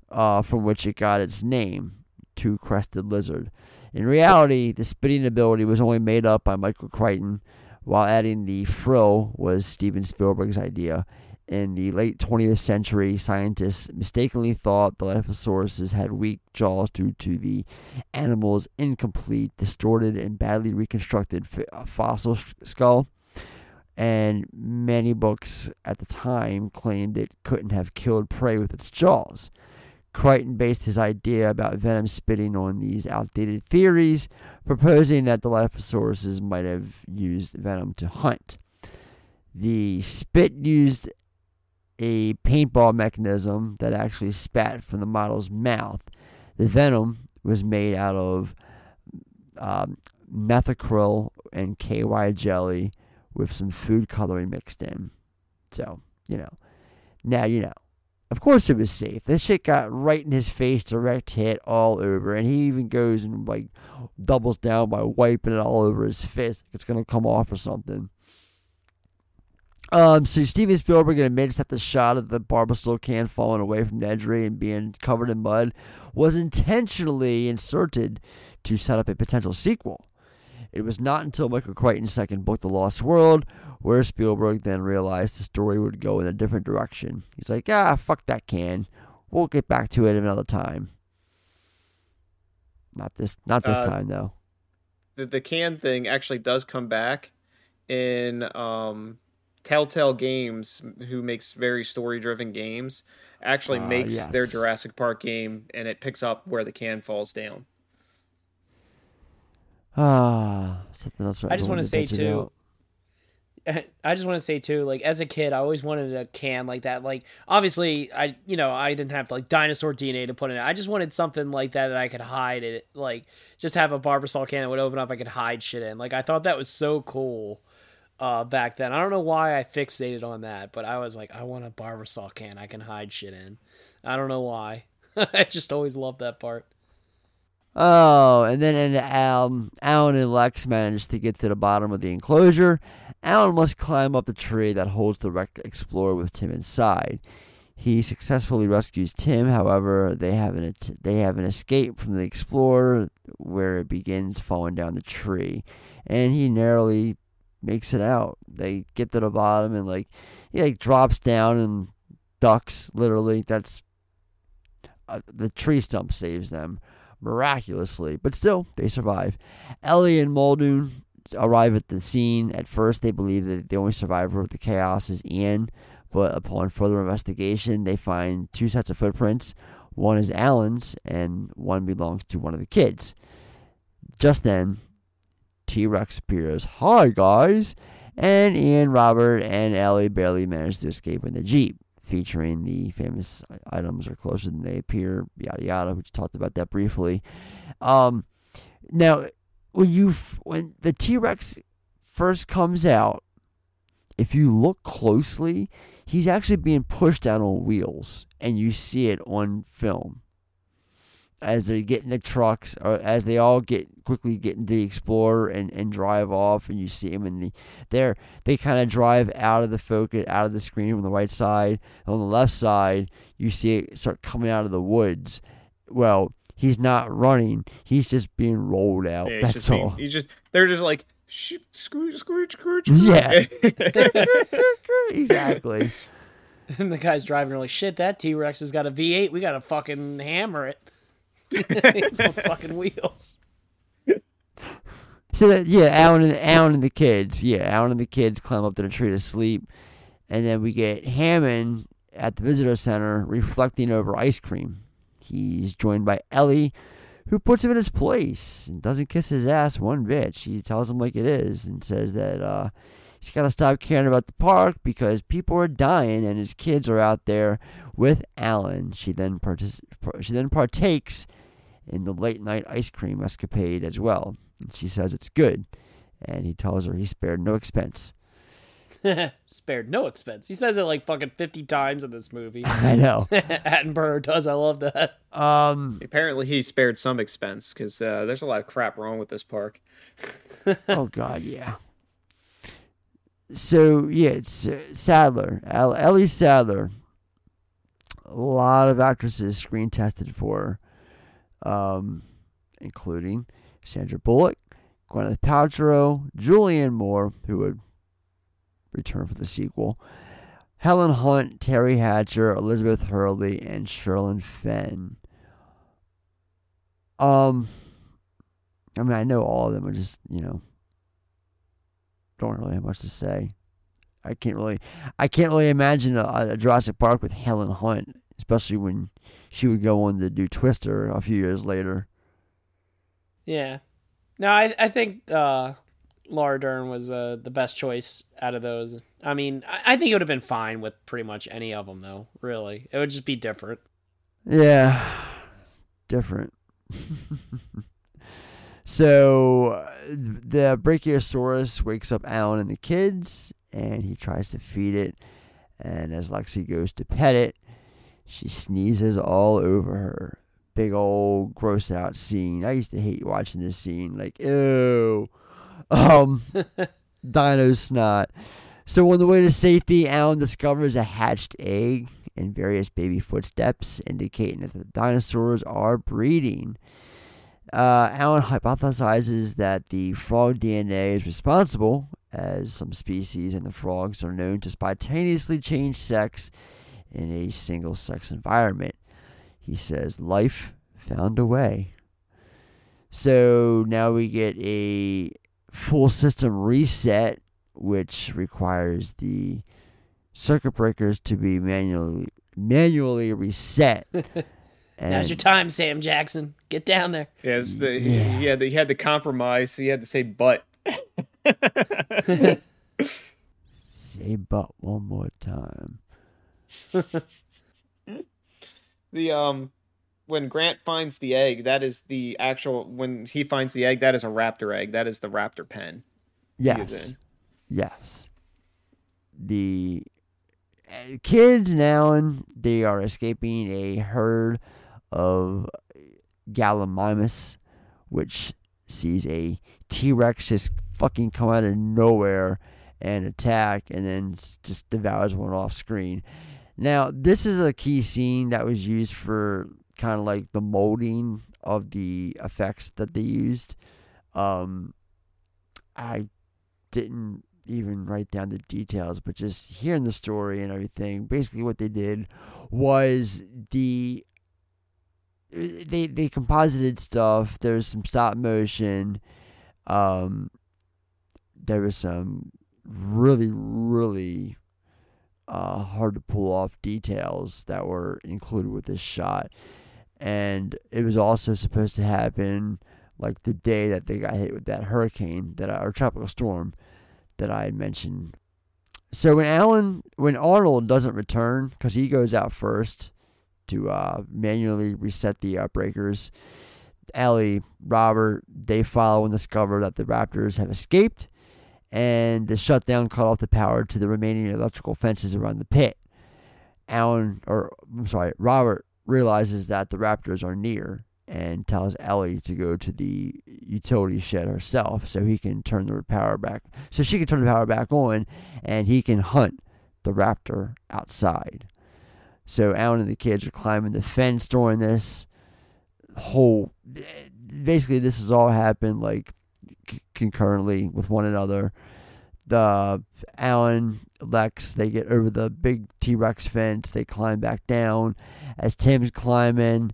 uh, from which it got its name, two crested lizard. In reality, the spitting ability was only made up by Michael Crichton, while adding the frill was Steven Spielberg's idea. In the late 20th century, scientists mistakenly thought the Dilophosaurus had weak jaws due to the animal's incomplete, distorted, and badly reconstructed f- uh, fossil sh- skull and many books at the time claimed it couldn't have killed prey with its jaws. Crichton based his idea about venom spitting on these outdated theories, proposing that the Dilophosaurus might have used venom to hunt. The spit used a paintball mechanism that actually spat from the model's mouth. The venom was made out of um, methacryl and KY jelly with some food coloring mixed in. So, you know, now you know. Of course it was safe. This shit got right in his face, direct hit all over, and he even goes and like doubles down by wiping it all over his fist. It's gonna come off or something. Um, so Steven Spielberg admits that the shot of the Barbasol can falling away from Nedry and being covered in mud was intentionally inserted to set up a potential sequel. It was not until Michael Crichton's second book, The Lost World, where Spielberg then realized the story would go in a different direction. He's like, ah, fuck that can. We'll get back to it another time. Not this, not this Uh, time though. the, the can thing actually does come back in um, Telltale Games, who makes very story driven games, actually Ah, makes their. Jurassic Park game, and it picks up where the can falls down. Ah, something else. I just want to say too. I just want to say too, like as a kid, I always wanted a can like that. Like obviously, I you know I didn't have like dinosaur DNA to put in it. I just wanted something like that that I could hide it. Like just have a Barbasol can that would open up. I could hide shit in. Like I thought that was so cool uh, back then. I don't know why I fixated on that, but I was like, I want a Barbasol can I can hide shit in. I don't know why. I just always loved that part. Oh, and then in um, Alan and Lex manage to get to the bottom of the enclosure. Alan must climb up the tree that holds the wrecked Explorer with Tim inside. He successfully rescues Tim. However, they have an they have an escape from the Explorer where it begins falling down the tree, and he narrowly makes it out. They get to the bottom and like he like drops down and ducks. Literally, that's uh, the tree stump saves them miraculously, but still they survive. Ellie and Muldoon arrive at the scene. At first, they believe that the only survivor of the chaos is Ian, But upon further investigation, they find two sets of footprints. One is Alan's, and one belongs to one of the kids. Just then, T Rex appears. Hi, guys! And Ian, Robert, and Ellie barely manage to escape in the Jeep, featuring the famous items are closer than they appear, yada yada. We talked about that briefly. Um, now, when you when the T Rex first comes out, if you look closely, he's actually being pushed out on wheels, and you see it on film as they get in the trucks or as they all get quickly get into the explorer and, and drive off and you see them in the there they kind of drive out of the focus out of the screen on the right side. On the left side you see it start coming out of the woods. Well he's not running. He's just being rolled out. Yeah, that's just being- all. he's just they're just like shoot, screw, screw, screw, yeah. Exactly. And the guy's driving, are like, shit, that T Rex has got a V8. We got to fucking hammer it. it's on fucking wheels. So that yeah, Alan and Alan and the kids, yeah, Alan and the kids climb up to the tree to sleep, and then we get Hammond at the visitor center reflecting over ice cream. He's joined by Ellie, who puts him in his place and doesn't kiss his ass one bit. She tells him like it is and says that uh, he's got to stop caring about the park because people are dying and his kids are out there with Alan. She then partic- she then partakes in the late night ice cream escapade as well. And she says it's good, and he tells her he spared no expense. Spared no expense. He says it like fucking 50 times in this movie. I know. Attenborough does. I love that. Um, Apparently, he spared some expense because uh, there's a lot of crap wrong with this park. oh God, yeah. So yeah, it's uh, Sattler, Ellie Sattler. A lot of actresses screen tested for, her, um, including Sandra Bullock, Gwyneth Paltrow, Julianne Moore, who would return for the sequel, Helen Hunt, Teri Hatcher, Elizabeth Hurley, and Sherilyn Fenn. Um, I mean, I know all of them. I just, you know, don't really have much to say. I can't really, I can't really imagine a, a Jurassic Park with Helen Hunt, especially when she would go on to do Twister a few years later. Yeah. No, I I think uh, Laura Dern was uh, the best choice out of those. I mean, I, I think it would have been fine with pretty much any of them, though. Really, it would just be different. Yeah, different. so the Brachiosaurus wakes up Alan and the kids, and he tries to feed it. And as Lexi goes to pet it, she sneezes all over her. Big old gross out scene. I used to hate watching this scene. Like, ew. Um, dino snot. So on the way to safety, Alan discovers a hatched egg and various baby footsteps indicating that the dinosaurs are breeding. Uh, Alan hypothesizes that the frog DNA is responsible, as some species in the frogs are known to spontaneously change sex in a single sex environment. He says life found a way. So now we get a full system reset, which requires the circuit breakers to be manually manually reset. Now's your time, Sam Jackson. Get down there. Yeah, the, Yeah. He, he had the, he had the compromise. He had to say but. Say but one more time. the um when Grant finds the egg, that is the actual when he finds the egg, that is a raptor egg. That is the raptor pen. Yes. Yes. The uh, kids and Alan, they are escaping a herd of Gallimimus, which sees a T Rex just fucking come out of nowhere and attack and then just devours one off screen. Now, this is a key scene that was used for kind of like the molding of the effects that they used. Um, I didn't even write down the details, but just hearing the story and everything, basically what they did was the they they composited stuff. There's some stop motion. Um, there was some really really uh, hard to pull off details that were included with this shot. And it was also supposed to happen like the day that they got hit with that hurricane that I, or tropical storm that I had mentioned. So when Alan, when Arnold doesn't return because he goes out first to uh, manually reset the uh, breakers, Ellie, Robert, they follow and discover that the Raptors have escaped, and the shutdown cut off the power to the remaining electrical fences around the pit. Alan, or I'm sorry, Robert realizes that the Raptors are near and tells Ellie to go to the utility shed herself so he can turn the power back, so she can turn the power back on, and he can hunt the raptor outside. So Alan and the kids are climbing the fence during this whole. Basically, this has all happened like concurrently with one another. The Alan, Lex, they get over the big T Rex fence. They climb back down. As Tim's climbing,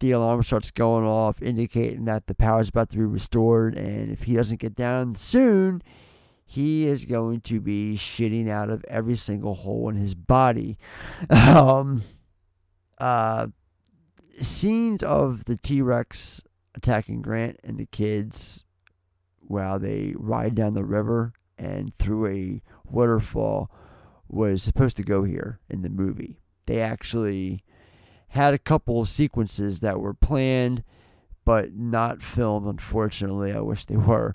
the alarm starts going off, indicating that the power is about to be restored. And if he doesn't get down soon, he is going to be shitting out of every single hole in his body. Um, uh, scenes of the T Rex attacking Grant and the kids while they ride down the river and through a waterfall was supposed to go here in the movie. They actually had a couple of sequences that were planned but not filmed unfortunately. I wish they were.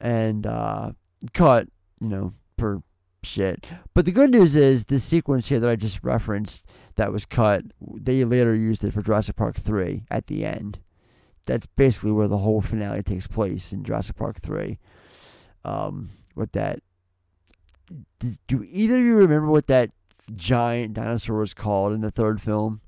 And uh, cut you know for shit. But the good news is this sequence here that i just referenced that was cut they later used it for jurassic park 3 at the end that's basically where the whole finale takes place in jurassic park 3 um, with that do either of you remember what that giant dinosaur was called in the third film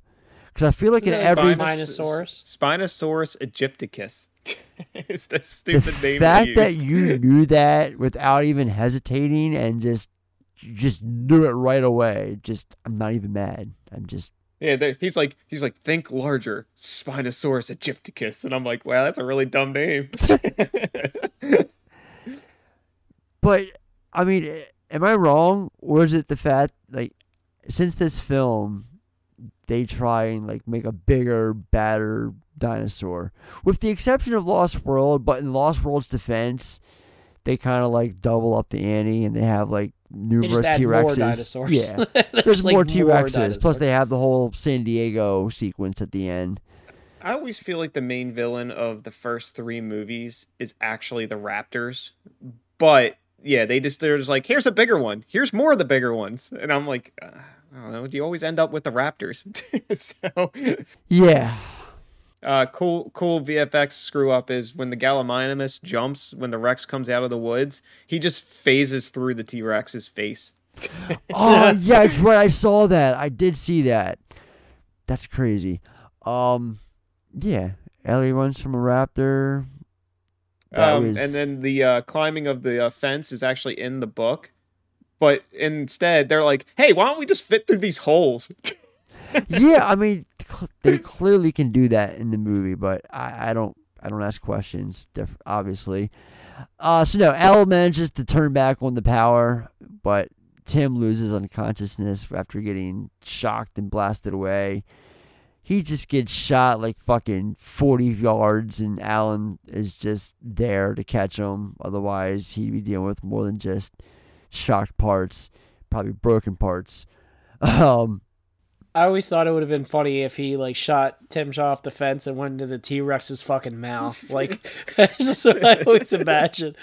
because I feel like in every Spinosaurus. Spinosaurus aegyptiacus. it's the the stupid name. The fact that you knew that without even hesitating and just just knew it right away, just I'm not even mad. I'm just Yeah, he's like he's like think larger, Spinosaurus aegyptiacus, and I'm like, wow, that's a really dumb name. But I mean, am I wrong, or is it the fact like since this film they try and like make a bigger, badder dinosaur, with the exception of Lost World, but in Lost World's defense, they kind of like double up the ante and they have like numerous T Rexes. Yeah, There's, there's like, more more T Rexes. Plus, they have the whole San Diego sequence at the end. I always feel like the main villain of the first three movies is actually the Raptors, but yeah, they just they're just like, here's a bigger one, here's more of the bigger ones, and I'm like, uh, I don't know, do you always end up with the Raptors? so Yeah. Uh, cool, cool VFX screw up is when the Gallimimus jumps when the Rex comes out of the woods. He just phases through the T Rex's face. oh yeah, that's right. I saw that. I did see that. That's crazy. Um, yeah, Ellie runs from a raptor. Um, was and then the uh, climbing of the uh, fence is actually in the book, but instead they're like, "Hey, why don't we just fit through these holes?" yeah. I mean, they clearly can do that in the movie, but I, I don't. I don't ask questions. Diff- obviously. Uh, so no, Elle manages to turn back on the power, but Tim loses unconsciousness after getting shocked and blasted away. He just gets shot like fucking 40 yards, and Alan is just there to catch him. Otherwise, he'd be dealing with more than just shocked parts, probably broken parts. Um, I always thought it would have been funny if he like shot Tim Shaw off the fence and went into the T Rex's fucking mouth. Like that's just what I always imagine.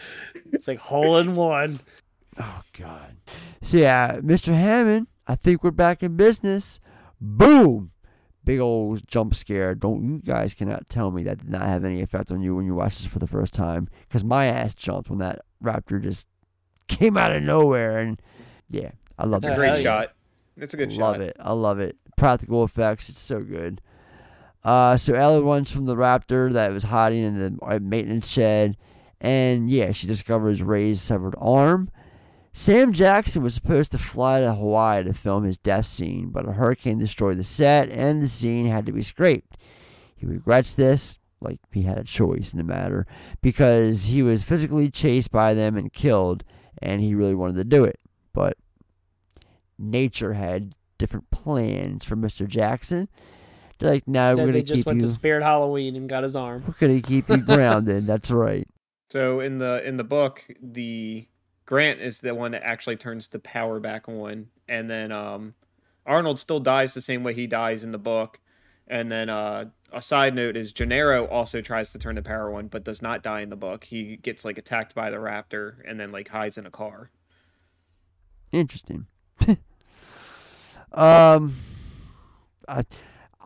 It's like hole in one. Oh God. So yeah, Mr. Hammond, I think we're back in business. Boom! Big old jump scare. Don't you guys cannot tell me that did not have any effect on you when you watched this for the first time. Because my ass jumped when that raptor just came out of nowhere. And yeah, I love It's a that. great shot. It's a good love shot. Love it. I love it. Practical effects. It's so good. Uh, so Ellie runs from the raptor that was hiding in the uh, maintenance shed, and yeah, she discovers Ray's severed arm. Sam Jackson was supposed to fly to Hawaii to film his death scene, but a hurricane destroyed the set, and the scene had to be scraped. He regrets this, like he had a choice in the matter, because he was physically chased by them and killed, and he really wanted to do it, but nature had different plans for Mr. Jackson. They're like, no, Instead, we're gonna just keep went you. to Spirit Halloween and got his arm. We're gonna keep you grounded. That's right. So in the in the book, the Grant is the one that actually turns the power back on, and then um, Arnold still dies the same way he dies in the book. And then uh, a side note is Gennaro also tries to turn the power on, but does not die in the book. He gets like attacked by the raptor and then like hides in a car. Interesting. um, I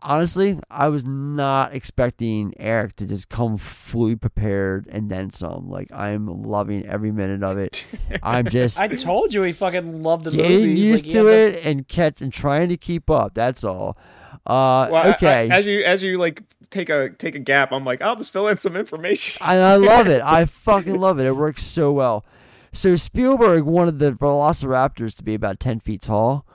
honestly, I was not expecting Eric to just come fully prepared and then some. Like I'm loving every minute of it. I'm just I told you he fucking loved the getting movies. used like, he to had the- it and catch and trying to keep up. That's all. Uh, Well, I- I- okay. as you as you like take a take a gap, I'm like, I'll just fill in some information. and I love it. I fucking love it. It works so well. So Spielberg wanted the Velociraptors to be about ten feet tall,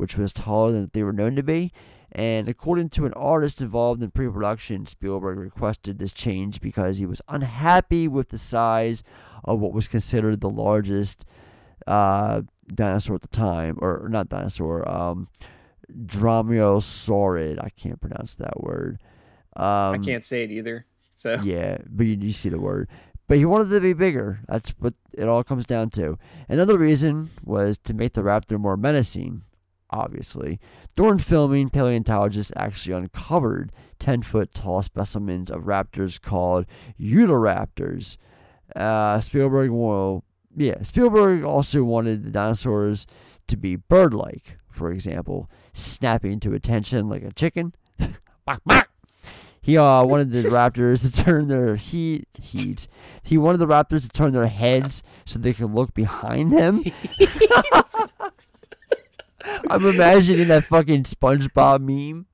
which was taller than they were known to be. And according to an artist involved in pre-production, Spielberg requested this change because he was unhappy with the size of what was considered the largest uh, dinosaur at the time, or not dinosaur, um, Dromaeosaurid. I can't pronounce that word. Um, I can't say it either. So yeah, but you, you see the word. But he wanted to be bigger. That's what it all comes down to. Another reason was to make the raptor more menacing, obviously. During filming, paleontologists actually uncovered 10 foot tall specimens of raptors called Utahraptors. Uh, Spielberg will, yeah, Spielberg also wanted the dinosaurs to be bird like, for example, snapping to attention like a chicken. He uh, wanted the Raptors to turn their heat heat. He wanted the Raptors to turn their heads so they could look behind them. I'm imagining that fucking SpongeBob meme,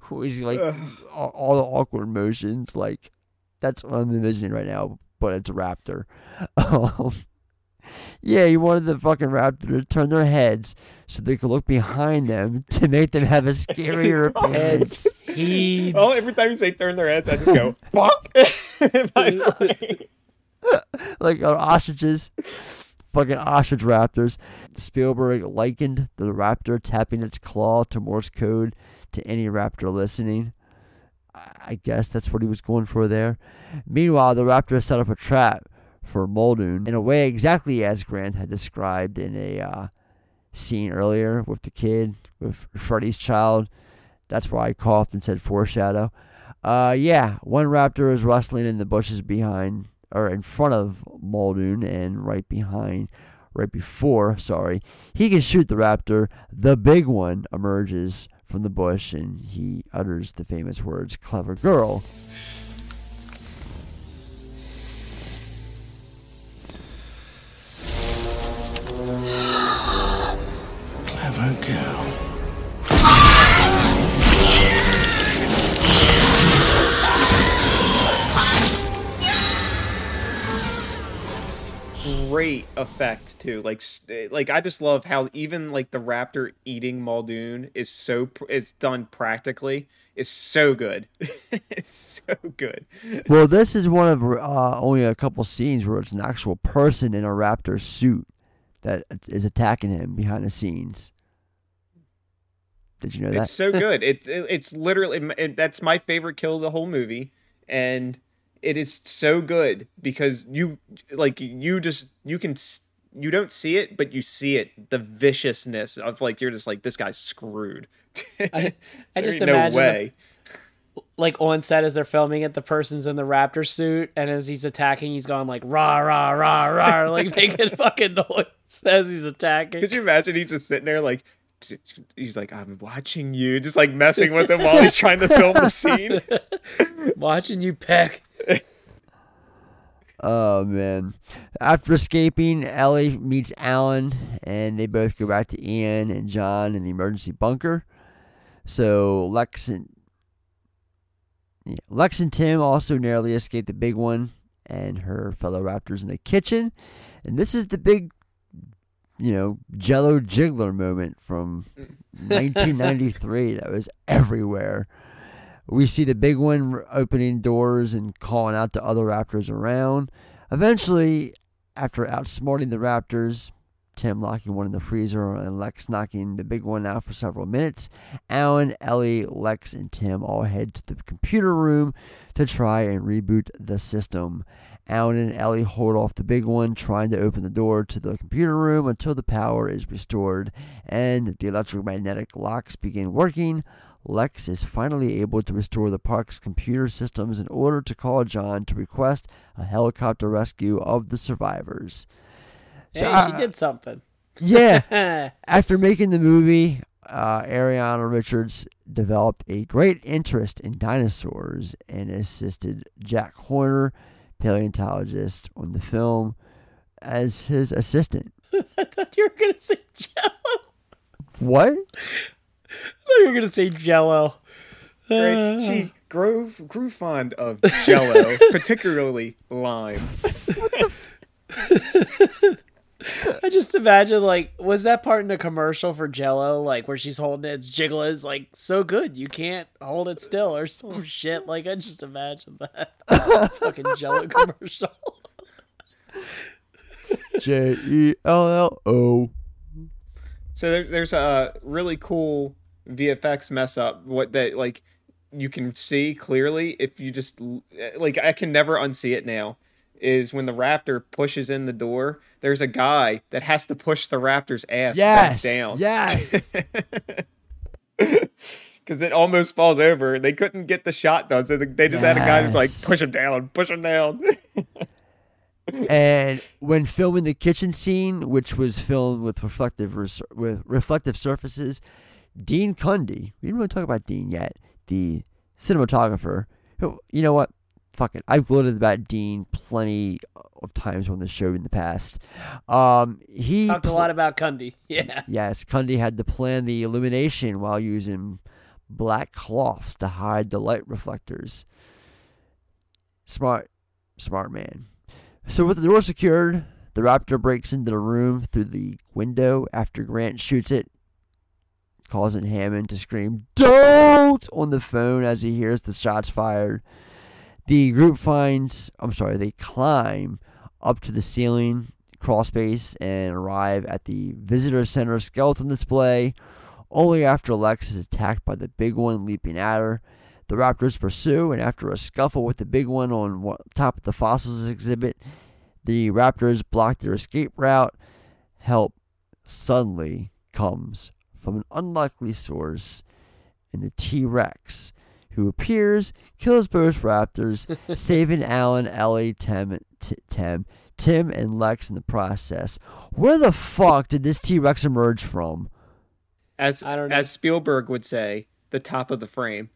who is like all, all the awkward motions. Like that's what I'm envisioning right now, but it's a raptor. Um, yeah, he wanted the fucking raptor to turn their heads so they could look behind them to make them have a scarier appearance. Heads. Oh, every time you say turn their heads, I just go fuck. in my brain. like uh, ostriches, fucking ostrich raptors. Spielberg likened the raptor tapping its claw to Morse code to any raptor listening. I- guess that's what he was going for there. Meanwhile, the raptor set up a trap for Muldoon in a way exactly as Grant had described in a uh, scene earlier with the kid, with Freddy's child. That's why I coughed and said foreshadow. Uh, yeah, one raptor is rustling in the bushes behind, or in front of Muldoon, and right behind, right before, sorry, he can shoot the raptor. The big one emerges from the bush, and he utters the famous words, clever girl. Clever girl. Great effect too. Like, like I just love how even like the raptor eating Muldoon is so it's done practically. It's so good. it's so good. Well, this is one of uh, only a couple scenes where it's an actual person in a raptor suit that is attacking him behind the scenes. Did you know that? It's so good. It, it it's literally it, that's my favorite kill of the whole movie, and it is so good because you like you just you can you don't see it, but you see it the viciousness of like you're just like this guy's screwed. I, I just ain't no imagine, the- like on set as they're filming it, the person's in the raptor suit, and as he's attacking, he's going like rah rah rah rah, like making fucking noise as he's attacking. Could you imagine he's just sitting there like he's like I'm watching you, just like messing with him while he's trying to film the scene. Watching you peck. Oh man! After escaping, Ellie meets Alan, and they both go back to Ian and John in the emergency bunker. So Lex and yeah, Lex and Tim also narrowly escape the big one and her fellow raptors in the kitchen. And this is the big, you know, Jello Jiggler moment from mm. 1993 that was everywhere. We see the big one opening doors and calling out to other raptors around. Eventually, after outsmarting the raptors, Tim locking one in the freezer and Lex knocking the big one out for several minutes. Alan, Ellie, Lex, and Tim all head to the computer room to try and reboot the system. Alan and Ellie hold off the big one, trying to open the door to the computer room until the power is restored and the electromagnetic locks begin working. Lex is finally able to restore the park's computer systems in order to call John to request a helicopter rescue of the survivors. Hey, she uh, did something. yeah. After making the movie, uh, Ariana Richards developed a great interest in dinosaurs and assisted Jack Horner, paleontologist, on the film as his assistant. I thought you were gonna say Jello. What? I thought you were gonna say Jello. Right? Uh. She grew grew fond of Jello, particularly lime. I just imagine like was that part in a commercial for Jello, like where she's holding it, it's jiggling, it's like so good you can't hold it still or some shit. Like I just imagine that fucking Jello commercial. J E L L O. So there, there's a really cool VFX mess up. What that like you can see clearly if you just like I can never unsee it now. Is when the raptor pushes in the door. There's a guy that has to push the raptor's ass back Yes. down. Yes. Because it almost falls over. They couldn't get the shot done, so they just had a guy that's like push him down, push him down. and when filming the kitchen scene, which was filmed with reflective res- with reflective surfaces, Dean Cundey, we didn't really talk about Dean yet, the cinematographer. Who, you know what? Fuck it. I've gloated about Dean plenty of times on the show in the past. Um, he Talked a lot about Cundey. Yeah. Yes, Cundey had to plan the illumination while using black cloths to hide the light reflectors. Smart, smart man. So with the door secured, the raptor breaks into the room through the window after Grant shoots it, causing Hammond to scream "Don't!" on the phone as he hears the shots fired. The group finds, I'm sorry, they climb up to the ceiling crawl space and arrive at the visitor center skeleton display. Only after Lex is attacked by the big one leaping at her. The raptors pursue, and after a scuffle with the big one on top of the fossils exhibit, the raptors block their escape route. Help suddenly comes from an unlikely source in the T Rex, who appears, kills both raptors, saving Alan, Ellie, Tim, T- Tim, Tim, and Lex in the process. Where the fuck did this T Rex emerge from? As I don't as Spielberg would say, the top of the frame.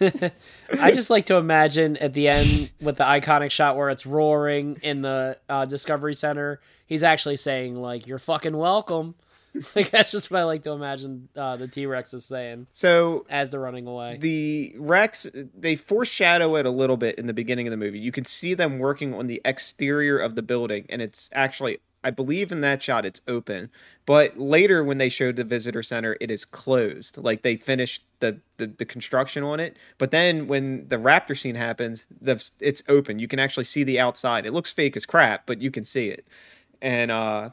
I just like to imagine at the end with the iconic shot where it's roaring in the uh, Discovery Center. He's actually saying like, "You're fucking welcome." Like that's just what I like to imagine uh, the T Rex is saying. So as they're running away, The Rex, they foreshadow it a little bit in the beginning of the movie. You can see them working on the exterior of the building, and it's actually, I believe in that shot, it's open. But later, when they showed the visitor center, it is closed. Like they finished the the, the construction on it. But then when the raptor scene happens, the, it's open. You can actually see the outside. It looks fake as crap, but you can see it. And uh,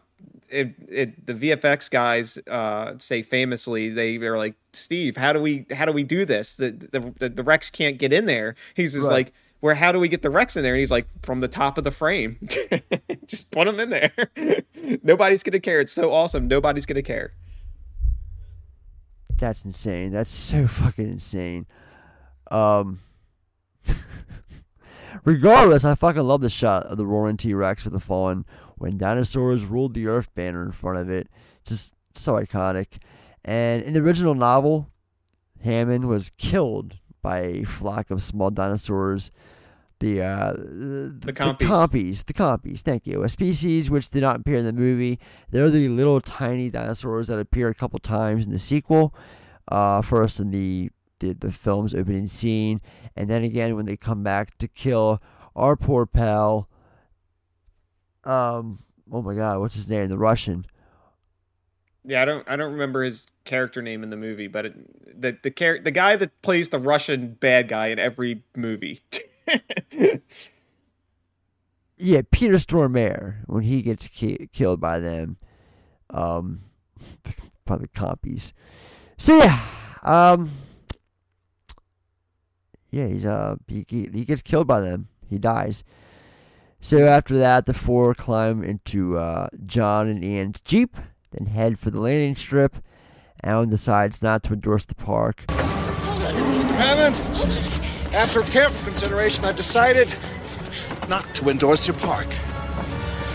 it, it the VFX guys uh, say famously they are like Steve, how do we how do we do this? The the, the, Rex can't get in there. He's just Right. like, where how do we get the Rex in there? And he's like, from the top of the frame, just put him in there. Nobody's gonna care. It's so awesome. Nobody's gonna care. That's insane. That's so fucking insane. Um, regardless, I fucking love the shot of the roaring T Rex with the fawn when dinosaurs ruled the Earth banner in front of it. Just so iconic. And in the original novel, Hammond was killed by a flock of small dinosaurs. The uh, the, the compies. compies, the compies. Thank you. A species which did not appear in the movie. They're the little tiny dinosaurs that appear a couple times in the sequel. Uh, first in the, the the film's opening scene, and then again when they come back to kill our poor pal. Um. Oh my God, what's his name? The Russian. Yeah, I don't I don't remember his character name in the movie, but it, the the char- the guy that plays the Russian bad guy in every movie. Yeah, Peter Stormare when he gets ki- killed by them. Um, by the compies. So yeah, um, yeah, he's uh he, he he gets killed by them. He dies. So after that, the four climb into uh, John and Ian's jeep, then head for the landing strip. Alan decides not to endorse the park. Mr. Hammond, after careful consideration, I've decided not to endorse your park.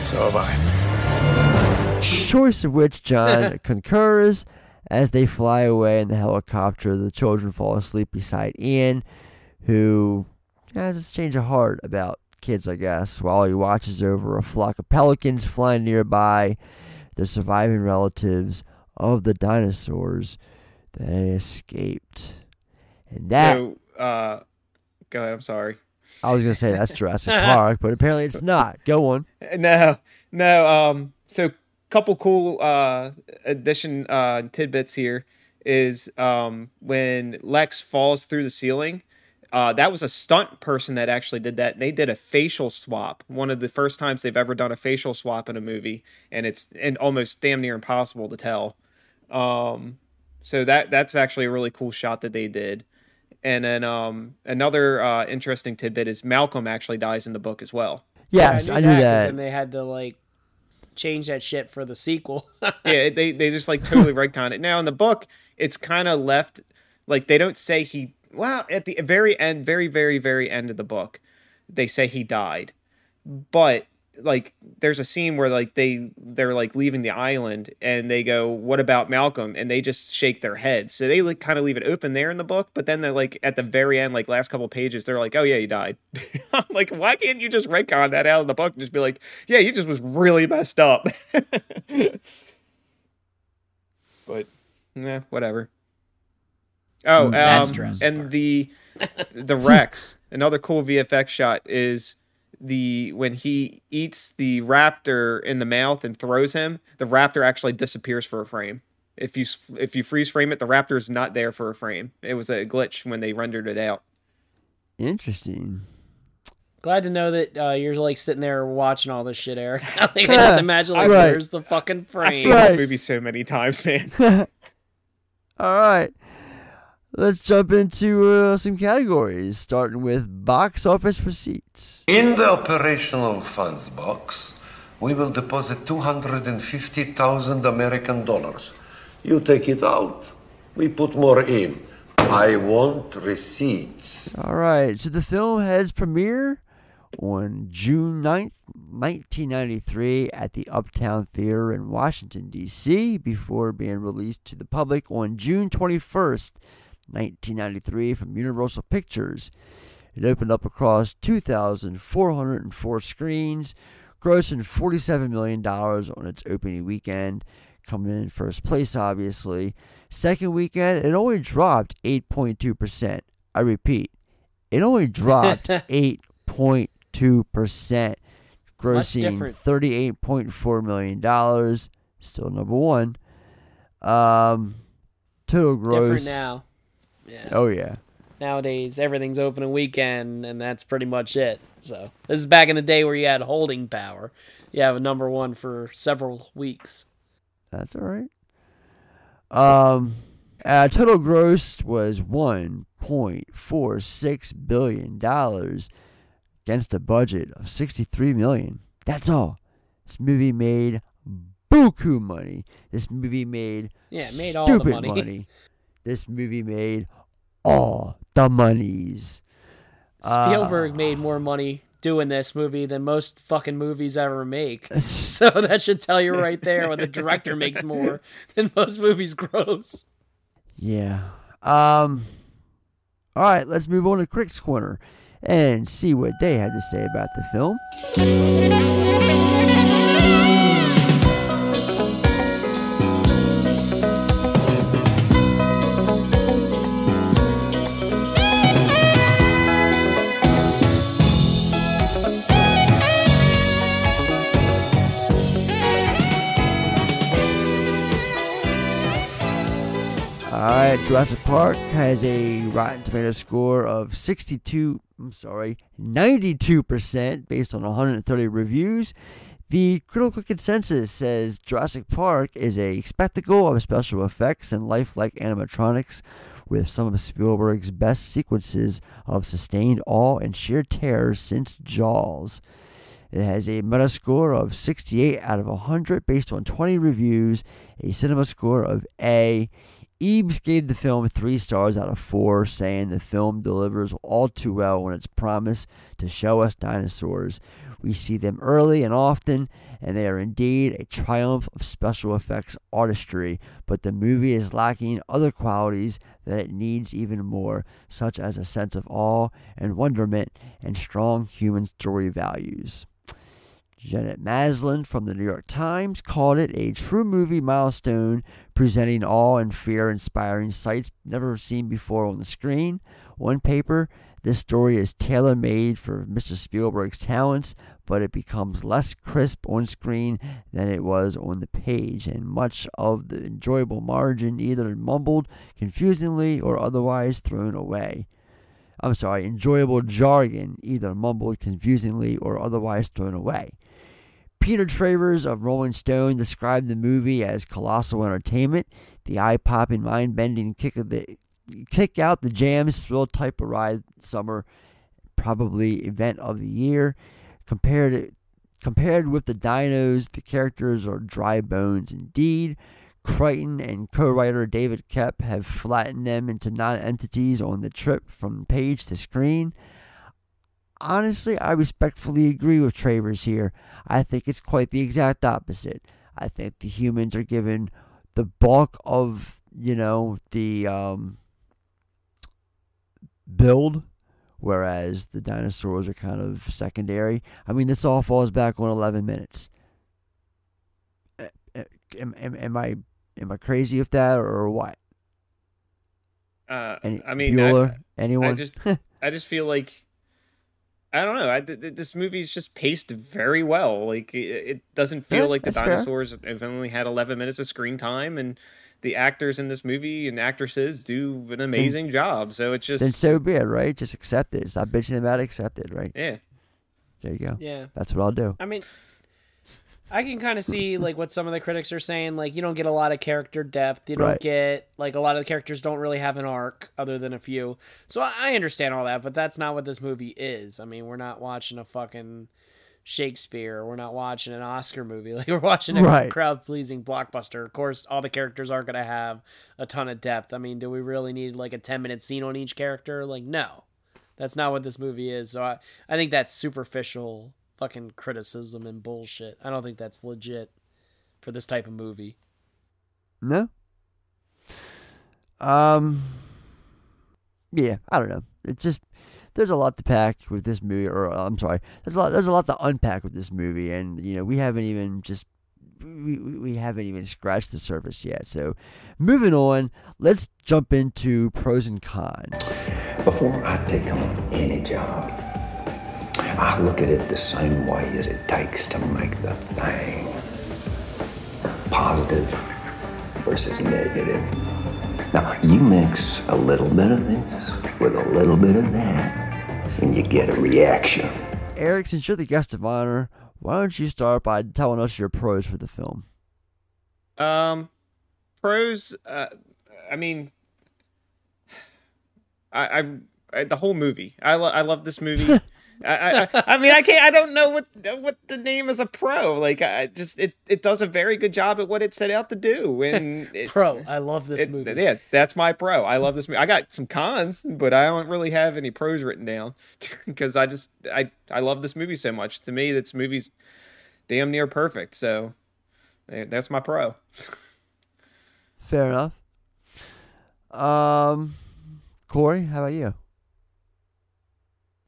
So have I. The Choice of which John concurs. As they fly away in the helicopter, the children fall asleep beside Ian, who has this change of heart about kids, I guess, while he watches over a flock of pelicans flying nearby, the surviving relatives of the dinosaurs that escaped. And that. So, uh, go ahead. I'm sorry. I was going to say that's Jurassic Park, but apparently it's not. Go on. No, no. Um, so couple cool uh addition uh tidbits here is um when Lex falls through the ceiling. Uh, that was a stunt person that actually did that. They did a facial swap. One of the first times they've ever done a facial swap in a movie, and it's and almost damn near impossible to tell. Um, so that that's actually a really cool shot that they did. And then um, another uh, interesting tidbit is Malcolm actually dies in the book as well. Yes, Yeah, I knew that. And they had to like change that shit for the sequel. yeah, they they just like totally retcon it. Now in the book, it's kind of left like they don't say he. Well, at the very end, very very very end of the book, they say he died, but like there's a scene where like they they're like leaving the island and they go what about malcolm? And they just shake their heads. So they like kind of leave it open there in the book but then they're like at the very end like last couple pages they're like oh yeah he died. I'm like why can't you just retcon that out of the book and just be like yeah he just was really messed up? But yeah whatever oh Mm, that's um, Jurassic and the the rex another cool vfx shot is the when he eats the raptor in the mouth and throws him, the raptor actually disappears for a frame. If you if you freeze frame it, the raptor is not there for a frame. It was a glitch when they rendered it out. Interesting. Glad to know that uh, you're like sitting there watching all this shit, Eric. like, I just imagine like, Right. where's the fucking frame? I've seen this movie so many times, man. All right. Let's jump into uh, some categories, starting with box office receipts. In the operational funds box, we will deposit 250,000 American dollars. You take it out, we put more in. I want receipts. All right, so the film had its premiere on June 9th, 1993, at the Uptown Theater in Washington, D.C., before being released to the public on June 21st, 1993, from Universal Pictures. It opened up across 2,404 screens, grossing $47 million on its opening weekend, coming in first place, obviously. Second weekend, it only dropped 8.2%. I repeat, it only dropped 8.2%, grossing $38.4 million. Still number one. Um, total gross. Different now. Yeah. Oh, yeah. Nowadays, everything's open a weekend, and that's pretty much it. So this is back in the day where you had holding power. You have a number one for several weeks. That's all right. Um, uh, total gross was one point four six billion dollars against a budget of sixty three million. That's all. This movie made buku money. This movie made Yeah, made all the stupid money. This movie made all the monies. Uh, Spielberg made more money doing this movie than most fucking movies ever make. so that should tell you right there when the director makes more than most movies gross. Yeah. Um. All right, let's move on to Critics Corner and see what they had to say about the film. Jurassic Park has a Rotten Tomato score of 62, I'm sorry, 92% based on 130 reviews. The critical consensus says Jurassic Park is a spectacle of special effects and lifelike animatronics with some of Spielberg's best sequences of sustained awe and sheer terror since Jaws. It has a Metascore of 68 out of 100 based on 20 reviews, a cinema score of A. Ebes gave the film 3 stars out of 4, saying the film delivers all too well on its promise to show us dinosaurs. We see them early and often, and they are indeed a triumph of special effects artistry, but the movie is lacking other qualities that it needs even more, such as a sense of awe and wonderment and strong human story values. Janet Maslin from the New York Times called it a true movie milestone, presenting awe and fear inspiring sights never seen before on the screen. One paper, this story is tailor made for Mr. Spielberg's talents, but it becomes less crisp on screen than it was on the page, and much of the enjoyable margin either mumbled confusingly or otherwise thrown away. I'm sorry, enjoyable jargon either mumbled confusingly or otherwise thrown away. Peter Travers of Rolling Stone described the movie as colossal entertainment, the eye-popping, mind-bending kick of the kick out the jams thrill type of ride summer probably event of the year. Compared compared with the dinos, the characters are dry bones indeed. Crichton and co-writer David Koepp have flattened them into non-entities on the trip from page to screen. Honestly, I respectfully agree with Travers here. I think it's quite the exact opposite. I think the humans are given the bulk of, you know, the um, build, whereas the dinosaurs are kind of secondary. I mean, this all falls back on 11 minutes. Am, am, am I am I crazy with that or what? Uh, Any, I mean, Bueller, I, anyone? I just, I just feel like, I don't know. I, th- th- this movie's just paced very well. Like it, it doesn't feel Yeah, like the that's fair. dinosaurs have only had 11 minutes of screen time, and the actors in this movie and actresses do an amazing job. So it's just, then so be it, right? Just accept it. Stop bitching about it. Accept it, right? yeah. There you go. Yeah. That's what I'll do. I mean, I can kind of see like what some of the critics are saying. Like, you don't get a lot of character depth. You don't Right. get like a lot of the characters don't really have an arc other than a few. So I I understand all that, but that's not what this movie is. I mean, we're not watching a fucking Shakespeare. We're not watching an Oscar movie. Like we're watching a Right. crowd pleasing blockbuster. Of course, all the characters aren't going to have a ton of depth. I mean, do we really need like a 10 minute scene on each character? Like, no. That's not what this movie is. So I, I think that's superficial fucking criticism and bullshit. I don't think that's legit for this type of movie. No. Um. Yeah, I don't know. It just there's a lot to pack with this movie, or I'm sorry, there's a lot there's a lot to unpack with this movie, and you know we haven't even just we, we we haven't even scratched the surface yet. So, moving on, let's jump into pros and cons. Before I take on any job, I look at it the same way as it takes to make the thing. Positive versus negative. Now, you mix a little bit of this with a little bit of that, and you get a reaction. Eric, since you're the guest of honor, why don't you start by telling us your pros for the film? Um, pros. Uh, I mean, I, I, I the whole movie. I, lo- I love this movie. I, I, I mean, I can't. I don't know what what the name is a pro. Like, I just it it does a very good job at what it set out to do. And it, Pro, I love this it- movie. Yeah, that's my pro. I love this movie. I got some cons, but I don't really have any pros written down because I just I I love this movie so much. To me, this movie's damn near perfect. So eh, that's my pro. Fair enough. Um, Corey, how about you?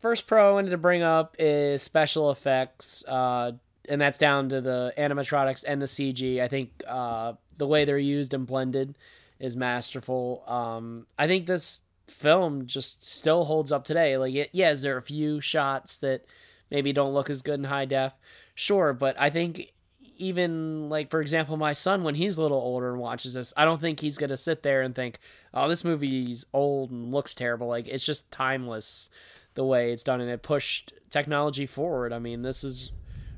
First pro I wanted to bring up is special effects, uh, and that's down to the animatronics and the CG. I think uh, the way they're used and blended is masterful. Um, I think this film just still holds up today. Like, it, yes, there are a few shots that maybe don't look as good in high def, sure, but I think even like for example my son when he's a little older and watches this i don't think he's going to sit there and think oh this movie's old and looks terrible like it's just timeless the way it's done and it pushed technology forward i mean this is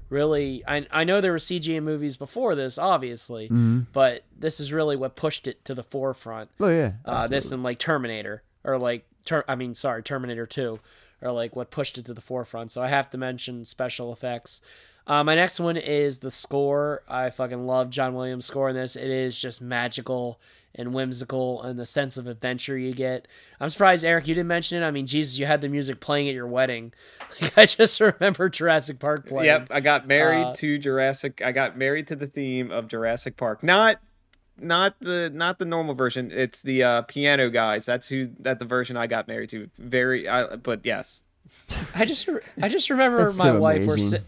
really I I know there were CG movies before this, obviously, Mhm. but this is really what pushed it to the forefront. Oh, yeah, uh, this and like Terminator or like ter- I mean, sorry, Terminator Two, or like what pushed it to the forefront. So I have to mention special effects. Uh, my next one is the score. I fucking love John Williams' score in this. It is just magical and whimsical, and the sense of adventure you get. I'm surprised, Eric, you didn't mention it. I mean, Jesus, you had the music playing at your wedding. Like, I just remember Jurassic Park playing. Yep, I got married Uh, to Jurassic. I got married to the theme of Jurassic Park. Not, not the not the normal version. It's the uh, piano guys. That's who. That the version I got married to. Very. I, but yes. I just I just remember my so wife. We're, amazing. si-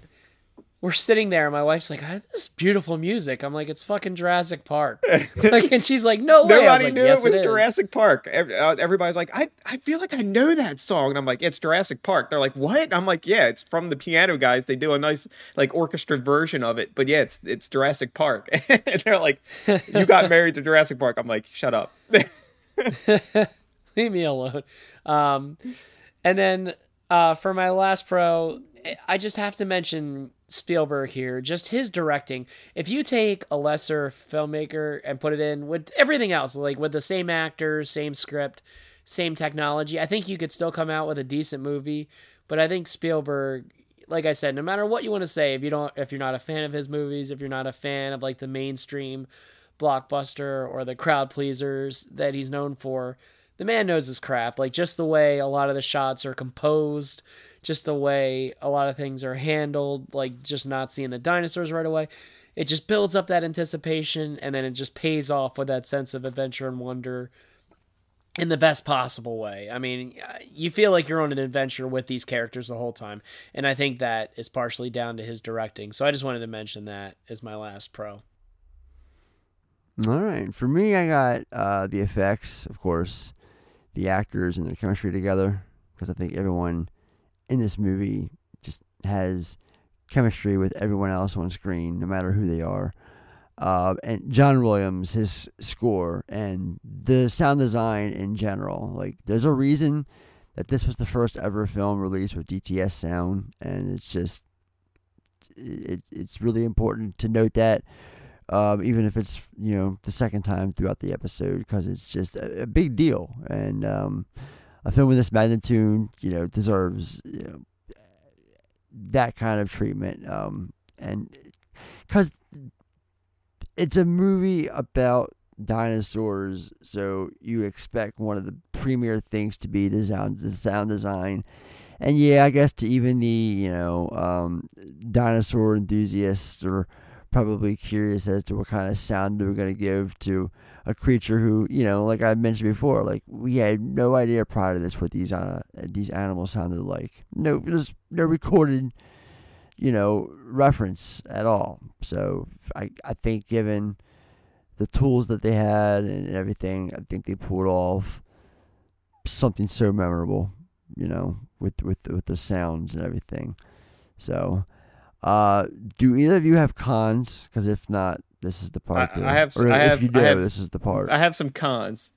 we're sitting there. and My wife's like, "Ah, "This is beautiful music." I'm like, "It's fucking Jurassic Park." like, and she's like, "No way!" Nobody like, knew yes, it was is." Jurassic Park. Uh, Everybody's like, I, I feel like I know that song. And I'm like, it's Jurassic Park. They're like, what? I'm like, yeah, it's from the piano guys. They do a nice like orchestra version of it. But yeah, it's it's Jurassic Park. and they're like, you got married to Jurassic Park. I'm like, shut up. Leave me alone. Um, and then uh, for my last pro, I just have to mention Spielberg here. Just his directing. If you take a lesser filmmaker and put it in with everything else, like with the same actors, same script, same technology, I think you could still come out with a decent movie. But I think Spielberg, like I said, no matter what you want to say, if you don't, if you're not a fan of his movies, if you're not a fan of like the mainstream blockbuster or the crowd pleasers that he's known for, the man knows his craft. Like just the way a lot of the shots are composed, just the way a lot of things are handled, like just not seeing the dinosaurs right away. It just builds up that anticipation and then it just pays off with that sense of adventure and wonder in the best possible way. I mean, you feel like you're on an adventure with these characters the whole time. And I think that is partially down to his directing. So I just wanted to mention that as my last pro. All right. For me, I got uh, the effects, of course, the actors and their chemistry together, because I think everyone in this movie just has chemistry with everyone else on screen, no matter who they are. Uh, and John Williams, his score and the sound design in general. Like, there's a reason that this was the first ever film released with DTS sound, and it's just it, it's really important to note that um, even if it's you know the second time throughout the episode because it's just a, a big deal and um, a film of this magnitude you know deserves you know that kind of treatment um, and because it's a movie about dinosaurs so you expect one of the premier things to be the sound the sound design. And yeah i guess to even the you know um, dinosaur enthusiasts are probably curious as to what kind of sound they're going to give to a creature who, you know, like I mentioned before, like we had no idea prior to this what these uh, these animals sounded like. No, there's no recorded, you know, reference at all. So I I think given the tools that they had and everything, I think they pulled off something so memorable, you know, with with with the sounds and everything. So. Uh, do either of you have cons? Because if not, this is the part. I, I have. Or I if have, you do, have, this is the part. I have some cons.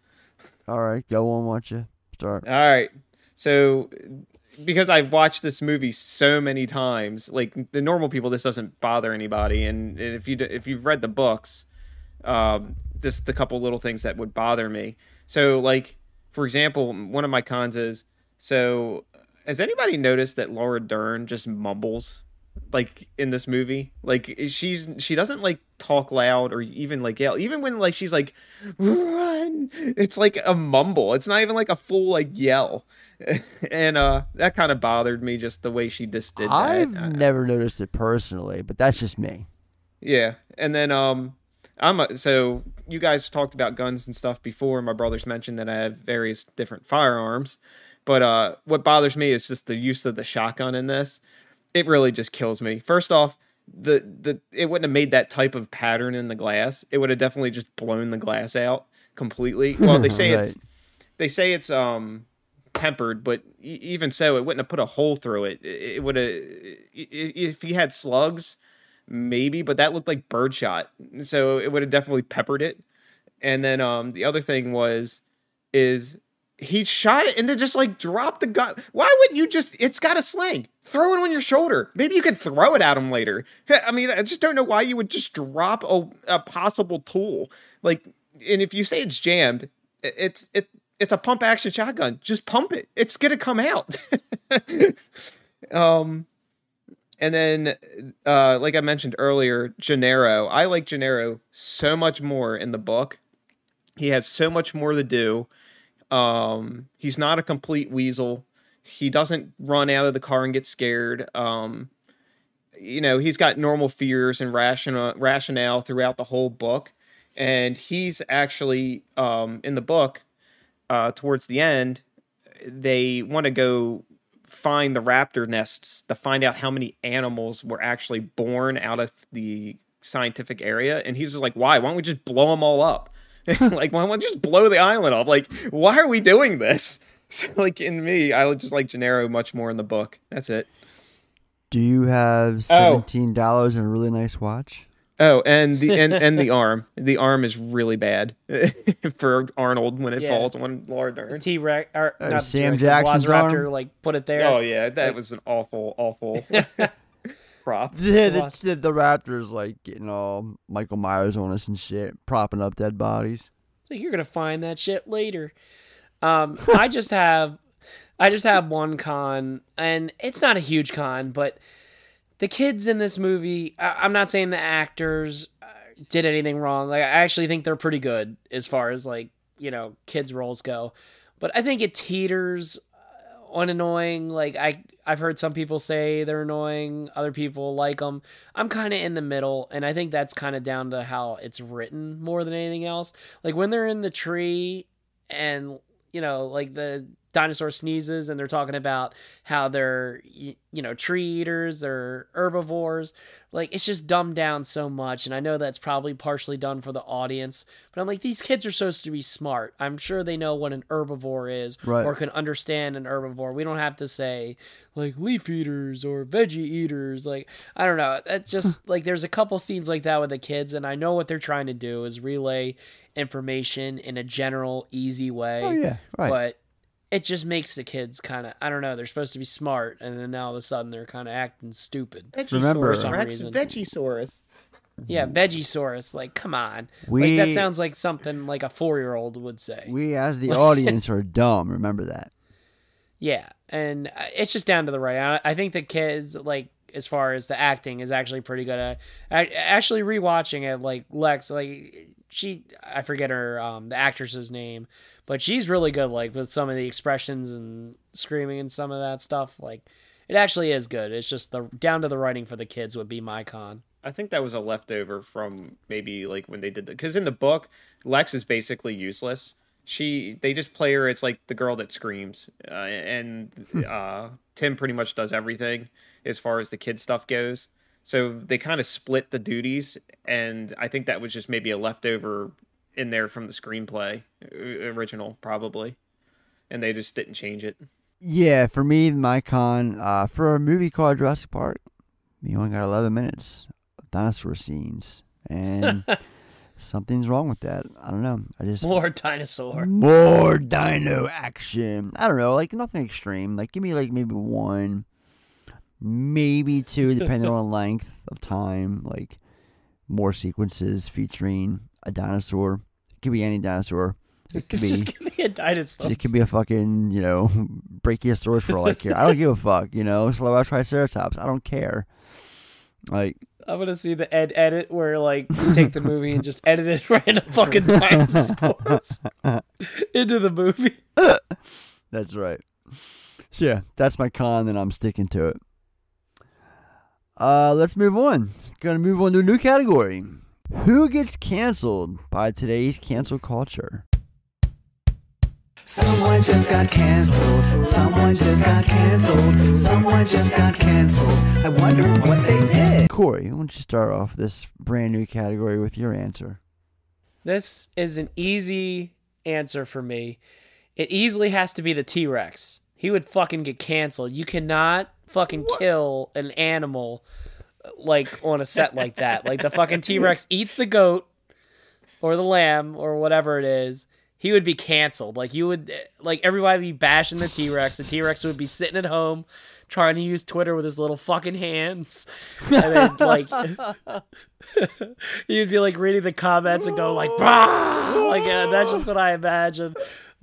All right, go on. Watch you start. All right. So because I've watched this movie so many times, like the normal people, this doesn't bother anybody. And if you if you've read the books, um, just a couple little things that would bother me. So like for example, one of my cons is so. Has anybody noticed that Laura Dern just mumbles like in this movie? Like she's she doesn't like talk loud or even like yell. Even when like she's like run, it's like a mumble. It's not even like a full like yell. and uh that kind of bothered me just the way she just did that. I've Uh, never noticed it personally, but that's just me. yeah, and then um, I'm a, so you guys talked about guns and stuff before. My brothers mentioned that I have various different firearms, but uh, what bothers me is just the use of the shotgun in this. It really just kills me. First off, the the it wouldn't have made that type of pattern in the glass. It would have definitely just blown the glass out completely. Well, they say it's they say it's um tempered, but e- even so, it wouldn't have put a hole through it. It, it would have if he had slugs, maybe, but that looked like birdshot, so it would have definitely peppered it. And then um the other thing was is he shot it and then just like dropped the gun. Why wouldn't you just? It's got a sling. Throw it on your shoulder. Maybe you could throw it at him later. I mean, I just don't know why you would just drop a, a possible tool. Like, and if you say it's jammed, it's it it's a pump action shotgun. Just pump it. It's gonna come out. um, and then, uh, like I mentioned earlier, Gennaro. I like Gennaro so much more in the book. He has so much more to do. Um, he's not a complete weasel. He doesn't run out of the car and get scared. Um, you know, he's got normal fears and rational rationale throughout the whole book. And he's actually um, in the book uh, towards the end. They want to go find the raptor nests to find out how many animals were actually born out of the scientific area. And he's just like, why? Why don't we just blow them all up? like, why don't we just blow the island off? Like, why are we doing this? So, like, in me, I would just like Gennaro much more in the book. That's it. Do you have Oh. seventeen dollars and a really nice watch? Oh, and the and, and the arm. The arm is really bad for Arnold when it Yeah. falls on Laura Dern. T Rex or Uh, not Sam Jackson's Velociraptor, arm? like put it there. Oh yeah, that Like, was an awful, awful prop. Yeah, the, the, the Raptors like getting all Michael Myers on us and shit, propping up dead bodies. So you're gonna find that shit later. Um, I just have, I just have one con, and it's not a huge con, but the kids in this movie. I, I'm not saying the actors uh, did anything wrong. Like I actually think they're pretty good as far as like you know kids roles go, but I think it teeters on annoying. Like I I've heard some people say they're annoying, other people like them. I'm kind of in the middle, and I think that's kind of down to how it's written more than anything else. Like when they're in the tree and you know like the dinosaur sneezes and they're talking about how they're you know tree eaters they're herbivores. Like it's just dumbed down so much and i know that's probably partially done for the audience but i'm like these kids are supposed to be smart. I'm sure they know what an herbivore is Right. or can understand an herbivore. We don't have to say like leaf eaters or veggie eaters. Like i don't know. That's just like there's a couple scenes like that with the kids and i know what they're trying to do is relay information in a general easy way. Oh, yeah, right. but it just makes the kids kind of I don't know. They're supposed to be smart, and then now all of a sudden they're kind of acting stupid. Remember- for some Vegisaurus. Yeah, Vegisaurus. Like, come on. We- like that sounds like something like a four year old would say. We as the audience are dumb. Remember that. Yeah, and uh, it's just down to the right. I, I think the kids like as far as the acting is actually pretty good. At, I, actually rewatching it, like Lex, like she, I forget her um the actress's name, but she's really good. Like with some of the expressions and screaming and some of that stuff. Like it actually is good. It's just the down to the writing for the kids would be my con. I think that was a leftover from maybe like when they did the because in the book, Lex is basically useless. She they just play her as like the girl that screams, uh, and uh, Tim pretty much does everything as far as the kid stuff goes. So they kind of split the duties, and I think that was just maybe a leftover in there from the screenplay uh, original probably, and they just didn't change it. Yeah, for me, my con uh, for a movie called Jurassic Park, you only got 11 minutes of dinosaur scenes, and something's wrong with that. I don't know. I just More dinosaur. more dino action. I don't know, like nothing extreme. Like give me like maybe one, maybe two, depending on length of time. Like more sequences featuring a dinosaur. It could be any dinosaur. It could be. give a dinosaur. It could be a fucking, you know, brachiosaurus for all I care. I don't give a fuck, you know, slow triceratops. I don't care. Like, I'm gonna see the ed edit where like you take the movie and just edit it random fucking dinosaurs into the movie. that's right. So yeah, that's my con, and I'm sticking to it. Uh, let's move on. Gonna move on to a new category. Who gets canceled by today's cancel culture? Someone just got canceled. Someone just got canceled. Someone just got canceled. I wonder what they did. Corey, why don't you start off this brand new category with your answer? This is an easy answer for me. It easily has to be the T Rex. He would fucking get canceled. You cannot fucking kill an animal like on a set like that. Like the fucking T Rex eats the goat or the lamb or whatever it is. he would be canceled. Like you would, like everybody would be bashing the T Rex. The T Rex would be sitting at home trying to use Twitter with his little fucking hands, and then like you'd be like reading the comments and go like, bah! like uh, that's just what I imagine.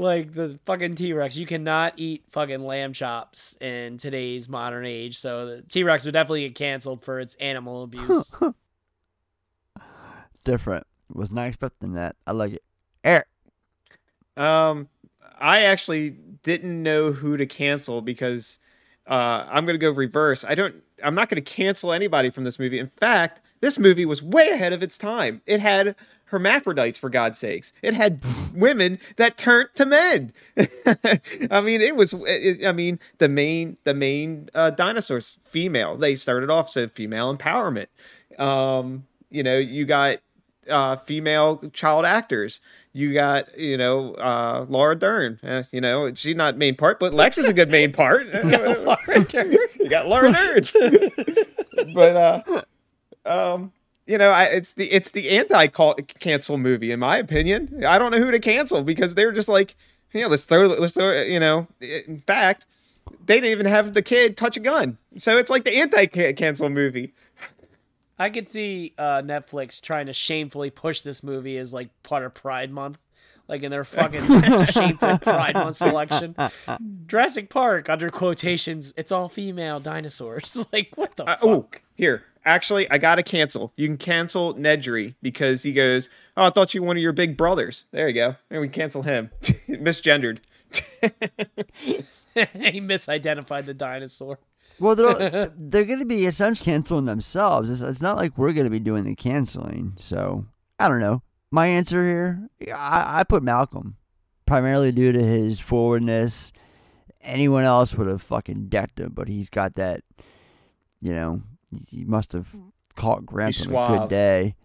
Like the fucking T Rex, you cannot eat fucking lamb chops in today's modern age. So the T Rex would definitely get canceled for its animal abuse. Different. Was not expecting that. I like it. Eric. Um, I actually didn't know who to cancel because uh, I'm going to go reverse. I don't. I'm not going to cancel anybody from this movie. In fact, this movie was way ahead of its time. It had hermaphrodites for God's sakes. It had women that turned to men. I mean, it was. It, I mean, the main the main uh, dinosaurs female. They started off so female empowerment. Um, you know, you got uh, female child actors. You got, you know, uh, Laura Dern. Uh, you know, she's not main part, but Lex is a good main part. Laura Dern. you got Laura Dern. but uh, um, you know, I, it's the it's the anti cancel movie in my opinion. I don't know who to cancel because they're just like, you know, let's throw let's throw. You know, in fact, they didn't even have the kid touch a gun, so it's like the anti cancel movie. I could see uh, Netflix trying to shamefully push this movie as like part of Pride Month, like in their fucking shameful Pride Month selection. Jurassic Park under quotations, it's all female dinosaurs. like what the Uh, fuck? oh, here. Actually, I gotta cancel. You can cancel Nedry because he goes, "Oh, I thought you were one of your big brothers." There you go. And we cancel him. Misgendered. he misidentified the dinosaur. Well, they're they're going to be essentially canceling themselves. It's, it's not like we're going to be doing the canceling. So I don't know. My answer here, I, I put Malcolm, primarily due to his forwardness. Anyone else would have fucking decked him, but he's got that. You know, he must have caught Grant He's on a good day.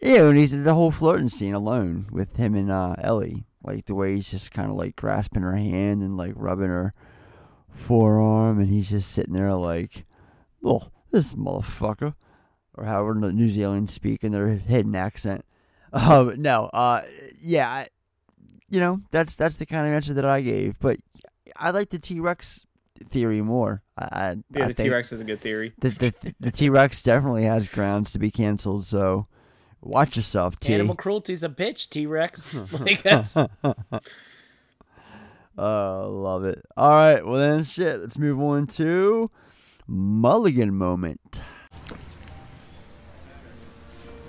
Yeah, and he's the whole flirting scene alone with him and uh, Ellie, like the way he's just kind of like grasping her hand and like rubbing her forearm, and he's just sitting there like, "Oh, this motherfucker," or however the New Zealand speak in their hidden accent. Um, no, uh, yeah, I, you know that's that's the kind of answer that I gave, but I like the T Rex theory more. I, I Yeah, I the think T Rex is a good theory. The the, the T Rex definitely has grounds to be canceled. So watch yourself, T. Animal cruelty's a bitch, T Rex. like that's Uh, love it. All right, well then, shit. Let's move on to Mulligan moment.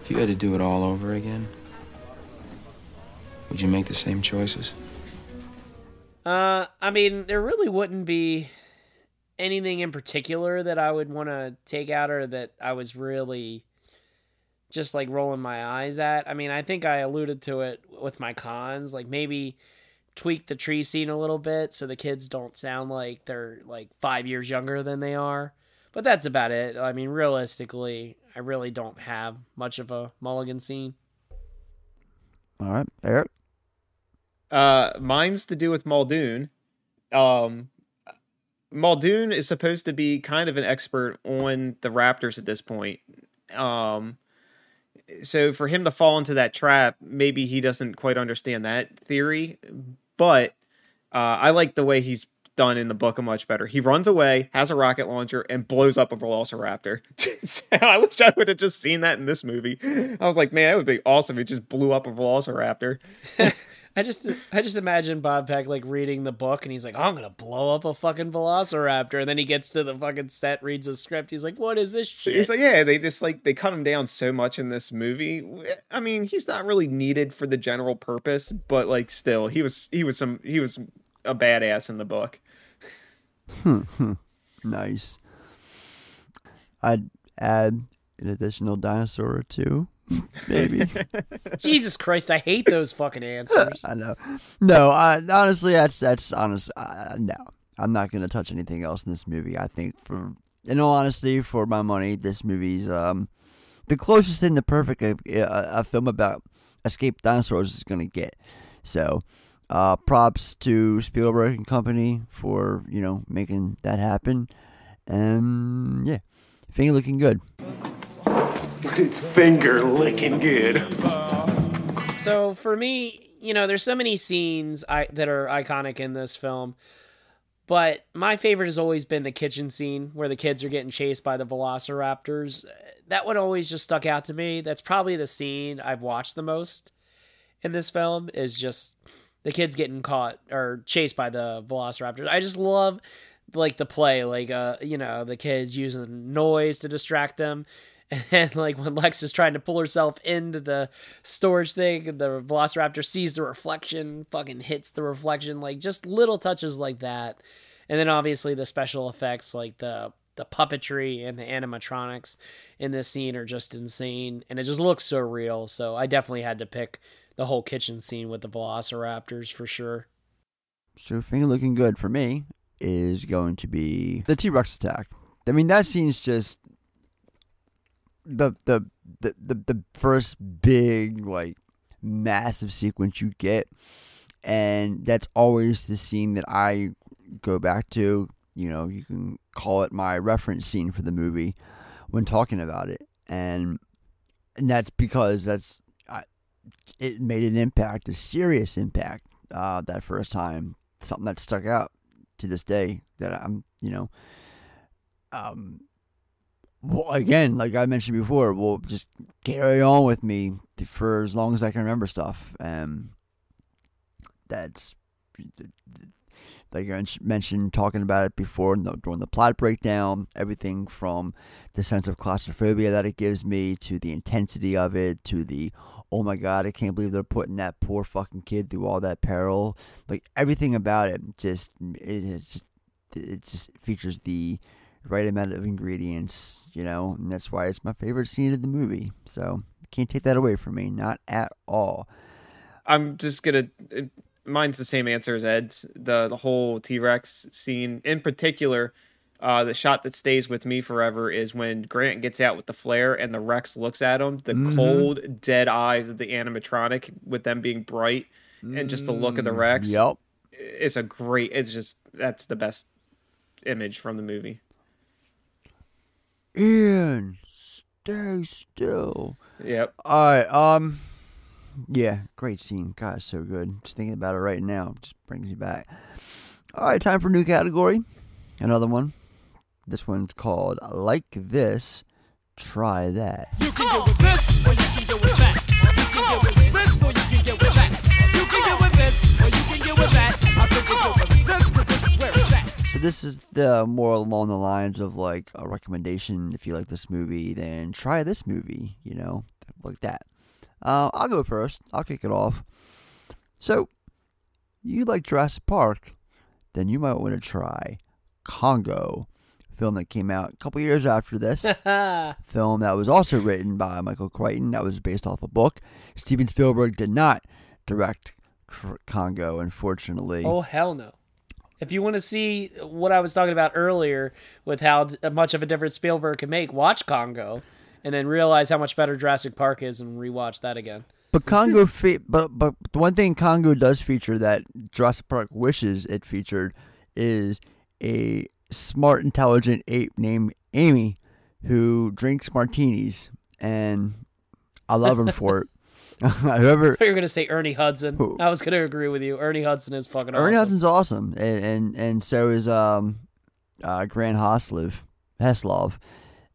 If you had to do it all over again, would you make the same choices? Uh, I mean, there really wouldn't be anything in particular that I would want to take out or that I was really just like rolling my eyes at. I mean, I think I alluded to it with my cons, like maybe tweak the tree scene a little bit so the kids don't sound like they're like five years younger than they are. But that's about it. I mean, realistically, I really don't have much of a mulligan scene. All right, Eric. Uh, mine's to do with Muldoon. Um, Muldoon is supposed to be kind of an expert on the Raptors at this point. Um, so for him to fall into that trap, maybe he doesn't quite understand that theory. But uh, I like the way he's done in the book much better. He runs away, has a rocket launcher, and blows up a Velociraptor. I wish I would have just seen that in this movie. I was like, man, that would be awesome. He just blew up a Velociraptor. I just I just imagine Bob Peck like reading the book and he's like, I'm gonna blow up a fucking velociraptor, and then he gets to the fucking set, reads the script, he's like, What is this shit? It's like, yeah, they just like they cut him down so much in this movie. I mean, he's not really needed for the general purpose, but like still, he was he was some he was a badass in the book. Hmm, hmm. nice. I'd add an additional dinosaur or two, maybe. Jesus Christ, I hate those fucking answers. I know. No, I, honestly, that's that's honest. Uh, no, I'm not gonna touch anything else in this movie. I think, for in all honesty, for my money, this movie's um the closest thing to perfect a, a, a film about escaped dinosaurs is gonna get. So, uh, props to Spielberg and company for you know making that happen. And yeah, thing looking good. Finger licking good. So for me, you know, there's so many scenes I, that are iconic in this film, but my favorite has always been the kitchen scene where the kids are getting chased by the velociraptors. That one always just stuck out to me. That's probably the scene I've watched the most in this film is just the kids getting caught or chased by the velociraptors. I just love like the play, like uh, you know, the kids using noise to distract them. And like when Lex is trying to pull herself into the storage thing, the Velociraptor sees the reflection, fucking hits the reflection, like just little touches like that. And then obviously the special effects, like the the puppetry and the animatronics in this scene are just insane, and it just looks so real. So I definitely had to pick the whole kitchen scene with the Velociraptors for sure. So thing looking good for me is going to be the T Rex attack. I mean that scene's just the the the the, the first big like massive sequence you get and that's always the scene that I go back to you know you can call it my reference scene for the movie when talking about it. And and that's because that's I, it made an impact a serious impact uh, that first time something that stuck out to this day that I'm you know um well, again, like I mentioned before, will just carry on with me for as long as I can remember stuff. And that's like I mentioned, talking about it before during the plot breakdown. Everything from the sense of claustrophobia that it gives me to the intensity of it to the oh my god, I can't believe they're putting that poor fucking kid through all that peril. Like everything about it, just it is just it just features the right amount of ingredients, you know, and that's why it's my favorite scene of the movie. So can't take that away from me, not at all. I'm just gonna. Mine's the same answer as Ed's. The the whole T Rex scene, in particular, uh, the shot that stays with me forever is when Grant gets out with the flare and the Rex looks at him. The Mm-hmm. Mhm. cold, dead eyes of the animatronic, with them being bright, and just the look of the Rex. Yep. It's a great. It's just that's the best image from the movie. Ian, stay still. Yep. All right. Um. Yeah, great scene. God, it's so good. Just thinking about it right now just brings me back. All right, time for a new category. Another one. This one's called "Like This, Try That." So this is the more along the lines of like a recommendation. If you like this movie, then try this movie. You know, like that. Uh, I'll go first. I'll kick it off. So, you like Jurassic Park, then you might want to try Congo, film that came out a couple years after this. film that was also written by Michael Crichton, that was based off a book. Steven Spielberg did not direct Congo, unfortunately. Oh hell no! If you want to see what I was talking about earlier with how much of a difference Spielberg can make, watch Congo, and then realize how much better Jurassic Park is, and rewatch that again. But Congo, fe- but but the one thing Congo does feature that Jurassic Park wishes it featured is a smart, intelligent ape named Amy who drinks martinis, and I love him for it. Whoever you're gonna say Ernie Hudson. I was gonna agree with you. Ernie Hudson is fucking Ernie awesome. Hudson's awesome, and and and so is um, uh, Grant Hoslov, Heslov,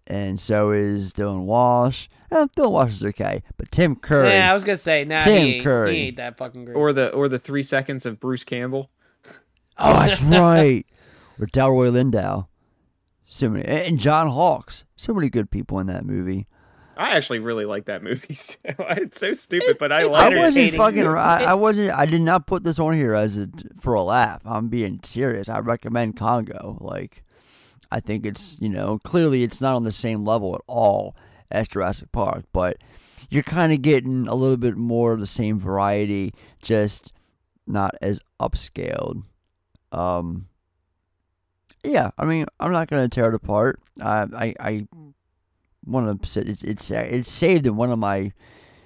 and so is Dylan Walsh. Eh, Dylan Walsh is okay, but Tim Curry. Yeah, I was gonna say, nah, Tim he, Curry. he ain't that fucking great. Or the or the three seconds of Bruce Campbell. Oh, that's right. Or Delroy Lindo. So many, and John Hawkes. So many good people in that movie. I actually really like that movie. So it's so stupid, but I it's like I wasn't it. fucking. I, I wasn't. I did not put this on here as a for a laugh. I'm being serious. I recommend Congo. Like, I think it's you know clearly it's not on the same level at all as Jurassic Park, but you're kind of getting a little bit more of the same variety, just not as upscaled. Um. Yeah, I mean, I'm not gonna tear it apart. I I, I want to say it's it's it's saved in one of my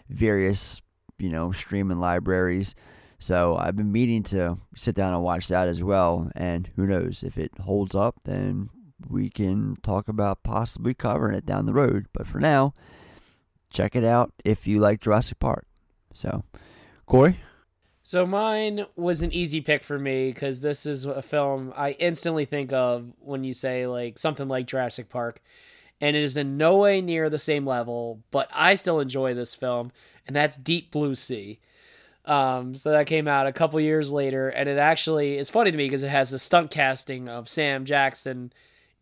various you know streaming libraries. So I've been meaning to sit down and watch that as well. And who knows if it holds up, then we can talk about possibly covering it down the road. But for now, check it out if you like Jurassic Park. So, Corey, So mine was an easy pick for me because this is a film I instantly think of when you say like something like Jurassic Park, and it is in no way near the same level, but I still enjoy this film, and that's Deep Blue Sea. Um, so that came out a couple years later, and it actually is funny to me because it has the stunt casting of Sam Jackson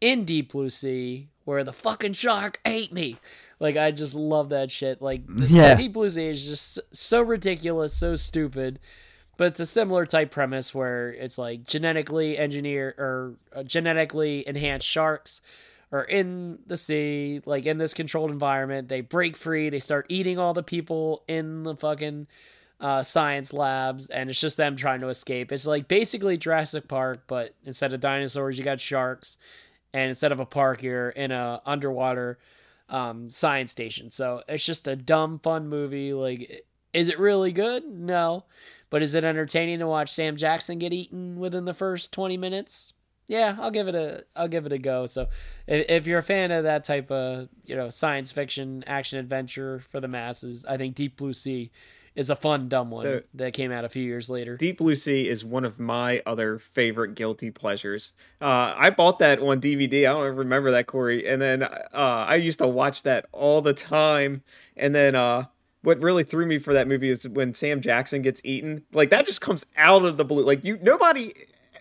in Deep Blue Sea, where the fucking shark ate me. Like I just love that shit. Like the, Yeah. Deep Blue Sea is just so ridiculous, so stupid. But it's a similar type premise where it's like genetically engineered or uh, genetically enhanced sharks are in the sea, like in this controlled environment. They break free. They start eating all the people in the fucking uh, science labs, and it's just them trying to escape. It's like basically Jurassic Park, but instead of dinosaurs, you got sharks, and instead of a park, you're in a underwater um, science station. So it's just a dumb, fun movie. Like, is it really good? No. But is it entertaining to watch Sam Jackson get eaten within the first 20 minutes? Yeah, I'll give it a I'll give it a go. So if, if you're a fan of that type of, you know, science fiction action adventure for the masses, I think Deep Blue Sea is a fun dumb one that came out a few years later. Deep Blue Sea is one of my other favorite guilty pleasures. Uh, I bought that on DVD. I don't remember that, Corey. And then uh, I used to watch that all the time. And then uh, what really threw me for that movie is when Sam Jackson gets eaten. Like that just comes out of the blue. Like you, nobody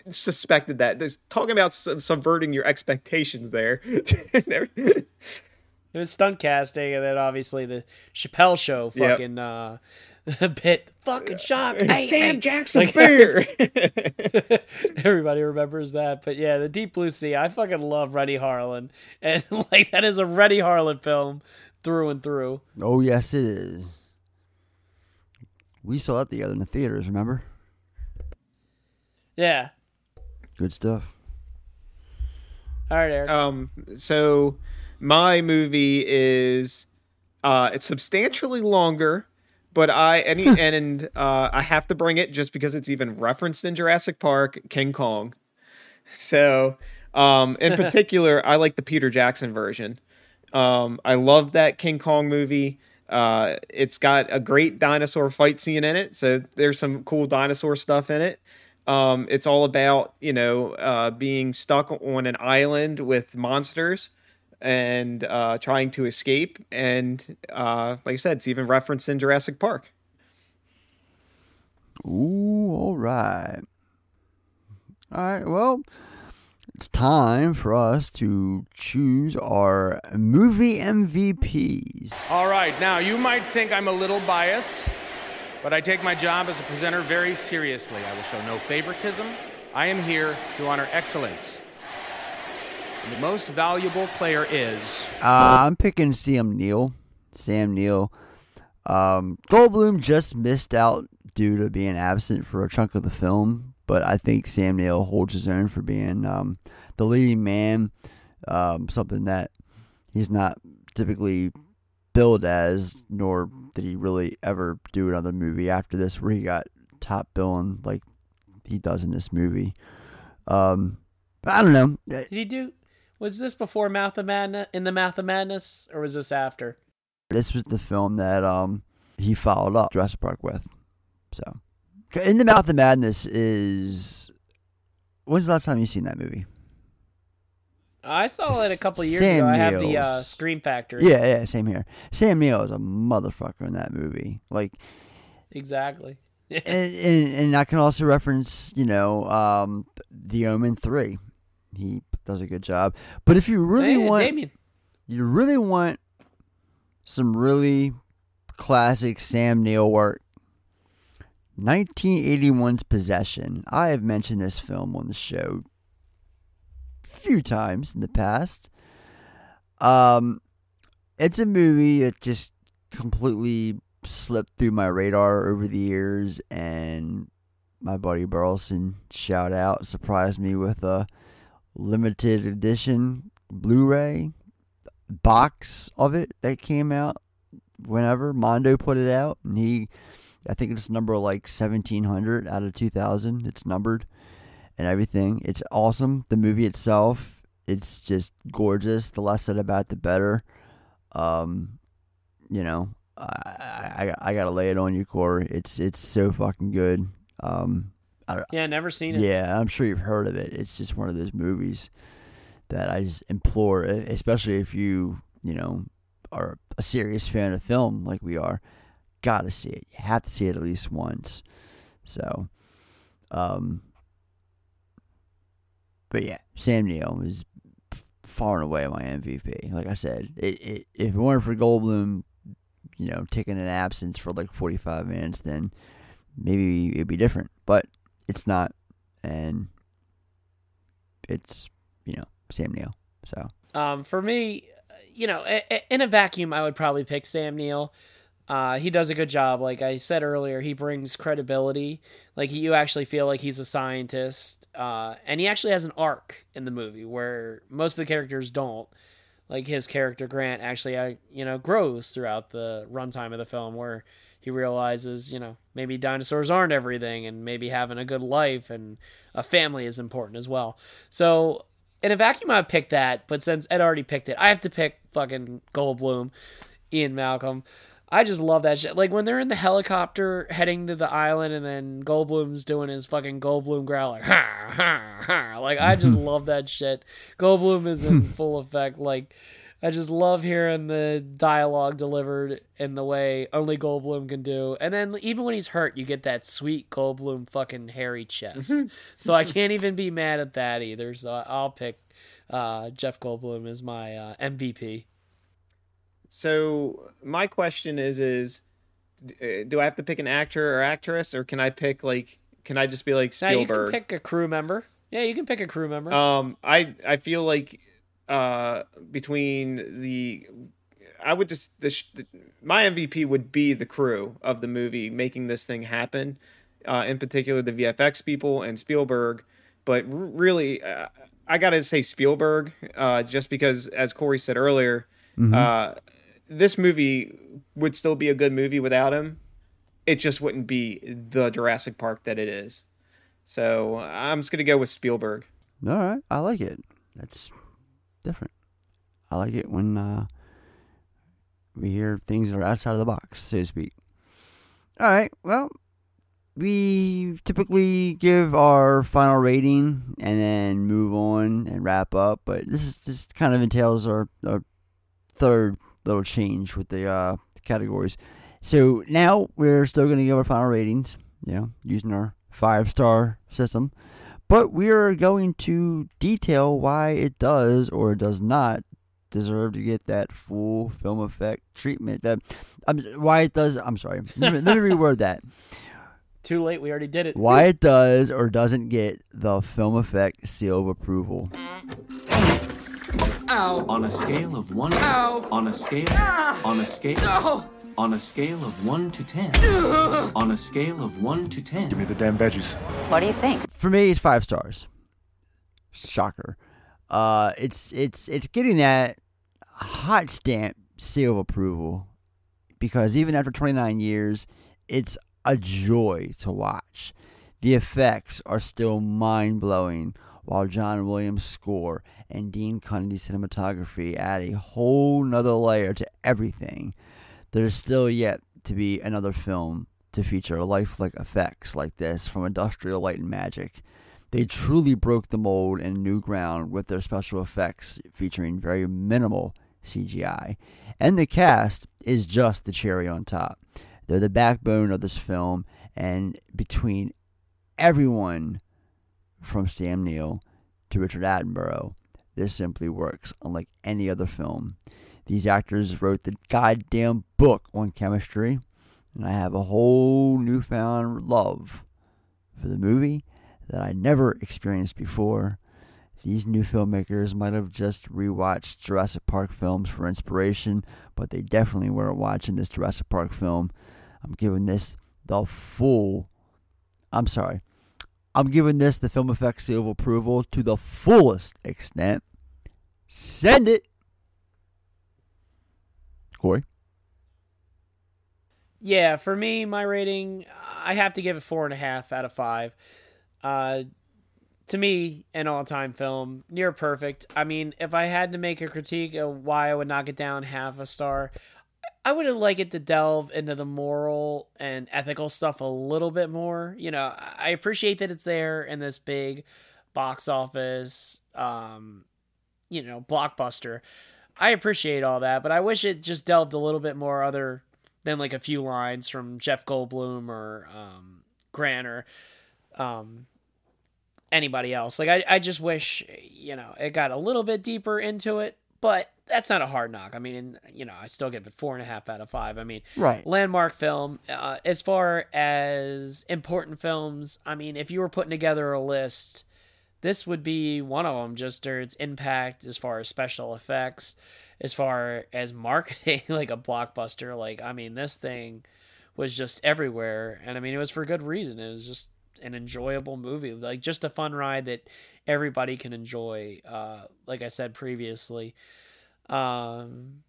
suspected that. Just talking about sub- subverting your expectations there. It was stunt casting, and then obviously the Chappelle Show Yep. fucking uh, bit fucking shock. Hey, Sam hey. Jackson Like, beer. Everybody remembers that, but yeah, the Deep Blue Sea. I fucking love Renny Harlin, and like that is a Renny Harlin film through and through. Oh yes, it is. We saw it together in the theaters. Remember? Yeah. Good stuff. All right, Eric. Um, so my movie is uh it's substantially longer, but I any and uh I have to bring it just because it's even referenced in Jurassic Park, King Kong. So, um in particular, I like the Peter Jackson version. Um I love that King Kong movie. Uh it's got a great dinosaur fight scene in it, so there's some cool dinosaur stuff in it. Um, it's all about you know uh, being stuck on an island with monsters and uh, trying to escape. And uh, like I said, it's even referenced in Jurassic Park. Ooh, all right. All right, well, it's time for us to choose our movie MVPs. All right, now you might think I'm a little biased, but I take my job as a presenter very seriously. I will show no favoritism. I am here to honor excellence. And the most valuable player is. Uh, I'm picking Sam Neill. Sam Neill. Um, Goldblum just missed out due to being absent for a chunk of the film, but I think Sam Neill holds his own for being um, the leading man. Um, something that he's not typically billed as, nor did he really ever do another movie after this where he got top billing like he does in this movie. Um, but I don't know. Did he do? Was this before Mouth of Madness in the Mouth of Madness, or was this after? This was the film that um he followed up Jurassic Park with. So, In the Mouth of Madness is. When's the last time you seen that movie? I saw it a couple years Sam ago. I have the uh, Scream Factory. Yeah, yeah, same here. Sam Neill is a motherfucker in that movie. Like, exactly. and, and and I can also reference, you know, um, The Omen three. He does a good job. But if you really want, Damien. you really want some really classic Sam Neill work. 1981's Possession. I have mentioned this film on the show few times in the past. Um, it's a movie that just completely slipped through my radar over the years, and my buddy Burleson, shout out, surprised me with a limited edition Blu-ray box of it that came out whenever Mondo put it out, and he, I think it's number like seventeen hundred out of two thousand. It's numbered and everything. It's awesome. The movie itself, it's just gorgeous. The less said about it, the better. Um, you know, I, I I gotta lay it on you, Corey. It's it's so fucking good. Um, I, Yeah, never seen it. Yeah, I'm sure you've heard of it. It's just one of those movies that I just implore, especially if you you know are a serious fan of film like we are. Gotta see it. You have to see it at least once. So, um, but yeah, Sam Neill is far and away my MVP. Like I said, it, it if it weren't for Goldblum, you know, taking an absence for like 45 minutes, then maybe it'd be different. But it's not, and it's you know Sam Neill. So Um, for me, you know, in a vacuum, I would probably pick Sam Neill. Uh, he does a good job. Like I said earlier, he brings credibility. Like you actually feel like he's a scientist, uh, and he actually has an arc in the movie where most of the characters don't. Like his character Grant actually, uh, you know, grows throughout the runtime of the film, where he realizes, you know, maybe dinosaurs aren't everything, and maybe having a good life and a family is important as well. So in a vacuum, I picked that, but since Ed already picked it, I have to pick fucking Goldblum, Ian Malcolm. I just love that shit. Like when they're in the helicopter heading to the island, and then Goldblum's doing his fucking Goldblum growl, like ha ha ha. Like I just love that shit. Goldblum is in full effect. Like I just love hearing the dialogue delivered in the way only Goldblum can do. And then even when he's hurt, you get that sweet Goldblum fucking hairy chest. so I can't even be mad at that either. So I'll pick uh, Jeff Goldblum as my uh, MVP. So my question is: is uh, do I have to pick an actor or actress, or can I pick like? Can I just be like Spielberg? Now you can pick a crew member. Yeah, you can pick a crew member. Um, I I feel like uh between the I would just the, the my MVP would be the crew of the movie making this thing happen. Uh, in particular, the VFX people and Spielberg. But r- really, uh, I gotta say Spielberg, uh, just because, as Corey said earlier, Mhm. This movie would still be a good movie without him. It just wouldn't be the Jurassic Park that it is. So I'm just gonna go with Spielberg. all right, I like it. That's different. I like it when uh, we hear things that are outside of the box, so to speak. All right, well, we typically give our final rating and then move on and wrap up. But this is this kind of entails our, our third little change with the uh, categories. So now we're still going to give our final ratings, you know, using our five star system. But we are going to detail why it does or does not deserve to get that full film effect treatment. That um, why it does. I'm sorry. Let me, let me reword that. Too late. We already did it. Why it does or doesn't get the film effect seal of approval. Ow. On a scale of one. Ow. On a scale. Ah. On a scale. No. On a scale of one to ten. Ugh. on a scale of one to ten. Give me the damn veggies. What do you think? For me, it's five stars. Shocker. Uh, it's it's it's getting that hot stamp seal of approval because even after 29 years, it's a joy to watch. The effects are still mind blowing, while John Williams' score and Dean Cundey's cinematography add a whole nother layer to everything. There's still yet to be another film to feature lifelike effects like this from Industrial Light and Magic. They truly broke the mold and new ground with their special effects featuring very minimal CGI. And the cast is just the cherry on top. They're the backbone of this film, and between everyone from Sam Neill to Richard Attenborough, this simply works unlike any other film. These actors wrote the goddamn book on chemistry, and I have a whole newfound love for the movie that I never experienced before. These new filmmakers might have just rewatched Jurassic Park films for inspiration, but they definitely weren't watching this Jurassic Park film. I'm giving this the full. I'm sorry. I'm giving this the film effects seal of approval to the fullest extent. Send it. Corey? Yeah, for me, my rating, I have to give it four and a half out of five. Uh, to me, an all-time film, near perfect. I mean, if I had to make a critique of why I would knock it down half a star, I would have liked it to delve into the moral and ethical stuff a little bit more. You know, I appreciate that it's there in this big box office, um, you know, blockbuster. I appreciate all that, but I wish it just delved a little bit more other than like a few lines from Jeff Goldblum or um, Grant or um, anybody else. Like I, I just wish you know it got a little bit deeper into it, but that's not a hard knock. I mean, and, you know, I still give it four and a half out of five. I mean, Right. landmark film. Uh, as far as important films, I mean, if you were putting together a list, this would be one of them. Just its impact as far as special effects, as far as marketing, like a blockbuster. Like, I mean, this thing was just everywhere, and I mean, it was for good reason. It was just an enjoyable movie, like just a fun ride that everybody can enjoy. Uh, like I said previously, um,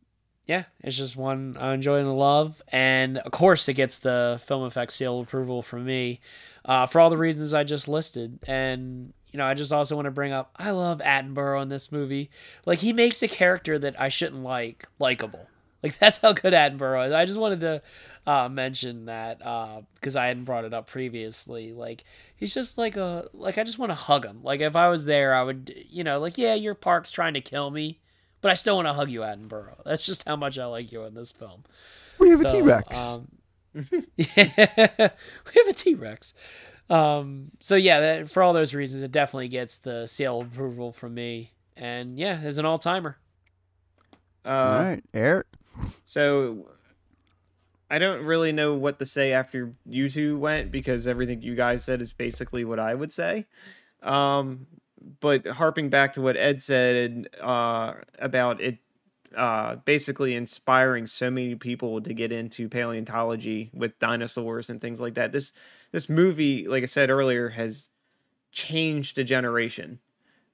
yeah, it's just one I enjoy and love, and of course, it gets the film effects seal approval from me uh, for all the reasons I just listed. And you know, I just also want to bring up I love Attenborough in this movie. Like he makes a character that I shouldn't like likable. Like that's how good Attenborough is. I just wanted to uh, mention that because I hadn't brought it up previously. Like he's just like a like I just want to hug him. Like if I was there, I would you know like yeah, your park's trying to kill me, but I still want to hug you, Attenborough. That's just how much I like you in this film. We have a So, T-Rex. Um, yeah, we have a T Rex. Um, so yeah, that, for all those reasons, it definitely gets the seal of approval from me. And yeah, is an all timer. Uh, All right, Eric. So I don't really know what to say after you two went because everything you guys said is basically what I would say. Um, but harping back to what Ed said uh, about it uh, basically inspiring so many people to get into paleontology with dinosaurs and things like that. This this movie, like I said earlier, has changed a generation.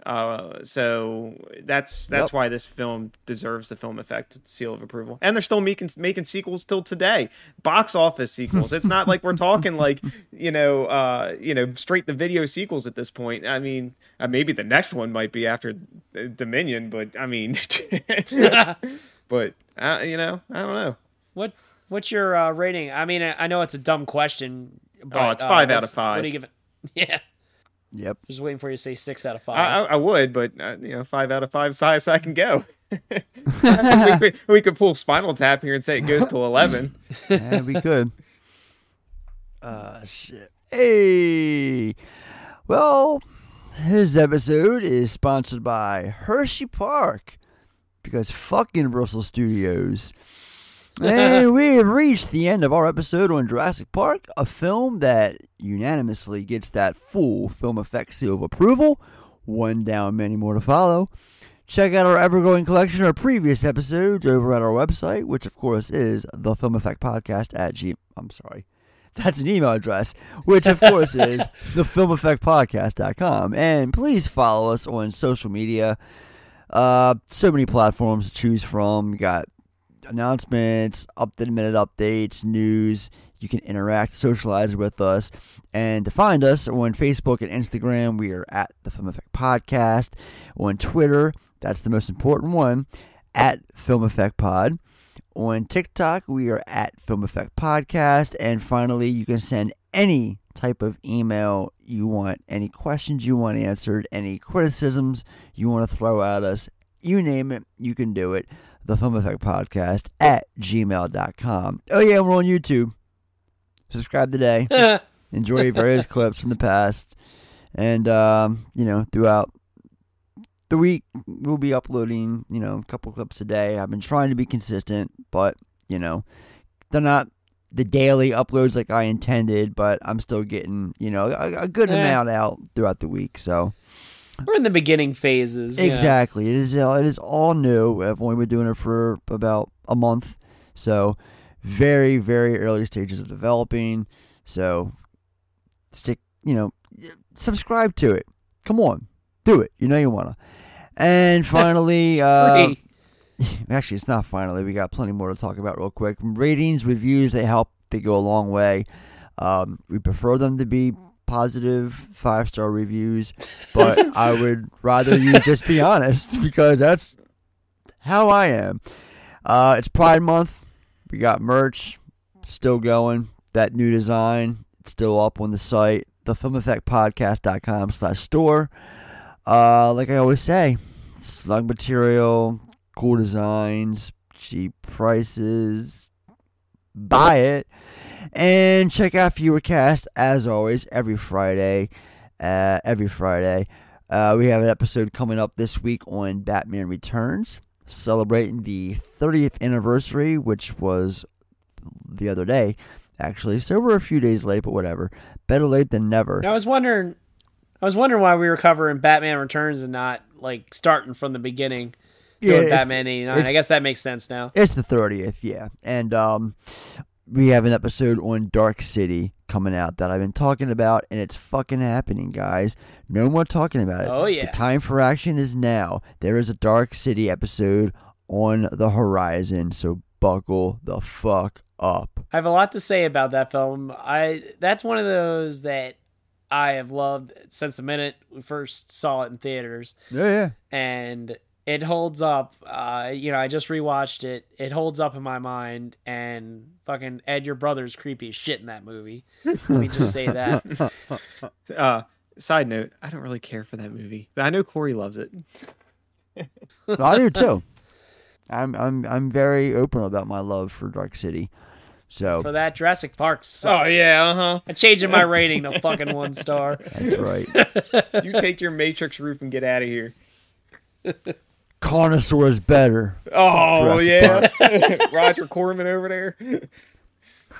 Uh, so that's that's Yep. why this film deserves the film effect seal of approval. And they're still making making sequels till today, box office sequels. it's not like we're talking like you know uh, you know straight the video sequels at this point. I mean, uh, maybe the next one might be after uh, Dominion, but I mean, but uh, you know, I don't know. What what's your uh, rating? I mean, I I know it's a dumb question. But, Oh, it's uh, five out of five. What do you give it? Yeah, Yep. just waiting for you to say six out of five. I, I, I would, but uh, you know, five out of five is the highest I can go. we, we, we could pull Spinal Tap here and say it goes to eleven. yeah, we could. Uh, shit. Hey. Well, this episode is sponsored by Hershey Park because fuck Universal Studios. And we have reached the end of our episode on Jurassic Park, a film that unanimously gets that full film effects seal of approval. One down, many more to follow. Check out our ever-growing collection of previous episodes over at our website, which of course is the Film Effect Podcast at G. I'm sorry, that's an email address, which of course is the Film Effect Podcast.com. And please follow us on social media. Uh, so many platforms to choose from. You got announcements, up to the minute updates, news. You can interact, socialize with us. And to find us on Facebook and Instagram, we are at the Film Effect Podcast. On Twitter, that's the most important one, at Film Effect Pod. On TikTok, we are at Film Effect Podcast. And finally, you can send any type of email you want, any questions you want answered, any criticisms you want to throw at us. You name it, you can do it. The Film Effect Podcast at gmail.com. Oh, yeah, we're on YouTube. Subscribe today. Enjoy various clips from the past. And, um, you know, throughout the week, we'll be uploading, you know, a couple clips a day. I've been trying to be consistent, but, you know, they're not the daily uploads like I intended, but I'm still getting, you know, a, a good Eh. amount out throughout the week. So, We're in the beginning phases. yeah. Exactly. It is it is all new. I've only been doing it for about a month. So very, very early stages of developing. So stick you know subscribe to it. Come on. Do it. You know you wanna. And finally uh. Actually, it's not finally. We got plenty more to talk about real quick. Ratings, reviews, they help. They go a long way. Um, we prefer them to be positive five star reviews, but I would rather you just be honest because that's how I am. Uh, it's Pride Month. We got merch still going. That new design, it's still up on the site, thefilmeffectpodcast.com slash store. Uh, like I always say, slug material, cool designs, cheap prices. Buy it. And check out Viewercast as always every Friday. Uh, every Friday. Uh, we have an episode coming up this week on Batman Returns, celebrating the 30th anniversary, which was the other day, actually. So we're a few days late, but whatever. Better late than never. I was wondering, I was wondering why we were covering Batman Returns and not like starting from the beginning. Yeah, Batman '89. I guess that makes sense now. It's the 30th, yeah. And um, we have an episode on Dark City coming out that I've been talking about, and it's fucking happening, guys. No more talking about it. Oh, yeah. The time for action is now. There is a Dark City episode on the horizon, so buckle the fuck up. I have a lot to say about that film. I that's one of those that I have loved since the minute we first saw it in theaters. Yeah, yeah. And it holds up. Uh, you know, I just rewatched it. It holds up in my mind. And fucking Ed, your brother's creepy as shit in that movie. Let me just say that. uh, side note, I don't really care for that movie, but I know Corey loves it. I do too. I'm I'm I'm very open about my love for Dark City. So For that, Jurassic Park sucks. Oh yeah, uh huh. I'm changing my rating to fucking one star. That's right. you take your Matrix roof and get out of here. Carnosaur is better. Oh Jurassic yeah, Roger Corman over there.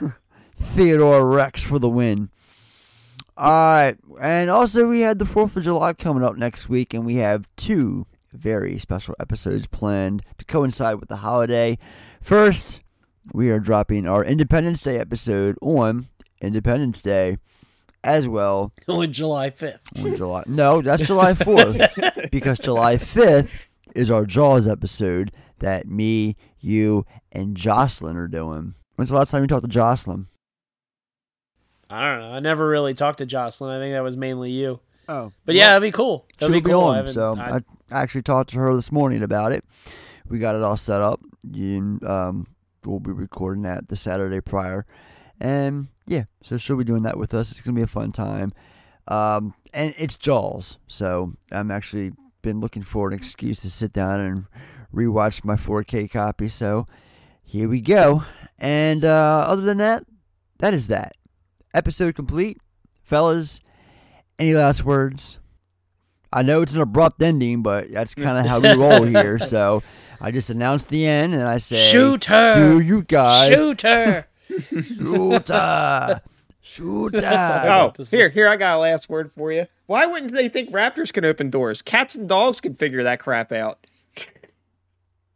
Theodore Rex for the win. All right, and also we had the Fourth of July coming up next week, and we have two very special episodes planned to coincide with the holiday. First, we are dropping our Independence Day episode on Independence Day, as well on July 5th. on July. No, that's July 4th. because July 5th is our Jaws episode that me, you, and Jocelyn are doing. When's the last time you talked to Jocelyn? I don't know. I never really talked to Jocelyn. I think that was mainly you. Oh. But yeah, that'd be cool. That'd She'll be cool. I on. haven't- So I- I, actually talked to her this morning about it. We got it all set up. You, um, we'll be recording that the Saturday prior. And yeah, so she'll be doing that with us. It's going to be a fun time. Um, and it's Jaws. So I'm actually been looking for an excuse to sit down and rewatch my 4K copy. So here we go. And uh, other than that, that is that. Episode complete. Fellas, any last words? I know it's an abrupt ending, but that's kind of how we roll here. So I just announced the end and I say, Shoot her! Do you guys Shoot her! Shoot her! Shoot her! oh, here, here, I got a last word for you. Why wouldn't they think raptors can open doors? Cats and dogs can figure that crap out.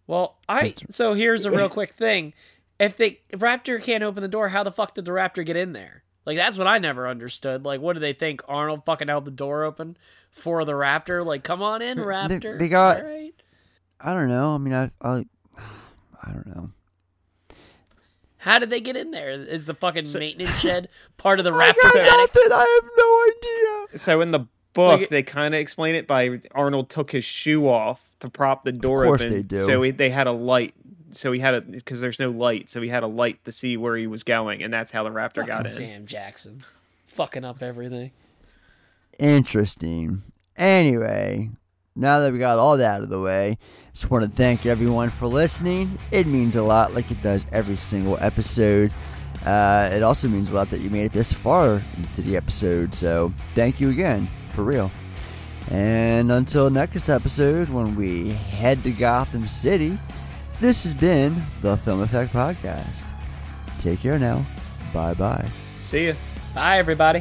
Well, I so here's a real quick thing. If the raptor can't open the door, how the fuck did the raptor get in there? Like that's what I never understood. Like, what do they think? Arnold fucking held the door open for the raptor? Like, come on in, They, raptor. they got. All right. I don't know. I mean, I, I, I don't know. How did they get in there? Is the fucking maintenance shed part of the raptor? I raptor got paddock? nothing. I have no idea. So in the book, Like- they kind of explain it by Arnold took his shoe off to prop the door course open. they do. So he, they had a light. So he had a because there's no light, so he had a light to see where he was going, and that's how the raptor got in. Sam Jackson, fucking up everything. Interesting. Anyway, now that we got all that out of the way, just want to thank everyone for listening. It means a lot, like it does every single episode. Uh, it also means a lot that you made it this far into the episode, so thank you again, for real. And until next episode, when we head to Gotham City, this has been the Film Effect Podcast. Take care now. Bye bye. See you. Bye, everybody.